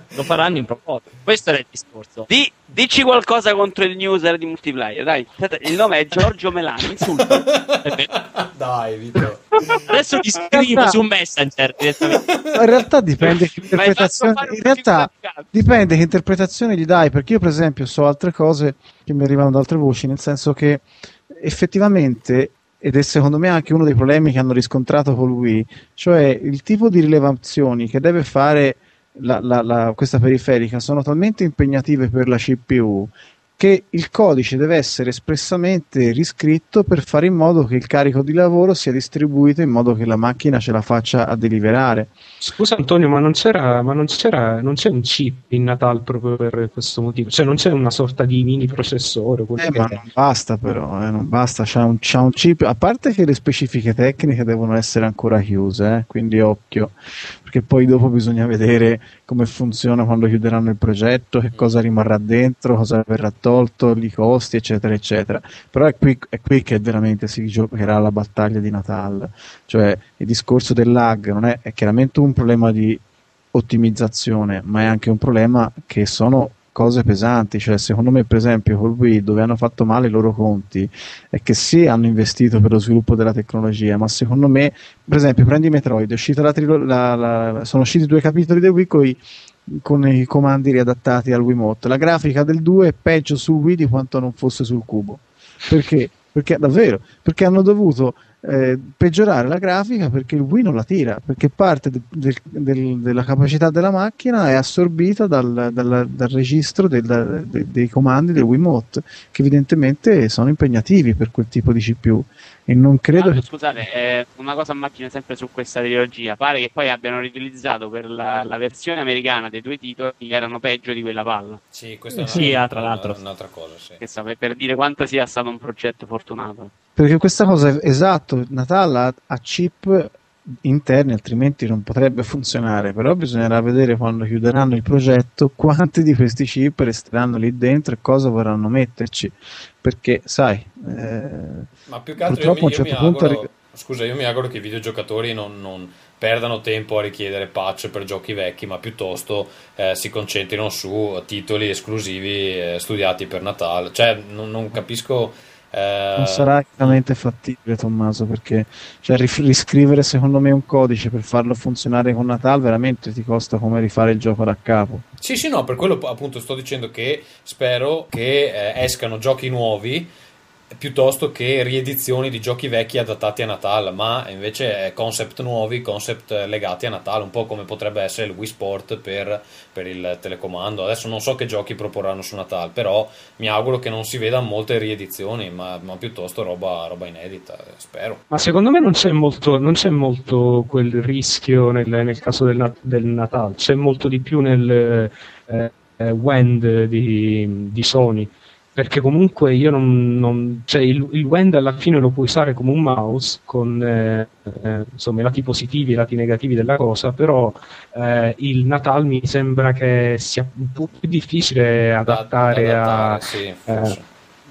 lo faranno in proposito. Questo era il discorso. Di- dici qualcosa contro il newser di multiplayer, dai. Il nome è Giorgio Melani, insulta. Dai, Vito. Adesso ti scrivo su Messenger direttamente. in realtà dipende che interpretazione, in realtà dipende che interpretazione gli dai, perché io per esempio so altre cose che mi arrivano da altre voci, nel senso che effettivamente ed è secondo me anche uno dei problemi che hanno riscontrato con Wii, cioè il tipo di rilevazioni che deve fare la- la- la- questa periferica sono talmente impegnative per la CPU che il codice deve essere espressamente riscritto per fare in modo che il carico di lavoro sia distribuito in modo che la macchina ce la faccia a deliverare. Scusa Antonio, ma non c'era, ma non c'era, non c'è un chip in Natal proprio per questo motivo? Cioè non c'è una sorta di mini processore? Eh, ma è? non basta però, eh, non basta, c'ha un, c'ha un chip, a parte che le specifiche tecniche devono essere ancora chiuse, eh, quindi occhio, perché poi dopo bisogna vedere come funziona quando chiuderanno il progetto, che cosa rimarrà dentro, cosa verrà tolto, i costi, eccetera, eccetera. Però è qui, è qui che veramente si giocherà la battaglia di Natale, cioè il discorso del lag non è, è chiaramente un problema di ottimizzazione, ma è anche un problema che sono cose pesanti, cioè secondo me per esempio col Wii dove hanno fatto male i loro conti è che sì hanno investito per lo sviluppo della tecnologia, ma secondo me per esempio prendi Metroid, trilo- la- la- sono usciti due capitoli del Wii coi- con i comandi riadattati al Wiimote, la grafica del 2 è peggio sul Wii di quanto non fosse sul cubo, perché? Perché davvero, perché hanno dovuto eh, peggiorare la grafica perché il Wii non la tira, perché parte de- del- del- della capacità della macchina è assorbita dal, dal- dal registro del- da- de- dei comandi del Wiimote, che evidentemente sono impegnativi per quel tipo di CPU. E non credo Tanto, che Scusate, eh, una cosa a macchina sempre su questa trilogia. Pare che poi abbiano riutilizzato per la, la versione americana dei due titoli che erano peggio di quella palla. Sì, questa è una- Sì, ah, tra una- l'altro. un'altra cosa, sì. Che per dire quanto sia stato un progetto fortunato. Perché questa cosa è esatto, Natal ha, ha chip interni, altrimenti non potrebbe funzionare. Però bisognerà vedere quando chiuderanno il progetto quanti di questi chip resteranno lì dentro e cosa vorranno metterci. Perché, sai, eh, Ma più che altro io, purtroppo mi, a un io certo punto auguro, arri- scusa, io mi auguro che i videogiocatori non, non perdano tempo a richiedere patch per giochi vecchi, ma piuttosto eh, si concentrino su titoli esclusivi eh, studiati per Natale. Cioè, non, non capisco. Eh, non sarà veramente fattibile, Tommaso, perché cioè, riscrivere secondo me un codice per farlo funzionare con Natal veramente ti costa come rifare il gioco da capo. Sì, sì, no, per quello appunto sto dicendo che spero che eh, escano giochi nuovi piuttosto che riedizioni di giochi vecchi adattati a Natale, ma invece concept nuovi, concept legati a Natale, un po' come potrebbe essere il Wii Sport per, per il telecomando. Adesso non so che giochi proporranno su Natale, però mi auguro che non si vedano molte riedizioni, ma, ma piuttosto roba, roba inedita, spero. Ma secondo me non c'è molto, non c'è molto quel rischio nel, nel caso del, del Natale, c'è molto di più nel eh, eh, Wend di, di Sony. Perché comunque io non. non- cioè il, il Wend alla fine lo puoi usare come un mouse con eh, eh, insomma, i lati positivi e i lati negativi della cosa, però eh, il Natal mi sembra che sia un po' più difficile Da- adattare, adattare, a, sì, forse, eh,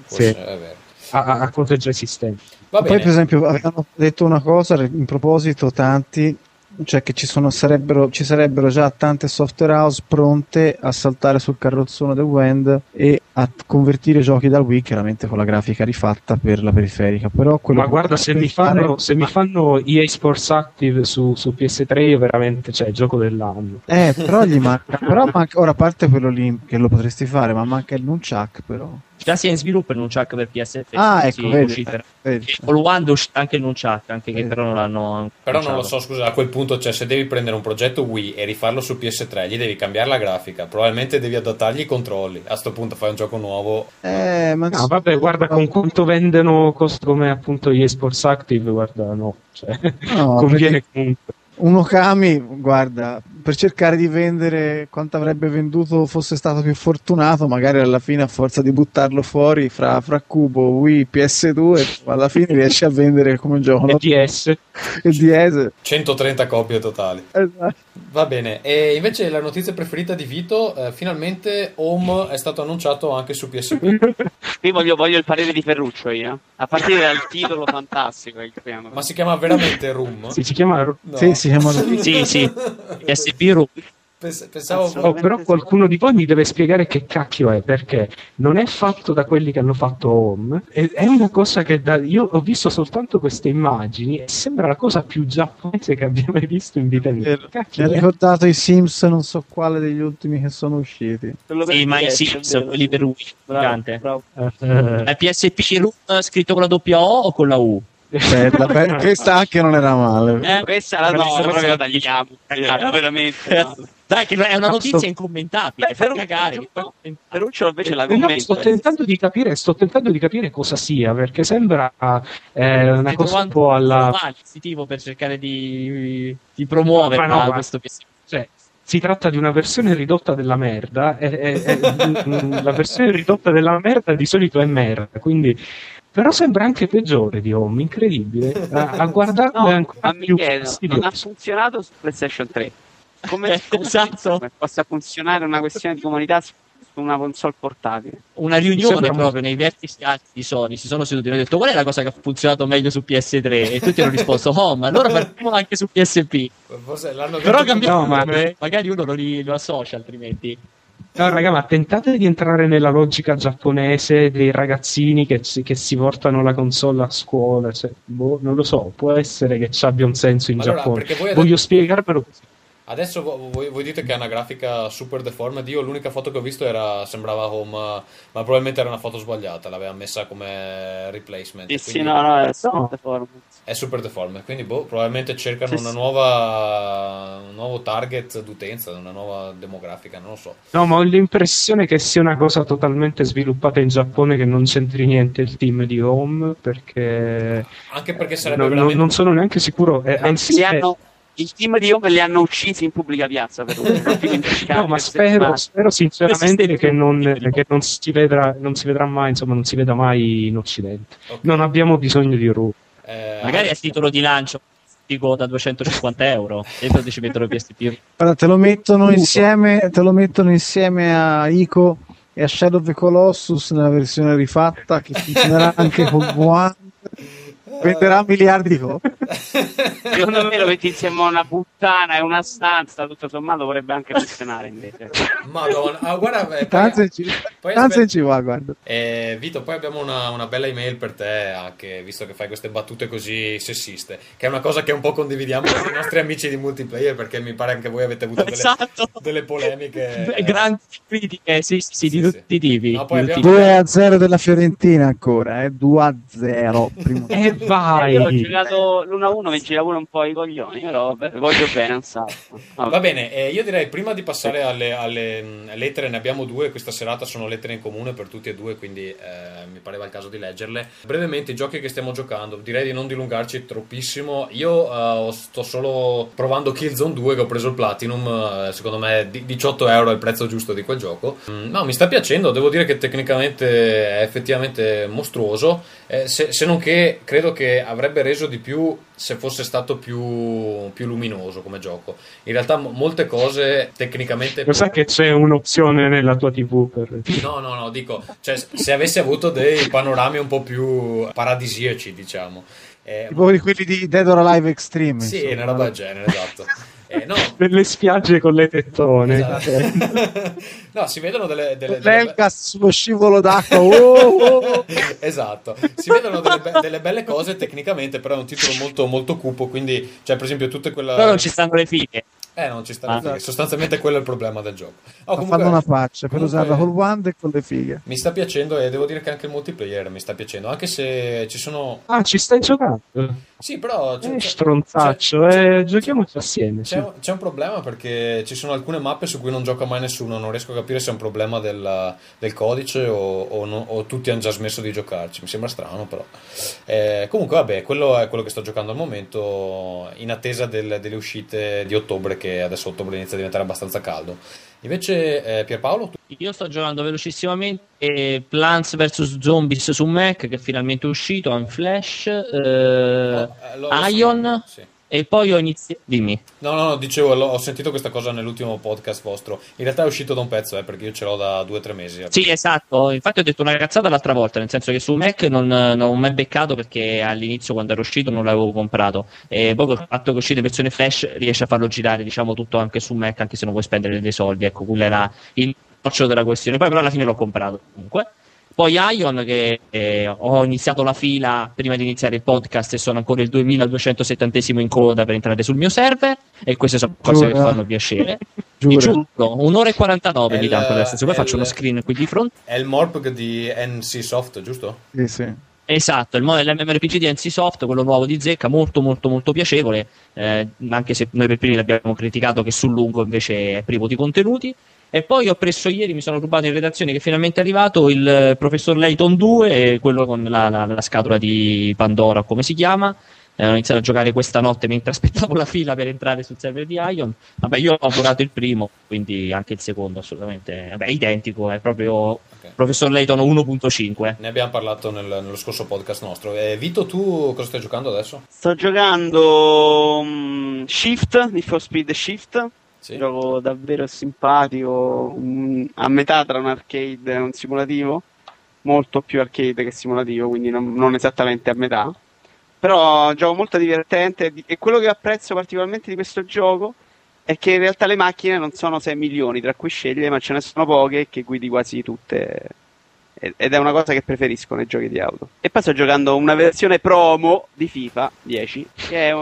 forse sì. a, a- a cose già esistenti. Poi, per esempio, avevano detto una cosa in proposito, tanti, cioè che ci, sono, sarebbero, ci sarebbero già tante software house pronte a saltare sul carrozzone del Wend e a convertire giochi dal Wii, chiaramente con la grafica rifatta per la periferica. Però Ma guarda, se mi fare- fanno, se mi fanno EA Sports Active su, su PS3, io veramente, cioè, gioco dell'anno. Eh, però gli manca, però manca, ora a parte quello lì che lo potresti fare, ma manca il Nunchuck però. Già si è in sviluppo il Nunchuck per PS3. Ah, ecco, vedi, vedi. Con One anche il Nunchuck, anche che però non l'hanno Però non lo so, scusa, a quel punto, cioè, se devi prendere un progetto Wii e rifarlo su PS3, gli devi cambiare la grafica, probabilmente devi adattargli i controlli. A sto punto fai un gioco nuovo. Eh, ma No, vabbè, guarda con quanto vendono cose come appunto EA Sports Active, guarda, no, cioè, No, conviene comunque. Un Okami, guarda, per cercare di vendere quanto avrebbe venduto fosse stato più fortunato, magari alla fine a forza di buttarlo fuori fra, fra Cubo, Wii, PS2, alla fine riesce a vendere come gioco E? DS, il DS. 130 copie totali. Esatto. Va bene, e invece la notizia preferita di Vito, eh, finalmente Home è stato annunciato anche su PSP. Qui voglio, voglio il parere di Ferruccio io. A partire dal titolo fantastico. Ma si chiama veramente Room? sì, si chiama... No. Sì, si chiama Sì, sì. PSP Room. Pens- pensavo Oh, però qualcuno di voi mi deve spiegare che cacchio è, perché non è fatto da quelli che hanno fatto Home, è, è una cosa che da- io ho visto soltanto queste immagini e sembra la cosa più giapponese che abbia mai visto in vita mia. Mi ha ricordato i Sims, non so quale degli ultimi che sono usciti. Sì, ma i Sims, quelli per Wii, Bravo, bravo. Eh, La PSP Room scritto con la doppia O o con la U? Cioè, la pe- questa anche non era male. Eh, Questa la No, no, proprio no. tagliamo. Era veramente male. Dai, che è una notizia incommentabile. Beh, Ferruccio, cagare. Ferruccio invece la Eh, no, commenta. sto tentando di capire, sto tentando di capire cosa sia, perché sembra eh, una cosa un po' alla... un dispositivo per cercare di, di promuovere no, ah, ma- questo. Cioè, si tratta di una versione ridotta della merda, e, e- e- la versione ridotta della merda di solito è merda, quindi... Però sembra anche peggiore di Home, incredibile. A, a guardarlo No, è ancora più chiedo, non ha funzionato su PlayStation 3. Come, Eh, come esatto. come possa funzionare una questione di comunità su una console portatile? Una riunione proprio nei vertici alti di Sony si sono seduti e hanno detto qual è la cosa che ha funzionato meglio su PS3 e tutti hanno risposto Home, allora partiamo anche su PSP. Forse l'hanno Però cambiamo No, ma- magari uno lo, ri- lo associa altrimenti. No, raga, ma tentate di entrare nella logica giapponese dei ragazzini che, si- che si portano la console a scuola. Cioè, boh, non lo so, può essere che ci abbia un senso in Allora, Giappone. Voglio adesso- spiegarmelo così. Adesso vo- voi, voi dite che ha una grafica super deformed. Io l'unica foto che ho visto era, sembrava home, ma probabilmente era una foto sbagliata. L'aveva messa come replacement. Sì, sì, no, no, è No. performance. È super deformed. Quindi boh, probabilmente cercano Sì, una sì. nuova, un nuovo target d'utenza, una nuova demografica. Non lo so. No, ma ho l'impressione che sia una cosa totalmente sviluppata in Giappone che non c'entri niente il team di Home perché Anche perché sarebbe no, no, veramente. non sono neanche sicuro. eh, anzi, Li eh, hanno- il team di Home li hanno uccisi in pubblica piazza per un No, ma spero, spero sinceramente che, non, che non, si vedrà, non si vedrà mai, insomma, non si veda mai in Occidente. Ok. Non abbiamo bisogno di Ru. Eh, Magari a titolo di lancio figo da 250 euro. Dentro ci mettono i PSP. Guarda, te lo mettono insieme, te lo mettono insieme a Ico e a Shadow of the Colossus nella versione rifatta che funzionerà anche con One. Venderà miliardi di copie. Secondo me lo metti insieme a una puttana e una stanza, tutto sommato vorrebbe anche funzionare invece. Madonna, ah, guarda, eh, poi- Tanto ci, poi aspetta- ci va, guarda. Eh, Vito, poi abbiamo una, una bella email per te, anche visto che fai queste battute così sessiste, che è una cosa che un po' condividiamo con i nostri amici di multiplayer, perché mi pare anche voi avete avuto delle, Esatto. delle polemiche. Beh, Grandi critiche, sì, sì, sì, di Sì, tutti sì. i tipi. No, abbiamo- 2 a 0 della Fiorentina ancora, eh? 2 a 0. Primo E Io ho vai! giocato l'1-1, mi gira pure un po' i coglioni, però vabbè, voglio bene, so. Vabbè. Va bene, eh, io direi prima di passare alle, alle, mh, lettere, ne abbiamo due, questa serata sono lettere in comune per tutti e due, quindi eh, mi pareva il caso di leggerle. Brevemente i giochi che stiamo giocando, direi di non dilungarci troppissimo. Io eh, sto solo provando Killzone 2 che ho preso il Platinum, eh, secondo me di- 18 euro è il prezzo giusto di quel gioco. Mm, no, mi sta piacendo, devo dire che tecnicamente è effettivamente mostruoso, eh, se, se non che credo che avrebbe reso di più se fosse stato più, più luminoso come gioco. In realtà mo- molte cose tecnicamente... Lo sai che c'è un'opzione nella tua TV per... No, no, no, dico, cioè, se avessi avuto dei panorami un po' più paradisiaci, diciamo. Eh, Tipo di quelli di Dead or Alive Extreme. sì, insomma. una roba del genere, esatto. Eh, no, Nelle spiagge con le tettone. esatto. no, si vedono delle... delle, delle L'Elgas sullo scivolo d'acqua. Oh, oh, esatto, si vedono delle, be- delle belle cose tecnicamente, però è un titolo molto, molto cupo, quindi, cioè, per esempio, tutte quella... Però non ci stanno le fighe. Eh, non ci sta Ah. fighe. Sostanzialmente quello è il problema del gioco. Oh, comunque- fanno una faccia per comunque- usarla col wand e con le fighe. Mi sta piacendo e devo dire che anche il multiplayer mi sta piacendo, anche se ci sono... Ah, ci stai giocando? Sì, però... c'è- Eh, c'è- stronzaccio, c'è- eh, giochiamoci assieme. C'è, sì. c'è un problema perché ci sono alcune mappe su cui non gioca mai nessuno, non riesco a capire se è un problema del, del codice o, o no- o tutti hanno già smesso di giocarci, mi sembra strano però. Eh, comunque vabbè, quello è quello che sto giocando al momento in attesa del- delle uscite di ottobre che adesso ottobre inizia a diventare abbastanza caldo. Invece eh, Pierpaolo, tu... Io sto giocando velocissimamente eh, Plants vs Zombies su Mac che è finalmente uscito in Flash eh, eh, lo- Ion Sì. E poi ho iniziato dimmi No, no, no, dicevo, ho sentito questa cosa nell'ultimo podcast vostro. In realtà è uscito da un pezzo, eh, perché io ce l'ho da due o tre mesi. Sì, esatto. Infatti ho detto una cazzata l'altra volta, nel senso che su Mac non, non ho mai beccato perché all'inizio quando era uscito non l'avevo comprato. E poi col fatto che è uscito in versione Flash riesce a farlo girare, diciamo, tutto anche su Mac, anche se non vuoi spendere dei soldi. Ecco, quello era il noccio della questione. Poi però alla fine l'ho comprato comunque. Poi Ion, che eh, ho iniziato la fila prima di iniziare il podcast e sono ancora il 2270 in coda per entrare sul mio server. E queste sono cose che Giura. fanno piacere. Giuro. Giuro, un'ora e 49 È mi per adesso. Poi faccio uno screen qui di fronte. È il Morpg di NC Soft, giusto? Sì, sì. Esatto, il mo- l'MMORPG di NCSoft, quello nuovo di Zecca, molto molto molto piacevole, eh, anche se noi per primi l'abbiamo criticato che sul lungo invece è privo di contenuti. E poi ho preso ieri, mi sono rubato in redazione che è finalmente arrivato il eh, professor Layton 2, eh, quello con la, la- la scatola di Pandora, come si chiama. Eh, ho iniziato a giocare questa notte mentre aspettavo la fila per entrare sul server di Ion. Vabbè, io ho giocato il primo, quindi anche il secondo assolutamente. Vabbè, identico, è proprio Ok. professor Layton 1.5. Ne abbiamo parlato nel- nello scorso podcast nostro. Eh, Vito, tu cosa stai giocando adesso? Sto giocando mm, Shift, Need for Speed Shift, Sì. gioco davvero simpatico, a metà tra un arcade e un simulativo, molto più arcade che simulativo, quindi non, non esattamente a metà. Però gioco molto divertente e quello che apprezzo particolarmente di questo gioco è che in realtà le macchine non sono 6 milioni tra cui scegliere, ma ce ne sono poche che guidi quasi tutte. Ed è una cosa che preferisco nei giochi di auto. E poi sto giocando una versione promo di FIFA 10, che è,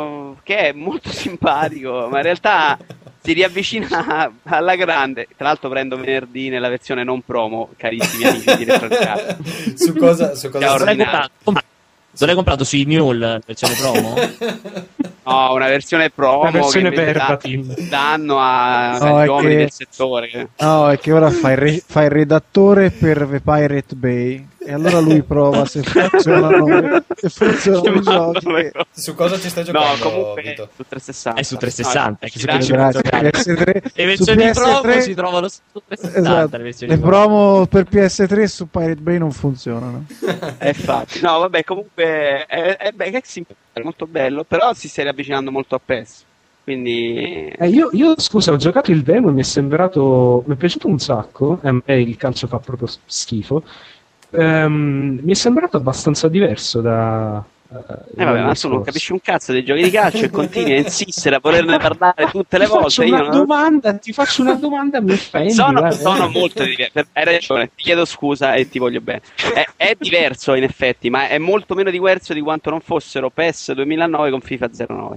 che è molto simpatico, ma in realtà si riavvicina alla grande. Tra l'altro prendo venerdì nella versione non promo, carissimi amici di Electronic Arts. su cosa, su cosa Ciao, Non l'hai comprato? Sui Mule versione promo? No, una versione promo La versione verbatim. danno a No, agli uomini che- del settore. No, è che ora fai il, re- fai il redattore per The Pirate Bay. E allora lui prova se funzionano, se funzionano i giochi. Su cosa ci stai No, giocando, comunque Vito? su 360. È su 360, No, su Grazie, giocare. PS3, Le su versioni promo PS3 si trovano su 360. Esatto. Le, versioni Le promo. promo per PS3 su Pirate Bay non funzionano. Eh, infatti. No, vabbè, comunque è, è, è simpatico, è molto bello, però si stai avvicinando molto a PES. Quindi Eh, io, io, scusa, ho giocato il demo e mi è sembrato. Mi è piaciuto un sacco. E a me il calcio fa proprio schifo. Ehm, mi è sembrato abbastanza diverso da. Eh vabbè, ma tu non capisci un cazzo dei giochi di calcio e continui a insistere a volerne parlare tutte le ti faccio volte. Io una non... domanda, ti faccio una domanda, mi offendi. Sono, sono molto diversi. Hai ragione, ti chiedo scusa e ti voglio bene. È, è diverso in effetti, ma è molto meno diverso di quanto non fossero PES 2009 con FIFA 09.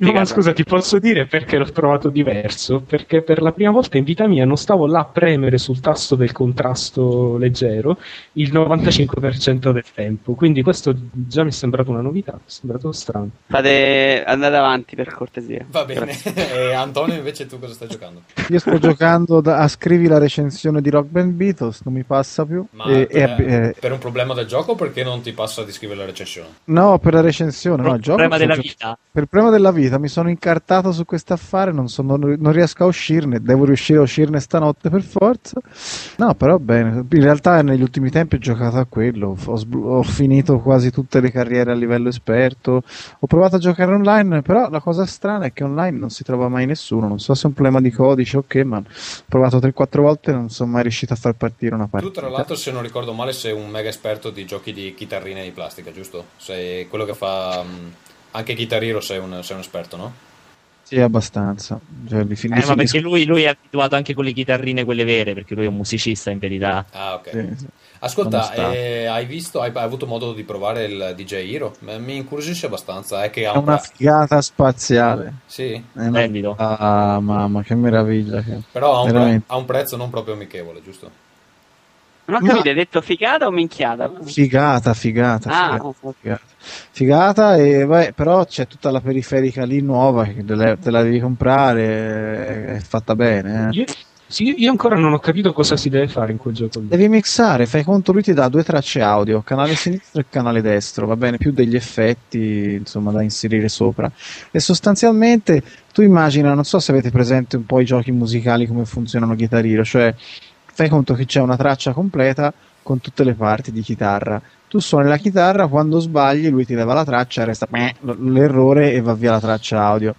No, ma scusa, ti posso dire perché l'ho trovato diverso? Perché per la prima volta in vita mia non stavo là a premere sul tasto del contrasto leggero il 95% del tempo. Quindi questo già mi è sembrato una novità, mi è sembrato strano. Fate, andate avanti per cortesia. Va bene. E Antonio, invece, tu cosa stai giocando? Io sto giocando da- a scrivi la recensione di Rock Band Beatles, non mi passa più. Ma E- per, e- eh, per un problema del gioco o perché non ti passa di scrivere la recensione? no, per la recensione, no, il gioco problema della gio- vita. Per il problema della vita mi sono incartato su questo affare, non, non riesco a uscirne, devo riuscire a uscirne stanotte per forza. No, però bene, in realtà negli ultimi tempi ho giocato a quello, ho, ho finito quasi tutte le carriere a livello esperto, ho provato a giocare online, però la cosa strana è che online non si trova mai nessuno, non so se è un problema di codice o che, ma ho provato 3-4 volte e non sono mai riuscito a far partire una Tu, partita. tra l'altro, se non ricordo male, sei un mega esperto di giochi di chitarrine di plastica, giusto? Sei quello che fa. mh, anche Guitar Hero sei un, sei un esperto, no? Sì, abbastanza. Cioè, li fin- li Eh, ma finisco- perché lui, lui è abituato anche con le chitarrine, quelle vere, perché lui è un musicista in verità. Ah, ok. sì, sì. Ascolta, eh, hai visto, hai, hai avuto modo di provare il DJ Hero? Mi incuriosisce abbastanza. È che ha È un una figata spaziale. Sì, È una- Splendido. Ah, mamma, che meraviglia. che- però ha un, pre- ha un prezzo non proprio amichevole, giusto? Non ho Ma- capito, hai detto figata o minchiata? Figata, figata, Ah, figata, ok. figata. Figata, e beh, però c'è tutta la periferica lì nuova che te la, te la devi comprare, è, è fatta bene. eh. Io, sì, io ancora non ho capito cosa si deve fare in quel gioco lì. Devi mixare, fai conto, lui ti dà due tracce audio, canale sinistro e canale destro, va bene, più degli effetti insomma da inserire sopra. E sostanzialmente tu immagina, non so se avete presente un po' i giochi musicali come funzionano Guitar Hero, cioè fai conto che c'è una traccia completa con tutte le parti di chitarra. Tu suoni la chitarra, quando sbagli lui ti leva la traccia, resta meh, l'errore e va via la traccia audio.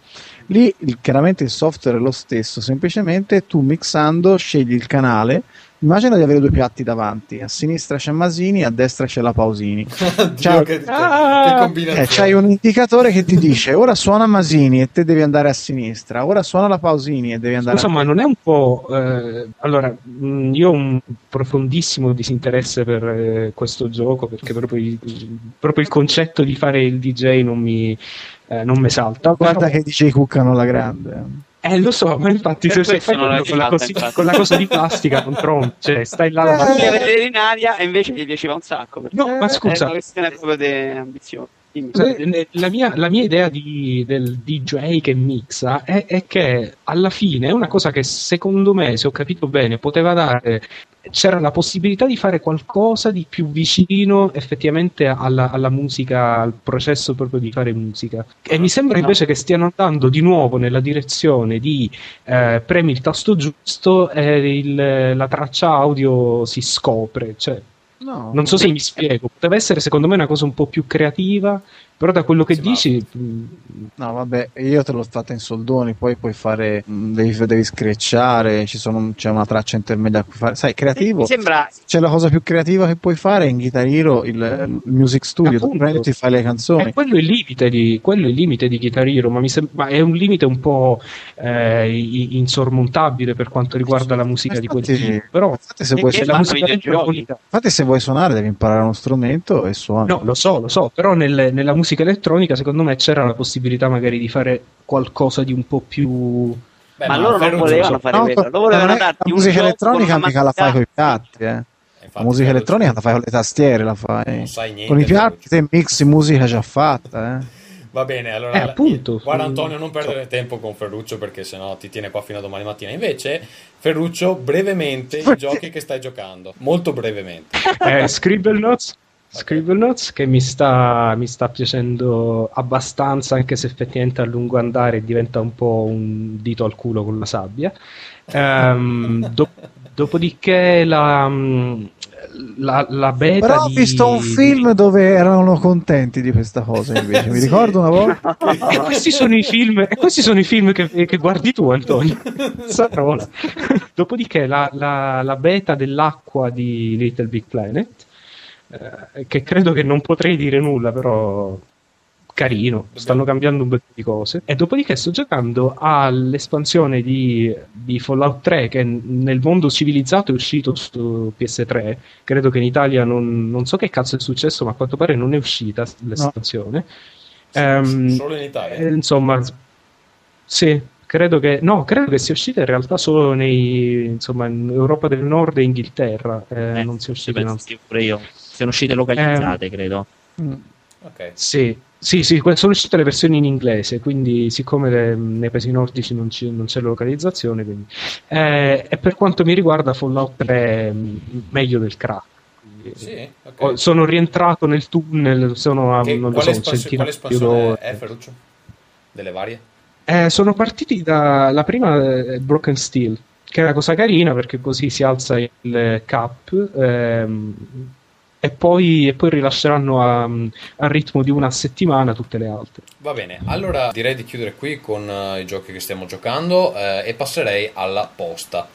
Lì chiaramente il software è lo stesso, semplicemente tu mixando scegli il canale. Immagina di avere due piatti davanti, a sinistra c'è Masini, a destra c'è la Pausini. Dio, che, che- Ah! che Eh, c'hai un indicatore che ti dice ora suona Masini e te devi andare a sinistra, ora suona la Pausini e devi andare Scusa, a ma non è un po'. eh, allora, mh, io ho un profondissimo disinteresse per eh, questo gioco perché proprio il, proprio il concetto di fare il DJ non mi, eh, non mi salta. Guarda Però- che DJ cuccano alla grande. Eh, lo so, ma infatti Per se, se fai è con la, così- con la cosa di plastica non trombi, cioè stai là la Eh, Lui mattina. la veterinaria e invece gli piaceva un sacco. No, ma È scusa, una questione proprio di ambizione. Eh, La mia, la mia idea di- del DJ che mixa è, è che alla fine è una cosa che secondo me, se ho capito bene, poteva dare. C'era la possibilità di fare qualcosa di più vicino effettivamente alla, alla musica, al processo proprio di fare musica. E mi sembra invece che stiano andando di nuovo nella direzione di eh, premi il tasto giusto e il- la traccia audio si scopre. Cioè, No, non so se mi spiego, poteva essere secondo me una cosa un po' più creativa, però da quello che Sì, ma- dici, mh, no, vabbè, io te l'ho fatta in soldoni, poi puoi fare, mh, devi, devi screcciare, ci sono- c'è una traccia intermedia a cui fare. Sai, creativo, sembra c'è la cosa più creativa che puoi fare in Guitar Hero, il, il Music Studio, tu Appunto. prendi e ti fai le canzoni. è quello il limite di, quello è il limite di Guitar Hero, ma, mi sem- ma è un limite un po' eh, insormontabile per quanto riguarda la musica di quel Infatti- tipo. Però Infatti se, vuoi suonare, musica infatti se vuoi suonare devi imparare uno strumento e suoni. no, lo so, lo so, però nel- nella musica elettronica secondo me c'era la possibilità magari di fare qualcosa di un po' più... Beh, ma loro non volevano fare No, quello, loro volevano darti la musica elettronica mica la fai con i piatti, eh. Infatti, La musica Ferruccio, elettronica la fai con le tastiere, la fai. Non sai niente. Con i piatti Ferruccio. te mixi musica già fatta, eh. Va bene, allora Eh, appunto, guarda Antonio non perdere tempo con Ferruccio perché sennò ti tiene qua fino a domani mattina. Invece, Ferruccio, brevemente i giochi che stai giocando, molto brevemente. Eh, Scribble Notes. Scribble Notes che mi sta, mi sta piacendo abbastanza, anche se effettivamente a lungo andare diventa un po' un dito al culo con la sabbia. Ehm, do- dopodiché la, la, la beta Però ho di- visto un film dove erano contenti di questa cosa invece. Mi Sì. ricordo una volta. E questi sono i film, e questi sono i film che, che guardi tu, Antonio. Dopodiché la, la- la beta dell'acqua di Little Big Planet, eh, che credo che non potrei dire nulla, però carino, stanno cambiando un bel po' di cose. E dopodiché sto giocando all'espansione di, di Fallout 3 che nel mondo civilizzato è uscito su PS3. Credo che in Italia non, non so che cazzo è successo, ma a quanto pare non è uscita l'espansione. Ehm, Solo in Italia. eh, insomma, sì, credo che no, credo che sia uscita in realtà solo nei, insomma, in Europa del Nord e Inghilterra. eh, Eh, non sia uscita in penso sì, pure io. Sono uscite localizzate, credo. Mm. Ok. Sì, sì, sì, sono uscite le versioni in inglese, quindi siccome le- nei paesi nordici non, ci- non c'è localizzazione, quindi- eh, e per quanto mi riguarda Fallout 3 mh, meglio del crack. Quindi, Sì, ok. ho- sono rientrato nel tunnel, sono a Che- non lo quale so, un espansio- centinaio quale espansione è Ferruccio? Delle varie? Eh, sono partiti da la prima eh, Broken Steel, che è una cosa carina perché così si alza il cap ehm, e, poi, e poi rilasceranno al ritmo di una settimana tutte le altre. Va bene, allora direi di chiudere qui con eh, i giochi che stiamo giocando eh, e passerei alla posta.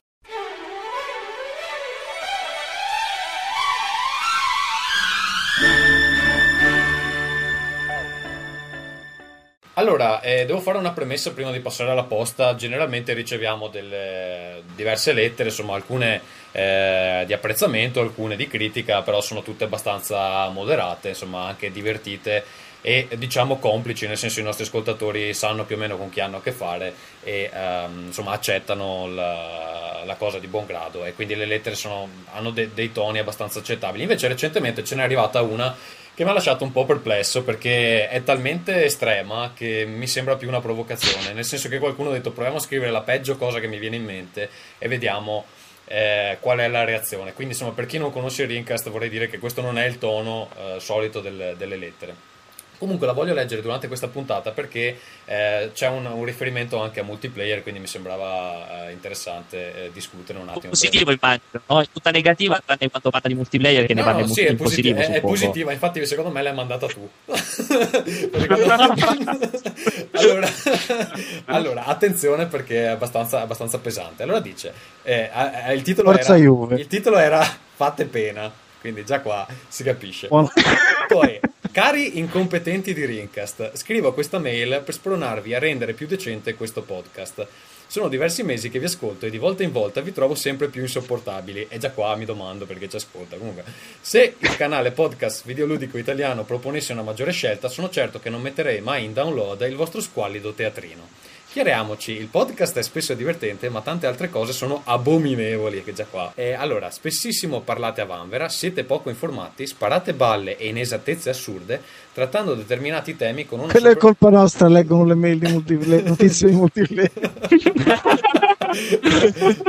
Allora, eh, devo fare una premessa prima di passare alla posta. Generalmente riceviamo delle diverse lettere, insomma, alcune eh, di apprezzamento, alcune di critica, però sono tutte abbastanza moderate, insomma, anche divertite e diciamo complici, nel senso i nostri ascoltatori sanno più o meno con chi hanno a che fare e ehm, insomma accettano la, la cosa di buon grado e quindi le lettere sono- hanno de- dei toni abbastanza accettabili. Invece recentemente ce n'è arrivata una che mi ha lasciato un po' perplesso perché è talmente estrema che mi sembra più una provocazione, nel senso che qualcuno ha detto proviamo a scrivere la peggio cosa che mi viene in mente e vediamo eh, qual è la reazione. Quindi insomma per chi non conosce Rincast vorrei dire che questo non è il tono eh, solito del- delle lettere. Comunque la voglio leggere durante questa puntata perché eh, c'è un, un riferimento anche a multiplayer, quindi mi sembrava eh, interessante eh, discutere un attimo. Positivo, immagino. No? È tutta negativa, tranne quando parla di multiplayer, che ne No, parla no, sì, è, in positi- positivo. è- è positiva, infatti secondo me l'hai mandata tu. allora, allora, attenzione perché è abbastanza, abbastanza pesante. Allora dice, eh, il, titolo Forza era, Juve. il titolo era Fate pena, quindi già qua si capisce. Poi, cari incompetenti di Rincast, scrivo questa mail per spronarvi a rendere più decente questo podcast. Sono diversi mesi che vi ascolto e di volta in volta vi trovo sempre più insopportabili. E già qua mi domando perché ci ascolta. Comunque, se il canale podcast videoludico italiano proponesse una maggiore scelta, sono certo che non metterei mai in download il vostro squallido teatrino. Chiariamoci, il podcast è spesso divertente, ma tante altre cose sono abominevoli, che già qua. E allora, spessissimo parlate a vanvera, siete poco informati, sparate balle e inesattezze assurde, trattando determinati temi con una Quella è super- colpa nostra, leggono le mail di multiplayer, notizie di multiplayer.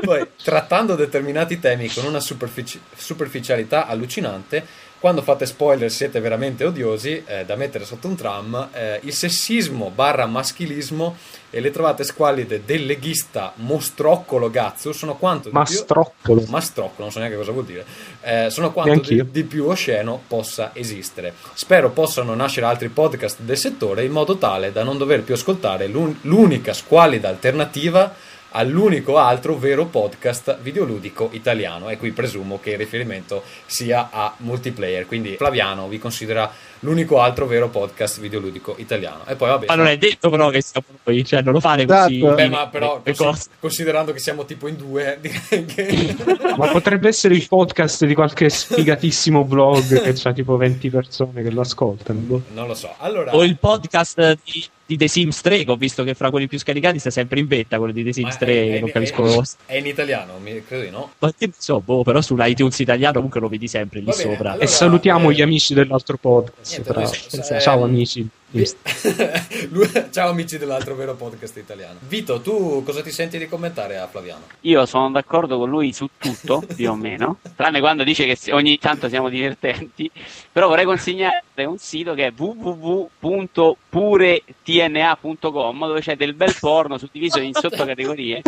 Poi, trattando determinati temi con una superfici- superficialità allucinante, quando fate spoiler siete veramente odiosi, eh, da mettere sotto un tram, eh, il sessismo barra maschilismo e le trovate squallide del leghista mostruoccolo Gazzo sono quanto di più... Mastroccolo. Mastrocco, non so neanche cosa vuol dire. Eh, sono quanto di, di più osceno possa esistere. Spero possano nascere altri podcast del settore in modo tale da non dover più ascoltare l'un- l'unica squalida alternativa all'unico altro vero podcast videoludico italiano. E qui presumo che il riferimento sia a multiplayer. Quindi Flaviano vi considera l'unico altro vero podcast videoludico italiano. E poi vabbè. Ma non è detto però che siamo noi, cioè non lo fare così. Esatto. Beh, ma però cose. considerando che siamo tipo in due, direi che Ma potrebbe essere il podcast di qualche sfigatissimo blog che ha tipo 20 persone che lo ascoltano. boh. non lo so. Allora, O il podcast di, di The Sims 3, che ho visto che fra quelli più scaricati sta sempre in vetta, quello di The ma Sims 3, non capisco. è, è in italiano, mi- credo di no. Ma che so, boh, però sull'iTunes italiano comunque lo vedi sempre lì bene, sopra. allora- E salutiamo eh, gli amici dell'altro podcast. niente, s- Ciao amici. Lui- Ciao amici dell'altro vero podcast italiano. Vito, tu cosa ti senti di commentare a Flaviano? Io sono d'accordo con lui su tutto, più o meno, tranne quando dice che ogni tanto siamo divertenti, però vorrei consigliare un sito che è www.puretna.com dove c'è del bel porno suddiviso in sottocategorie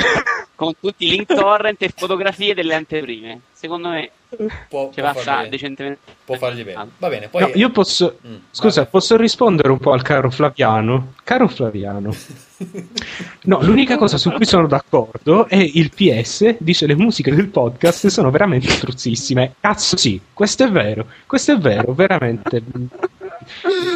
con tutti i link torrent e fotografie delle anteprime. Secondo me Può, ci può fargli, decentemente. può fargli bene. Ah. Va bene, poi... No, io posso. Mm, Scusa, vai. posso rispondere un po' al caro Flaviano? Caro Flaviano, no, l'unica cosa su cui sono d'accordo è il PS dice le musiche del podcast sono veramente struzzissime. Cazzo, sì, questo è vero, questo è vero, veramente.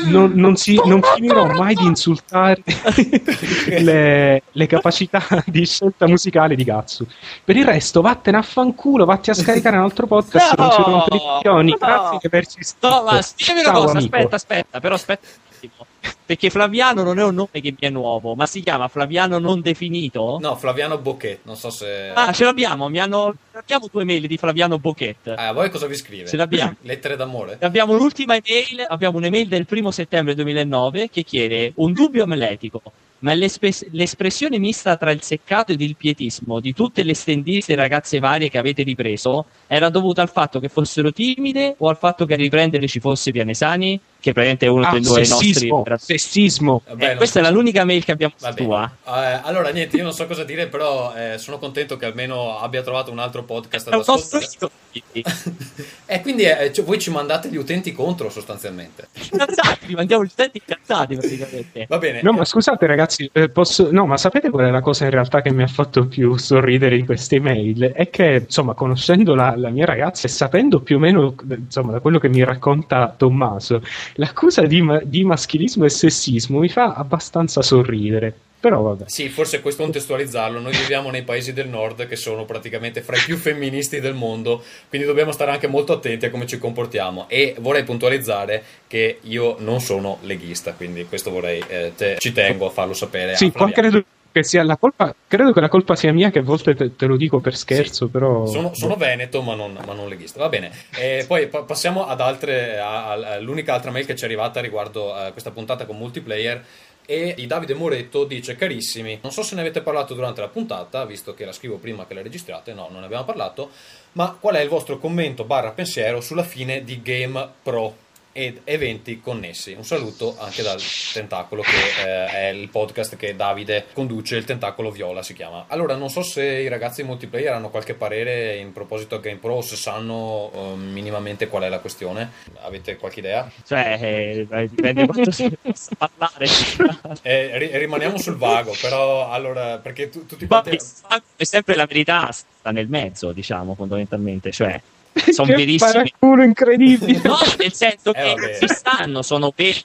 Non, non si- non finirò mai di insultare le, le capacità di scelta musicale di Gatsu. Per il resto, vattene a fanculo, vatti a scaricare un altro podcast. No, non ci rompere i no. Grazie di averci No, ma scritto. dimmi una Ciao, cosa, amico. aspetta, aspetta, però aspetta attimo. Perché Flaviano non è un nome che mi è nuovo, ma si chiama Flaviano non definito? No, Flaviano Bochet, non so se... Ah, ce l'abbiamo, mi hanno... Abbiamo due mail di Flaviano Bochet. Ah, a voi cosa vi scrive? Ce l'abbiamo. Lettere d'amore? Abbiamo l'ultima email, abbiamo un'email del primo settembre 2009 che chiede un dubbio amletico, ma l'espe- l'espressione mista tra il seccato ed il pietismo di tutte le stendiste ragazze varie che avete ripreso era dovuta al fatto che fossero timide o al fatto che a riprendere ci fosse Pianesani, che praticamente è uno Ah, dei due sessismo, nostri... sessismo. Vabbè, Eh, non questa so- è l'unica mail che abbiamo tua. Eh, allora, niente, io non so cosa dire, però eh, sono contento che almeno abbia trovato un altro podcast nostro ascoltare. e quindi eh, cioè, voi ci mandate gli utenti contro, sostanzialmente. Incazzati, mandiamo gli utenti incazzati praticamente. Va bene. No, ma scusate ragazzi, eh, posso... no, ma sapete qual è la cosa in realtà che mi ha fatto più sorridere di queste email? È che, insomma, conoscendo la, la mia ragazza e sapendo più o meno, eh, insomma, da quello che mi racconta Tommaso, l'accusa di, ma- di maschilismo e sessismo mi fa abbastanza sorridere. Però vabbè. Sì, forse è questo contestualizzarlo. Noi viviamo nei paesi del nord che sono praticamente fra i più femministi del mondo, quindi dobbiamo stare anche molto attenti a come ci comportiamo. E vorrei puntualizzare che io non sono leghista, quindi questo vorrei, eh, te- ci tengo a farlo sapere. Sì, qua Flaviano. credo che sia la colpa, credo che la colpa sia mia, che a volte te, te lo dico per scherzo, però... Sono, sono veneto, ma non, ma non leghista. Va bene. E poi pa- passiamo ad altre. all'unica altra mail che ci è arrivata riguardo a questa puntata con multiplayer. E di Davide Moretto dice: Carissimi, non so se ne avete parlato durante la puntata, visto che la scrivo prima che la registrate. No, non ne abbiamo parlato. Ma qual è il vostro commento barra pensiero sulla fine di Game Pro? Ed eventi connessi. Un saluto anche dal Tentacolo, che eh, è il podcast che Davide conduce, il Tentacolo Viola si chiama. Allora, non so se i ragazzi multiplayer hanno qualche parere in proposito a Game Pro, o se sanno eh, minimamente qual è la questione. Avete qualche idea? Cioè, eh, dipende quanto si possa parlare. Eh, ri- rimaniamo sul vago, però allora, perché tu- tutti quanti... è sempre la verità sta nel mezzo, diciamo, fondamentalmente. Cioè, sono Che verissimi. paraculo incredibile! No, nel senso Eh, che vabbè. ci stanno, sono vere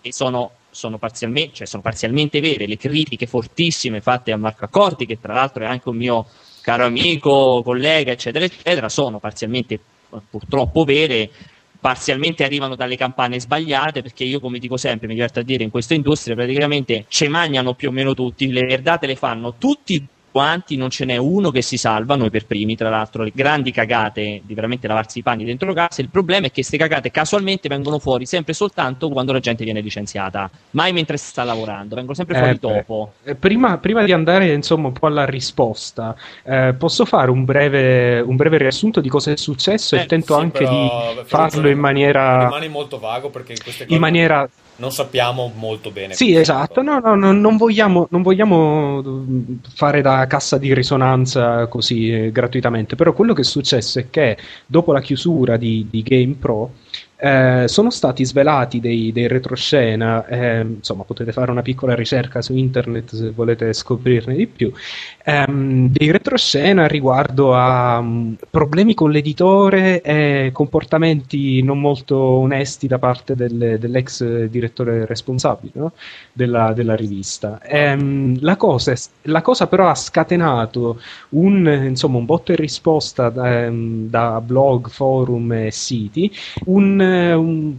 e sono, sono parzialmente, cioè sono parzialmente vere le critiche fortissime fatte a Marco Accorti, che tra l'altro è anche un mio caro amico, collega, eccetera, eccetera, sono parzialmente eh, purtroppo vere. Parzialmente arrivano dalle campane sbagliate perché io, come dico sempre, mi diverto a dire in questa industria praticamente ce magnano più o meno tutti, le verdate le fanno tutti quanti, non ce n'è uno che si salva, noi per primi, tra l'altro, le grandi cagate di veramente lavarsi i panni dentro casa. Il problema è che queste cagate casualmente vengono fuori sempre soltanto quando la gente viene licenziata, mai mentre si sta lavorando, vengono sempre fuori Eh, dopo. Eh, Prima, prima di andare insomma un po' alla risposta, eh, posso fare un breve, un breve riassunto di cosa è successo Eh, e tento Sì, anche però, di beh, farlo in maniera, Rimani molto vago perché in queste cose in maniera non sappiamo molto bene. Sì, esatto, no, no, no, non vogliamo, non vogliamo fare da cassa di risonanza così eh, gratuitamente, però quello che è successo è che dopo la chiusura di, di Game Pro eh, sono stati svelati dei, dei retroscena, eh, insomma potete fare una piccola ricerca su internet se volete scoprirne di più, ehm, dei retroscena riguardo a mm, problemi con l'editore e comportamenti non molto onesti da parte del- dell'ex direttore responsabile no? della, della rivista. Ehm, la, cosa, la cosa però ha scatenato un, insomma, un botto e risposta da, ehm, da blog, forum e siti, un, un-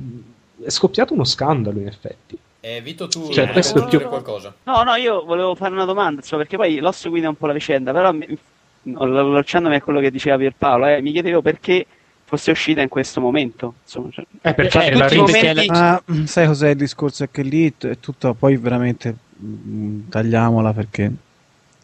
è scoppiato uno scandalo in effetti. Eh, Vito, tu Cioè, questo più- qualcosa? No, no, io volevo fare una domanda, insomma, perché poi l'ho seguita un po' la vicenda, però mi- allacciandomi a quello che diceva Pierpaolo, eh, mi chiedevo perché fosse uscita in questo momento. Insomma, cioè, Eh, perché Eh, la tutti rete- momenti- Ah, sai cos'è il discorso? È che lì è tutto, poi veramente mm, tagliamola perché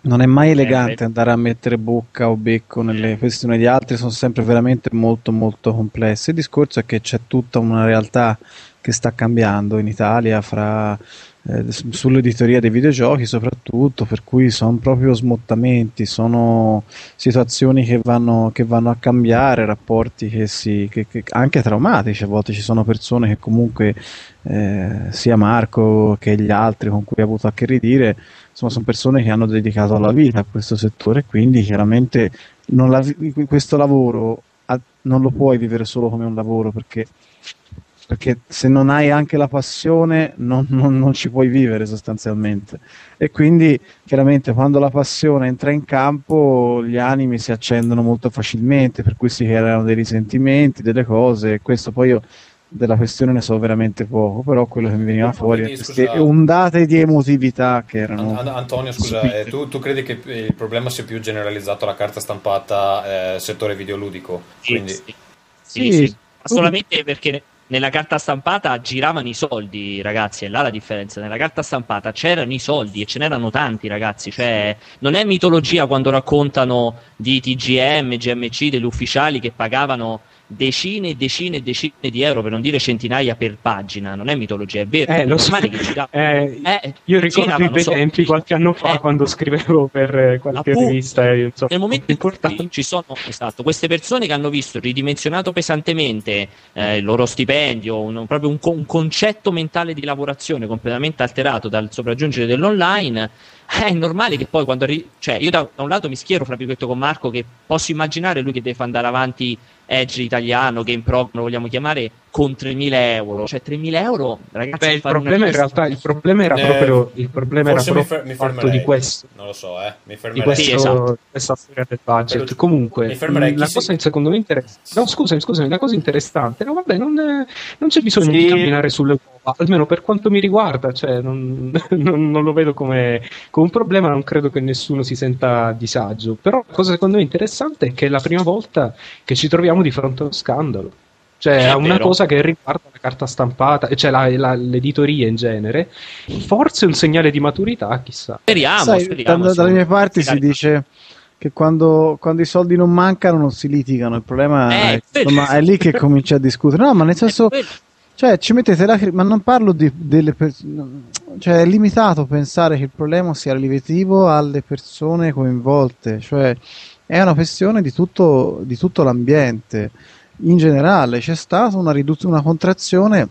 non è mai elegante andare a mettere bocca o becco nelle questioni di altri, sono sempre veramente molto molto complesse. Il discorso è che c'è tutta una realtà che sta cambiando in Italia fra eh, sull'editoria dei videogiochi soprattutto, per cui sono proprio smottamenti, sono situazioni che vanno, che vanno a cambiare, rapporti che si, che- che- anche traumatici, a volte ci sono persone che comunque eh, sia Marco che gli altri con cui ha avuto a che ridire, insomma sono persone che hanno dedicato la vita a questo settore, quindi chiaramente la questo lavoro a- non lo puoi vivere solo come un lavoro perché perché se non hai anche la passione non, non- non ci puoi vivere sostanzialmente. E quindi chiaramente quando la passione entra in campo gli animi si accendono molto facilmente per cui si creano dei risentimenti, delle cose e questo poi io della questione ne so veramente poco però quello che mi veniva fuori è queste scusa- ondate di emotività che erano An- An- Antonio, scusa, eh, tu, tu credi che il problema sia più generalizzato alla carta stampata eh, settore videoludico? Sì, Quindi, sì. Sì. Sì, solamente perché nella carta stampata giravano i soldi, ragazzi, è là la differenza. Nella carta stampata c'erano i soldi e ce n'erano tanti, ragazzi. Cioè, non è mitologia quando raccontano di TGM, GMC, degli ufficiali che pagavano decine e decine e decine di euro, per non dire centinaia per pagina. Non è mitologia, è vero. Eh, lo so. gira- Eh, Eh, io ricordo i bei tempi qualche anno fa Eh. quando scrivevo per eh, qualche Appunto. rivista e insomma, Nel momento in importante. cui ci sono esatto, queste persone che hanno visto ridimensionato pesantemente eh, il loro stipendio, un, proprio un, un concetto mentale di lavorazione completamente alterato dal sopraggiungere dell'online, eh, è normale che poi quando arri- cioè io da, da un lato mi schiero fra virgolette con Marco che posso immaginare lui che deve andare avanti Edge italiano, GamePro, lo vogliamo chiamare, con 3.000 euro. Cioè 3.000 euro, ragazzi, Beh, il problema in realtà il problema era Eh, proprio il problema era mi, proprio fer- mi fermerei. di questo Non lo so, eh. Mi di fermerei. questo, Sì, esatto. questa storia del budget. Veloce. Comunque, mh, la cosa si- che secondo me interessante. No, scusami, scusami, la cosa interessante. No, vabbè, non, non c'è bisogno Sì. di camminare sulle uova, almeno per quanto mi riguarda, cioè, non, non- non lo vedo come, come un problema, non credo che nessuno si senta a disagio. Però la cosa secondo me interessante è che è la prima volta che ci troviamo di fronte a uno scandalo. Cioè, È a una vero. cosa che riguarda la carta stampata, cioè la- la- l'editoria in genere, forse un segnale di maturità, chissà. Speriamo, Sai, speriamo, da- dalle mie parti si dice che quando, quando i soldi non mancano non si litigano, il problema Eh, è, insomma, è lì che comincia a discutere. No, ma nel senso, cioè, ci mettete la ma non parlo di, delle persone, cioè è limitato pensare che il problema sia relativo alle persone coinvolte, cioè è una questione di tutto, di tutto l'ambiente. In generale c'è stata una, riduz- una contrazione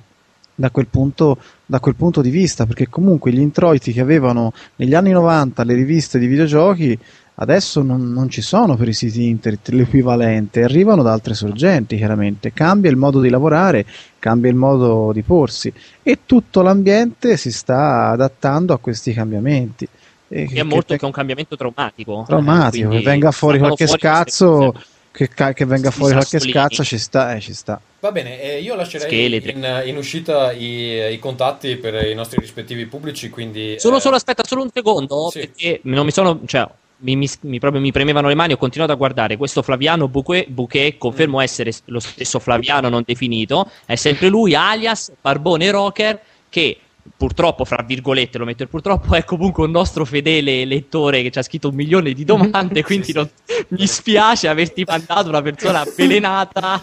da quel, punto, da quel punto di vista, perché comunque gli introiti che avevano negli anni 90 le riviste di videogiochi adesso non, non ci sono per i siti internet l'equivalente, arrivano da altre sorgenti chiaramente, cambia il modo di lavorare, cambia il modo di porsi e tutto l'ambiente si sta adattando a questi cambiamenti. E Che è molto che è un cambiamento traumatico. traumatico, Eh, che venga fuori qualche fuori scazzo, che, ca- che venga fuori qualche scazzo ci sta, eh, ci sta. Va bene, eh, io lascerei in, in uscita i, i contatti per i nostri rispettivi pubblici, quindi... Solo, eh, solo aspetta solo un secondo, Sì. perché non mi sono. Cioè, mi, mi- mi- proprio mi premevano le mani, ho continuato a guardare questo Flaviano Bouquet, Bouquet confermo Mm. essere lo stesso Flaviano non definito, è sempre lui, alias Barbone Rocker, che purtroppo, fra virgolette, lo metto purtroppo, è comunque un nostro fedele lettore che ci ha scritto un milione di domande, quindi sì. non- mi spiace averti mandato una persona avvelenata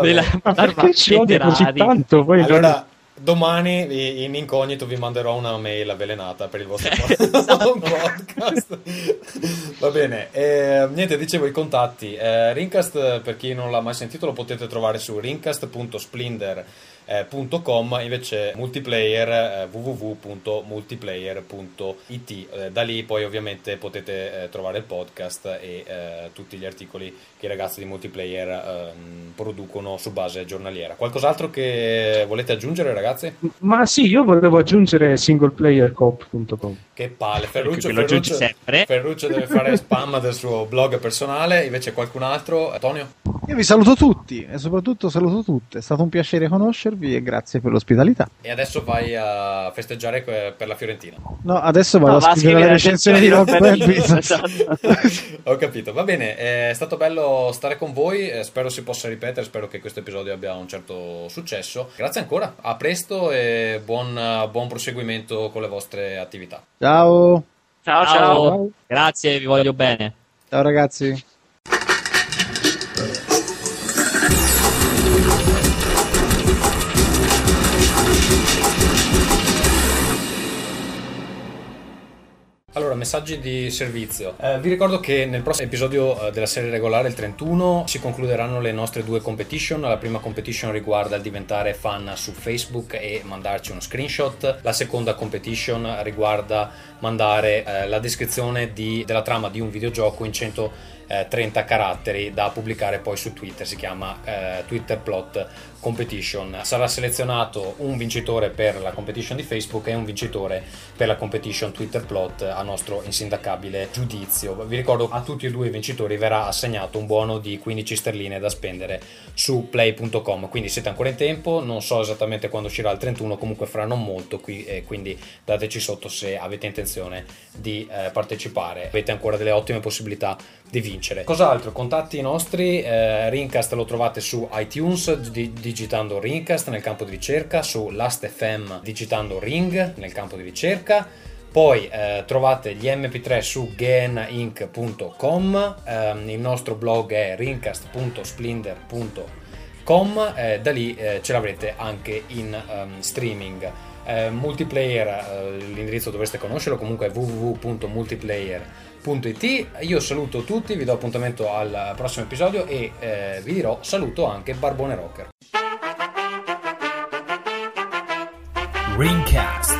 della. Ma perché ci odia così tanto? Poi Allora, domani i- in incognito vi manderò una mail avvelenata per il vostro Esatto. podcast. Va bene, eh, niente, dicevo i contatti. Eh, Rincast, per chi non l'ha mai sentito, lo potete trovare su rincast.splendor.com, invece multiplayer eh, www.multiplayer.it. Eh, da lì poi ovviamente potete eh, trovare il podcast e eh, tutti gli articoli che i ragazzi di multiplayer ehm, producono su base giornaliera. Qualcos'altro che volete aggiungere ragazzi? Ma sì, io volevo aggiungere singleplayercop.com. Che palle, Ferruccio, Ferruccio, sempre. Ferruccio deve fare spam del suo blog personale, invece qualcun altro, Antonio? Io vi saluto tutti e soprattutto saluto tutte, è stato un piacere conoscervi conoscervi e grazie per l'ospitalità. E adesso vai a festeggiare per la Fiorentina. No, adesso vado No, a scrivere la recensione di Rock. Esatto. Ho capito, va bene, è stato bello stare con voi, eh, spero si possa ripetere, spero che questo episodio abbia un certo successo. Grazie ancora, a presto e buon, buon proseguimento con le vostre attività. Ciao, ciao, ciao. Ciao, grazie, vi voglio bene. ciao ragazzi. Allora, messaggi di servizio. Eh, vi ricordo che nel prossimo episodio eh, della serie regolare, il 31, si concluderanno le nostre due competition. La prima competition riguarda il diventare fan su Facebook e mandarci uno screenshot. La seconda competition riguarda mandare eh, la descrizione di- della trama di un videogioco in 130 caratteri da pubblicare poi su Twitter. Si chiama eh, Twitter Plot Competition. Sarà selezionato un vincitore per la competition di Facebook e un vincitore per la competition Twitter Plot a nostro insindacabile giudizio. Vi ricordo a tutti e due i vincitori verrà assegnato un buono di 15 sterline da spendere su play.com. Quindi siete ancora in tempo, non so esattamente quando uscirà il 31, comunque fra non molto qui e quindi dateci sotto se avete intenzione di eh, partecipare. Avete ancora delle ottime possibilità di vincere. Cos'altro? Contatti nostri, eh, Rincast lo trovate su iTunes di- digitando Rincast nel campo di ricerca, su Last.fm digitando Ring nel campo di ricerca. Poi eh, trovate gli MP3 su gaininc.com, ehm, il nostro blog è rincast.splinder.com, eh, da lì eh, ce l'avrete anche in ehm, streaming. Eh, multiplayer, eh, l'indirizzo dovreste conoscerlo, comunque è www.multiplayer.it. Io saluto tutti, vi do appuntamento al prossimo episodio e eh, vi dirò saluto anche Barbone Rocker. Ringcast.